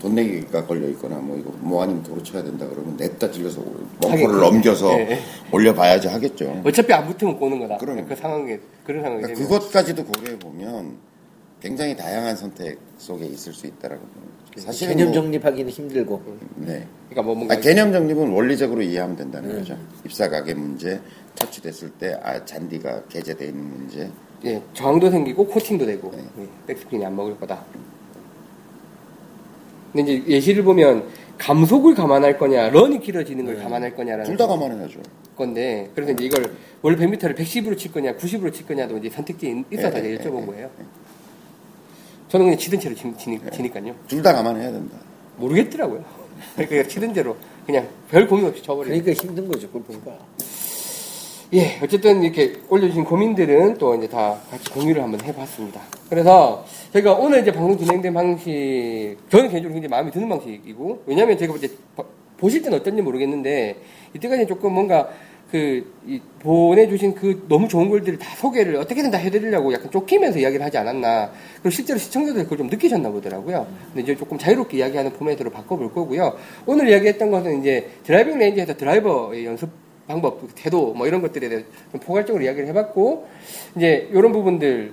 돈 내기가 걸려 있거나 뭐 이거 뭐 아니면 도로 쳐야 된다 그러면 질러서 벙커를 하겠죠. 넘겨서 예, 예. 올려봐야지 하겠죠. 어차피 안 붙으면 꼬는 거다 그러니까. 그 상황에 그런 상황이 그러니까 그것까지도 고려해 보면 굉장히 다양한 선택 속에 있을 수 있다라고 거죠. 사실은 개념 뭐, 정립하기는 힘들고 네. 그러니까 뭐 뭔가 아, 개념 정립은 원리적으로 이해하면 된다는 네. 거죠. 입사 가게 문제, 터치됐을 때 아, 잔디가 개재되어 있는 문제. 예, 저항도 생기고 코팅도 되고 네. 예, 백스핀이 안 먹을 거다. 근데 이제 예시를 보면 감속을 감안할 거냐, 런이 길어지는 걸 감안할 거냐라는 네. 둘다 감안해야죠. 건데 그래서 이제 이걸 원래 100m를 110으로 칠 거냐, 90으로 칠 거냐도 이제 선택지에 있어서 예, 이제 예, 여쭤본 예, 거예요. 저는 그냥 치던 채로 치, 치니까요. 둘 다 감안해야 된다. 모르겠더라고요. 그러니까 치던 대로 그냥 별 고민 없이 쳐버리고. 그러니까 힘든 거죠 골프가. 예, 어쨌든 이렇게 올려주신 고민들은 또 이제 다 같이 공유를 한번 해봤습니다. 그래서 제가 오늘 이제 방송 진행된 방식, 저는 개인적으로 굉장히 마음에 드는 방식이고, 왜냐면 제가 이제 바- 보실 때는 어떤지 모르겠는데, 이때까지 조금 뭔가 그, 이 보내주신 그 너무 좋은 글들을 다 소개를 어떻게든 다 해드리려고 약간 쫓기면서 이야기를 하지 않았나. 그리고 실제로 시청자들 그걸 좀 느끼셨나 보더라고요. 근데 이제 조금 자유롭게 이야기하는 포맷으로 바꿔볼 거고요. 오늘 이야기했던 것은 이제 driving range에서 드라이버의 연습 방법, 태도, 뭐 이런 것들에 대해 좀 포괄적으로 이야기를 해봤고, 이제 이런 부분들,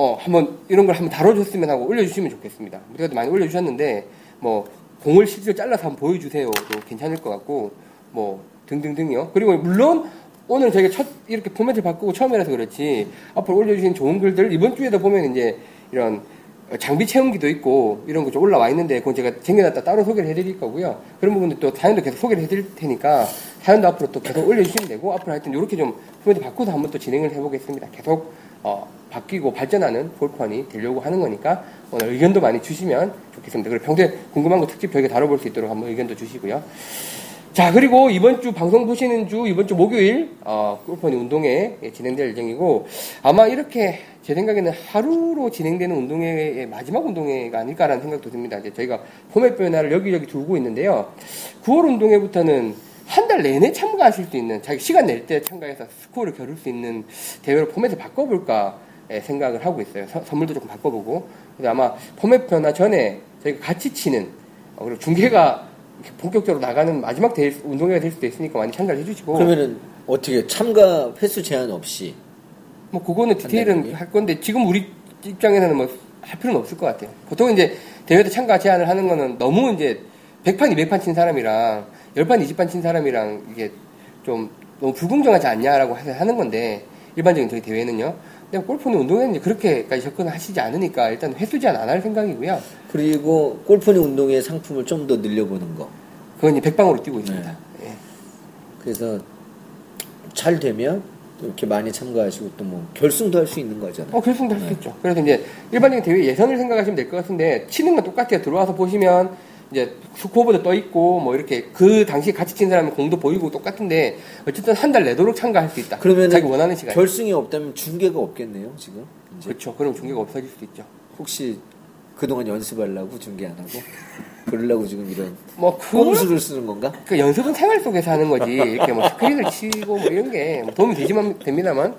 어, 한번 이런 걸 한번 다뤄줬으면 하고 올려주시면 좋겠습니다. 우리가 많이 올려주셨는데, 뭐, 공을 실제로 잘라서 한번 보여주세요도 괜찮을 것 같고, 뭐, 등등등이요. 그리고 물론, 오늘 저희가 첫, 이렇게 포맷을 바꾸고 처음이라서 그렇지, 앞으로 올려주신 좋은 글들, 이번 주에도 보면 이제 이런 장비 체험기도 있고, 이런 거 좀 올라와 있는데, 그건 제가 쟁여놨다 따로 소개를 해드릴 거고요. 그런 부분들 또 사연도 계속 소개를 해드릴 테니까, 사연도 앞으로 또 계속 올려주시면 되고, 앞으로 하여튼 이렇게 좀 포맷을 바꿔서 한번 또 진행을 해보겠습니다. 계속, 어, 바뀌고 발전하는 골판이 되려고 하는 거니까 오늘 의견도 많이 주시면 좋겠습니다. 그리고 평소에 궁금한 거 특집 저희가 다뤄볼 수 있도록 한번 의견도 주시고요. 자 그리고 이번 주 방송 보시는 주 이번 주 목요일 어, 골판이 운동회 예, 진행될 예정이고 아마 이렇게 제 생각에는 하루로 진행되는 운동회의 마지막 운동회가 아닐까라는 생각도 듭니다. 이제 저희가 포맷 변화를 여기저기 두고 있는데요. 9월 운동회부터는 한달 내내 참가하실 수 있는 자기 시간 낼 때 참가해서 스코어를 겨룰 수 있는 대회로 포맷을 바꿔볼까 예, 생각을 하고 있어요. 서- 선물도 조금 바꿔보고. 그래서 아마 포맷 변화 전에 저희가 같이 치는 어, 그리고 중계가 본격적으로 나가는 마지막 대회, 운동회가 될 수도 있으니까 많이 참가를 해주시고. 그러면은 어떻게 참가 횟수 제한 없이 뭐 그거는 디테일은 할 건데 지금 우리 입장에서는 뭐 할 필요는 없을 것 같아요. 보통 이제 대회 때 참가 제한을 하는 거는 너무 이제 100판, 200판 친 사람이랑 10판, 20판 친 사람이랑 이게 좀 너무 불공정하지 않냐라고 해서 하는 건데 일반적인 저희 대회는요. 근데 골프는 운동회는 그렇게까지 접근을 하시지 않으니까 일단 횟수 제한 안 할 생각이고요. 그리고 골프니 운동회 상품을 좀 더 늘려보는 거. 그건 이제 백방으로 뛰고 있습니다. 예. 그래서 잘 되면 또 이렇게 많이 참가하시고 또 뭐 결승도 할 수 있는 거잖아요. 어, 결승도 할수 있죠. 그래서 이제 일반적인 대회 예선을 생각하시면 될 것 같은데 치는 건 똑같아요. 들어와서 보시면 이제 스코어보드 떠 있고 뭐 이렇게 그 당시에 같이 친 사람은 공도 보이고 똑같은데 어쨌든 한 달 내도록 참가할 수 있다. 그러면 자기 원하는 시간. 결승이 없다면 중계가 없겠네요, 지금. 이제 그렇죠. 그럼 중계가 없어질 수도 있죠. 혹시 그동안 연습하려고 중계 안 하고 그러려고 지금 이런 뭐 꼼수를 쓰는 건가? 그 연습은 생활 속에서 하는 거지. 이렇게 뭐 스크린을 치고 뭐 이런 게뭐 도움이 되지만 됩니다만.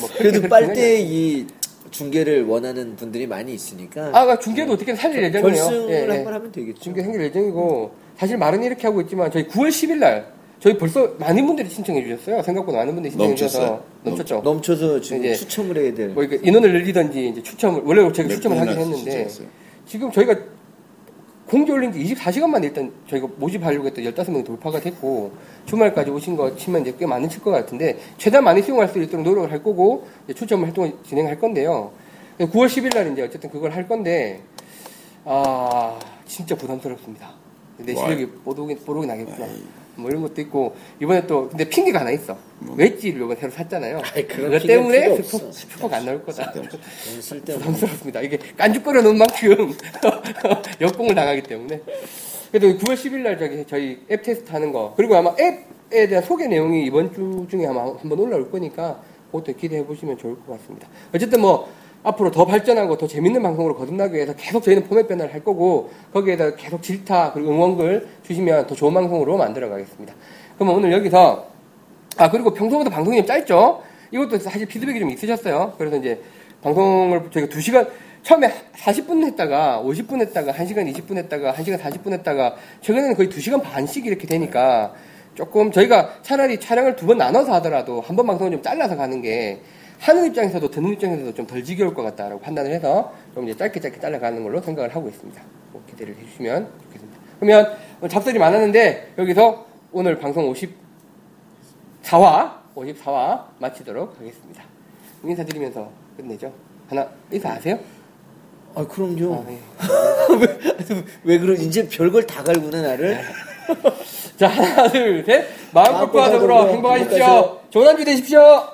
뭐 그래도 빨대 이 중계를 원하는 분들이 많이 있으니까 아, 그러니까 중계도 어떻게 살릴 예정이에요. 결승을 예, 예. 한번 하면 되겠죠. 중계 생길 예정이고 사실 말은 이렇게 하고 있지만 저희 9월 10일 날 저희 벌써 많은 분들이 신청해 주셨어요. 생각보다 많은 분들이 신청해 주셔서 넘쳤어요. 넘쳤죠. 넘쳐서 지금 이제 추첨을 해야 될. 뭐 인원을 늘리든지 이제 추첨을 원래 제가 몇 추첨을 하긴 했는데? 지금 저희가 공지 올린 지 24시간 만에 일단 저희가 모집하려고 했던 15명이 돌파가 됐고 주말까지 오신 거 치면 이제 꽤 많으실 것 같은데 최대한 많이 수용할 수 있도록 노력을 할 거고 추첨 활동을 진행할 건데요. 9월 10일 날 이제 어쨌든 그걸 할 건데 아 진짜 부담스럽습니다. 내 와. 실력이 뽀록이 나겠구나. 뭐 이런 것도 있고 이번에 또 근데 핑계가 하나 있어. 웨지를 이번에 새로 샀잖아요. 아이, 핑계는 때문에 스포. 스포가 안 나올 거다. 부담스럽습니다. 이게 깐죽거려 놓은 만큼 역공을 당하기 때문에. 그래도 9월 10일 날 저기 저희 앱 테스트 하는 거 그리고 아마 앱에 대한 소개 내용이 이번 주 중에 아마 한번 올라올 거니까 그것도 기대해 보시면 좋을 것 같습니다. 어쨌든 뭐 앞으로 더 발전하고 더 재밌는 방송으로 거듭나기 위해서 계속 저희는 포맷 변화를 할 거고 거기에다 계속 질타 그리고 응원글 주시면 더 좋은 방송으로 만들어 가겠습니다. 그러면 오늘 여기서 아 그리고 평소보다 방송이 좀 짧죠? 이것도 사실 피드백이 좀 있으셨어요. 그래서 이제 방송을 저희가 2시간 처음에 40분 했다가 50분 했다가 1시간 20분 했다가 1시간 40분 했다가 최근에는 거의 2시간 반씩 이렇게 되니까 조금 저희가 차라리 촬영을 두 번 나눠서 하더라도 한 번 방송을 좀 잘라서 가는 게 하는 입장에서도 듣는 입장에서도 좀 덜 지겨울 것 같다라고 판단을 해서 좀 이제 짧게 짧게 잘라가는 걸로 생각을 하고 있습니다. 꼭 기대를 해주시면 좋겠습니다. 그러면 잡설이 많았는데 여기서 오늘 방송 54화 54화 마치도록 하겠습니다. 인사드리면서 끝내죠. 하나 인사하세요? 아 그럼요. 아, 네. 왜, 왜 그런 이제 별걸 다 갈구나 나를. 자 하나 둘 셋 마음 마음 골프와 더불어 골프와 행복하십시오. 좋은 한주 되십시오.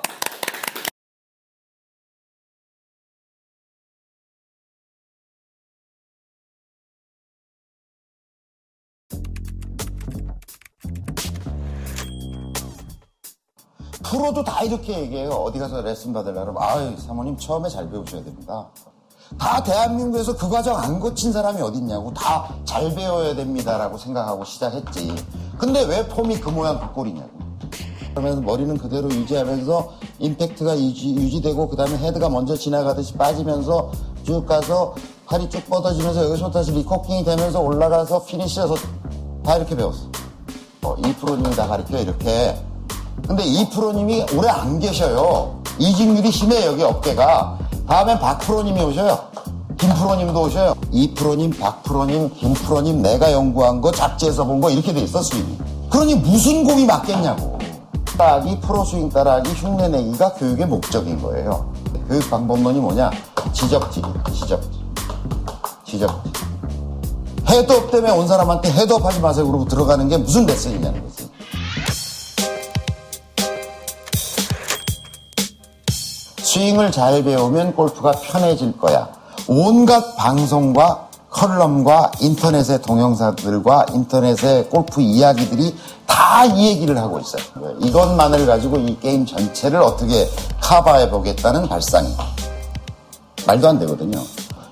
프로도 다 이렇게 얘기해요. 어디 가서 레슨 받으려면 아유 사모님 처음에 잘 배우셔야 됩니다. 다 대한민국에서 그 과정 안 거친 사람이 어딨냐고 다 잘 배워야 됩니다라고 생각하고 시작했지. 근데 왜 폼이 그 모양 그 꼴이냐고. 그러면서 머리는 그대로 유지하면서 임팩트가 유지, 되고 그 다음에 헤드가 먼저 지나가듯이 빠지면서 쭉 가서 팔이 쭉 뻗어지면서 여기서 다시 리코킹이 되면서 올라가서 피니시해서 다 이렇게 배웠어. 어, 이 프로님이 다 가르쳐 이렇게. 근데 이 프로님이 오래 안 계셔요. 이직률이 심해 여기 어깨가. 다음엔 박 프로님이 오셔요. 김 프로님도 오셔요. 이 프로님, 박 프로님, 김 프로님 내가 연구한 거 잡지에서 본 거 이렇게 돼 있어 스윙이. 그러니 무슨 공이 맞겠냐고. 따라하기, 프로 스윙 따라하기, 흉내 내기가 교육의 목적인 거예요. 교육 방법론이 뭐냐? 지적질, 지적질, 지적질. 헤드업 때문에 온 사람한테 헤드업 하지 마세요. 그러고 들어가는 게 무슨 레슨이냐는 거지. 스윙을 잘 배우면 골프가 편해질 거야. 온갖 방송과 컬럼과 인터넷의 동영상들과 인터넷의 골프 이야기들이 다 이 얘기를 하고 있어요. 이것만을 가지고 이 게임 전체를 어떻게 커버해 보겠다는 발상이. 말도 안 되거든요.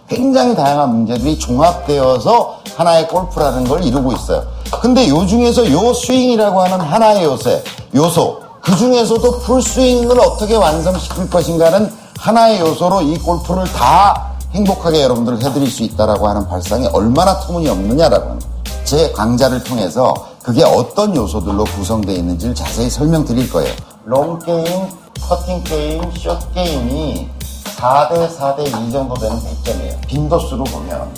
굉장히 다양한 문제들이 종합되어서 하나의 골프라는 걸 이루고 있어요. 근데 요 중에서 요 스윙이라고 하는 하나의 요새, 요소, 그 중에서도 풀스윙을 어떻게 완성시킬 것인가는 하나의 요소로 이 골프를 다 행복하게 여러분들 해드릴 수 있다라고 하는 발상이 얼마나 터무니없느냐라고 제 강좌를 통해서 그게 어떤 요소들로 구성되어 있는지를 자세히 설명드릴 거예요. 롱 게임, 퍼팅 게임, 숏 게임이 4대 4대 2 정도 되는 백점이에요. 빈도수로 보면.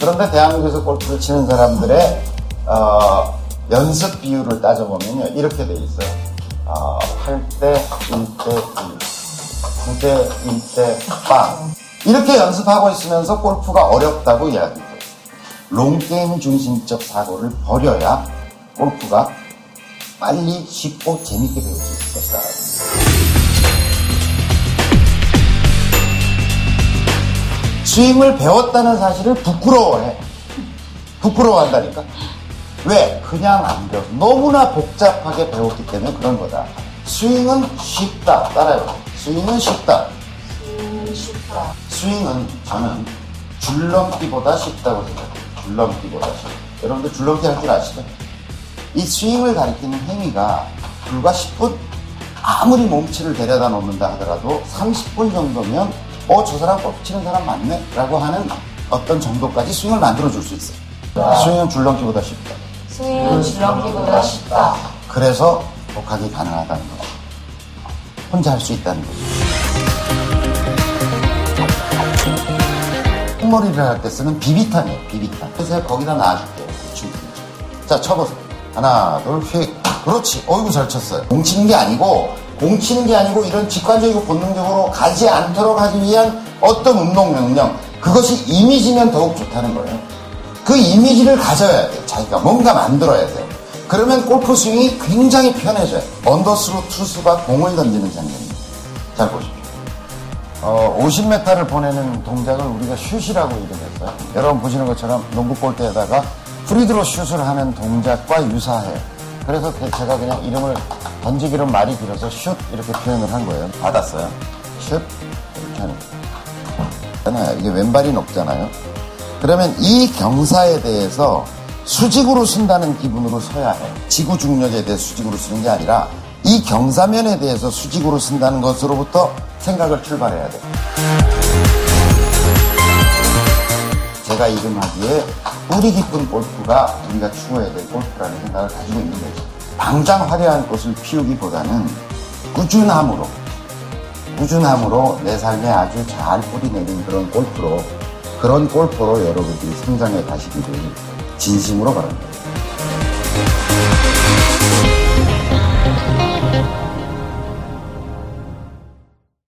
그런데 대한민국에서 골프를 치는 사람들의 어, 연습 비율을 따져보면요. 이렇게 돼 있어요. 어, 8대 1대 1, 9대 1대 빵. 이렇게 연습하고 있으면서 골프가 어렵다고 이야기해요. 롱게임 중심적 사고를 버려야 골프가 빨리 쉽고 재밌게 배울 수 있을 것이다. 스윙을 배웠다는 사실을 부끄러워해. 부끄러워한다니까. 왜? 그냥 안 배워. 너무나 복잡하게 배웠기 때문에 그런 거다. 스윙은 쉽다. 따라요. 스윙은 쉽다. 스윙은 쉽다. 스윙은 저는 줄넘기보다 쉽다고 생각해요. 줄넘기보다 쉽다. 여러분들 줄넘기 할 줄 아시죠? 이 스윙을 가리키는 행위가 불과 10분? 아무리 몸치를 데려다 놓는다 하더라도 30분 정도면 어, 저 사람 골프 치는 사람 맞네? 라고 하는 어떤 정도까지 스윙을 만들어줄 수 있어요. 스윙은 줄넘기보다 쉽다. 스윙은 줄넘기보다 쉽다. 그래서 독학이 가능하다는 거죠. 혼자 할 수 있다는 거죠. 흙머리를 할 때 쓰는 비비탄이에요, 비비탄. 그래서 거기다 놔줄게요, 충분히. 자, 쳐보세요. 하나, 둘, 휙. 그렇지. 어이구, 잘 쳤어요. 공 치는 게 아니고, 공 치는 게 아니고, 이런 직관적이고 본능적으로 가지 않도록 하기 위한 어떤 운동 명령. 그것이 이미지면 더욱 좋다는 거예요. 그 이미지를 가져야 돼요. 자기가 뭔가 만들어야 돼요. 그러면 골프 스윙이 굉장히 편해져요. 언더스로 투수가 공을 던지는 장면입니다. 잘 보십시오. 어, 50m를 보내는 동작을 우리가 슛이라고 이름했어요. 여러분 보시는 것처럼 농구 골대에다가 프리드로 슛을 하는 동작과 유사해요. 그래서 제가 그냥 이름을 던지기로 말이 길어서 슛 이렇게 표현을 한 거예요. 받았어요. 슛 이렇게 하는 거예요. 이게 왼발이 높잖아요. 그러면 이 경사에 대해서 수직으로 쓴다는 기분으로 서야 해. 지구 중력에 대해 수직으로 쓰는 게 아니라 이 경사면에 대해서 수직으로 쓴다는 것으로부터 생각을 출발해야 돼. 제가 이름하기에 뿌리 깊은 골프가 우리가 추구해야 될 골프라는 생각을 가지고 있는 거죠. 당장 화려한 꽃을 피우기보다는 꾸준함으로, 꾸준함으로 내 삶에 아주 잘 뿌리 내린 그런 골프로, 그런 골프로 여러분들이 성장해 가시기를 진심으로 바랍니다.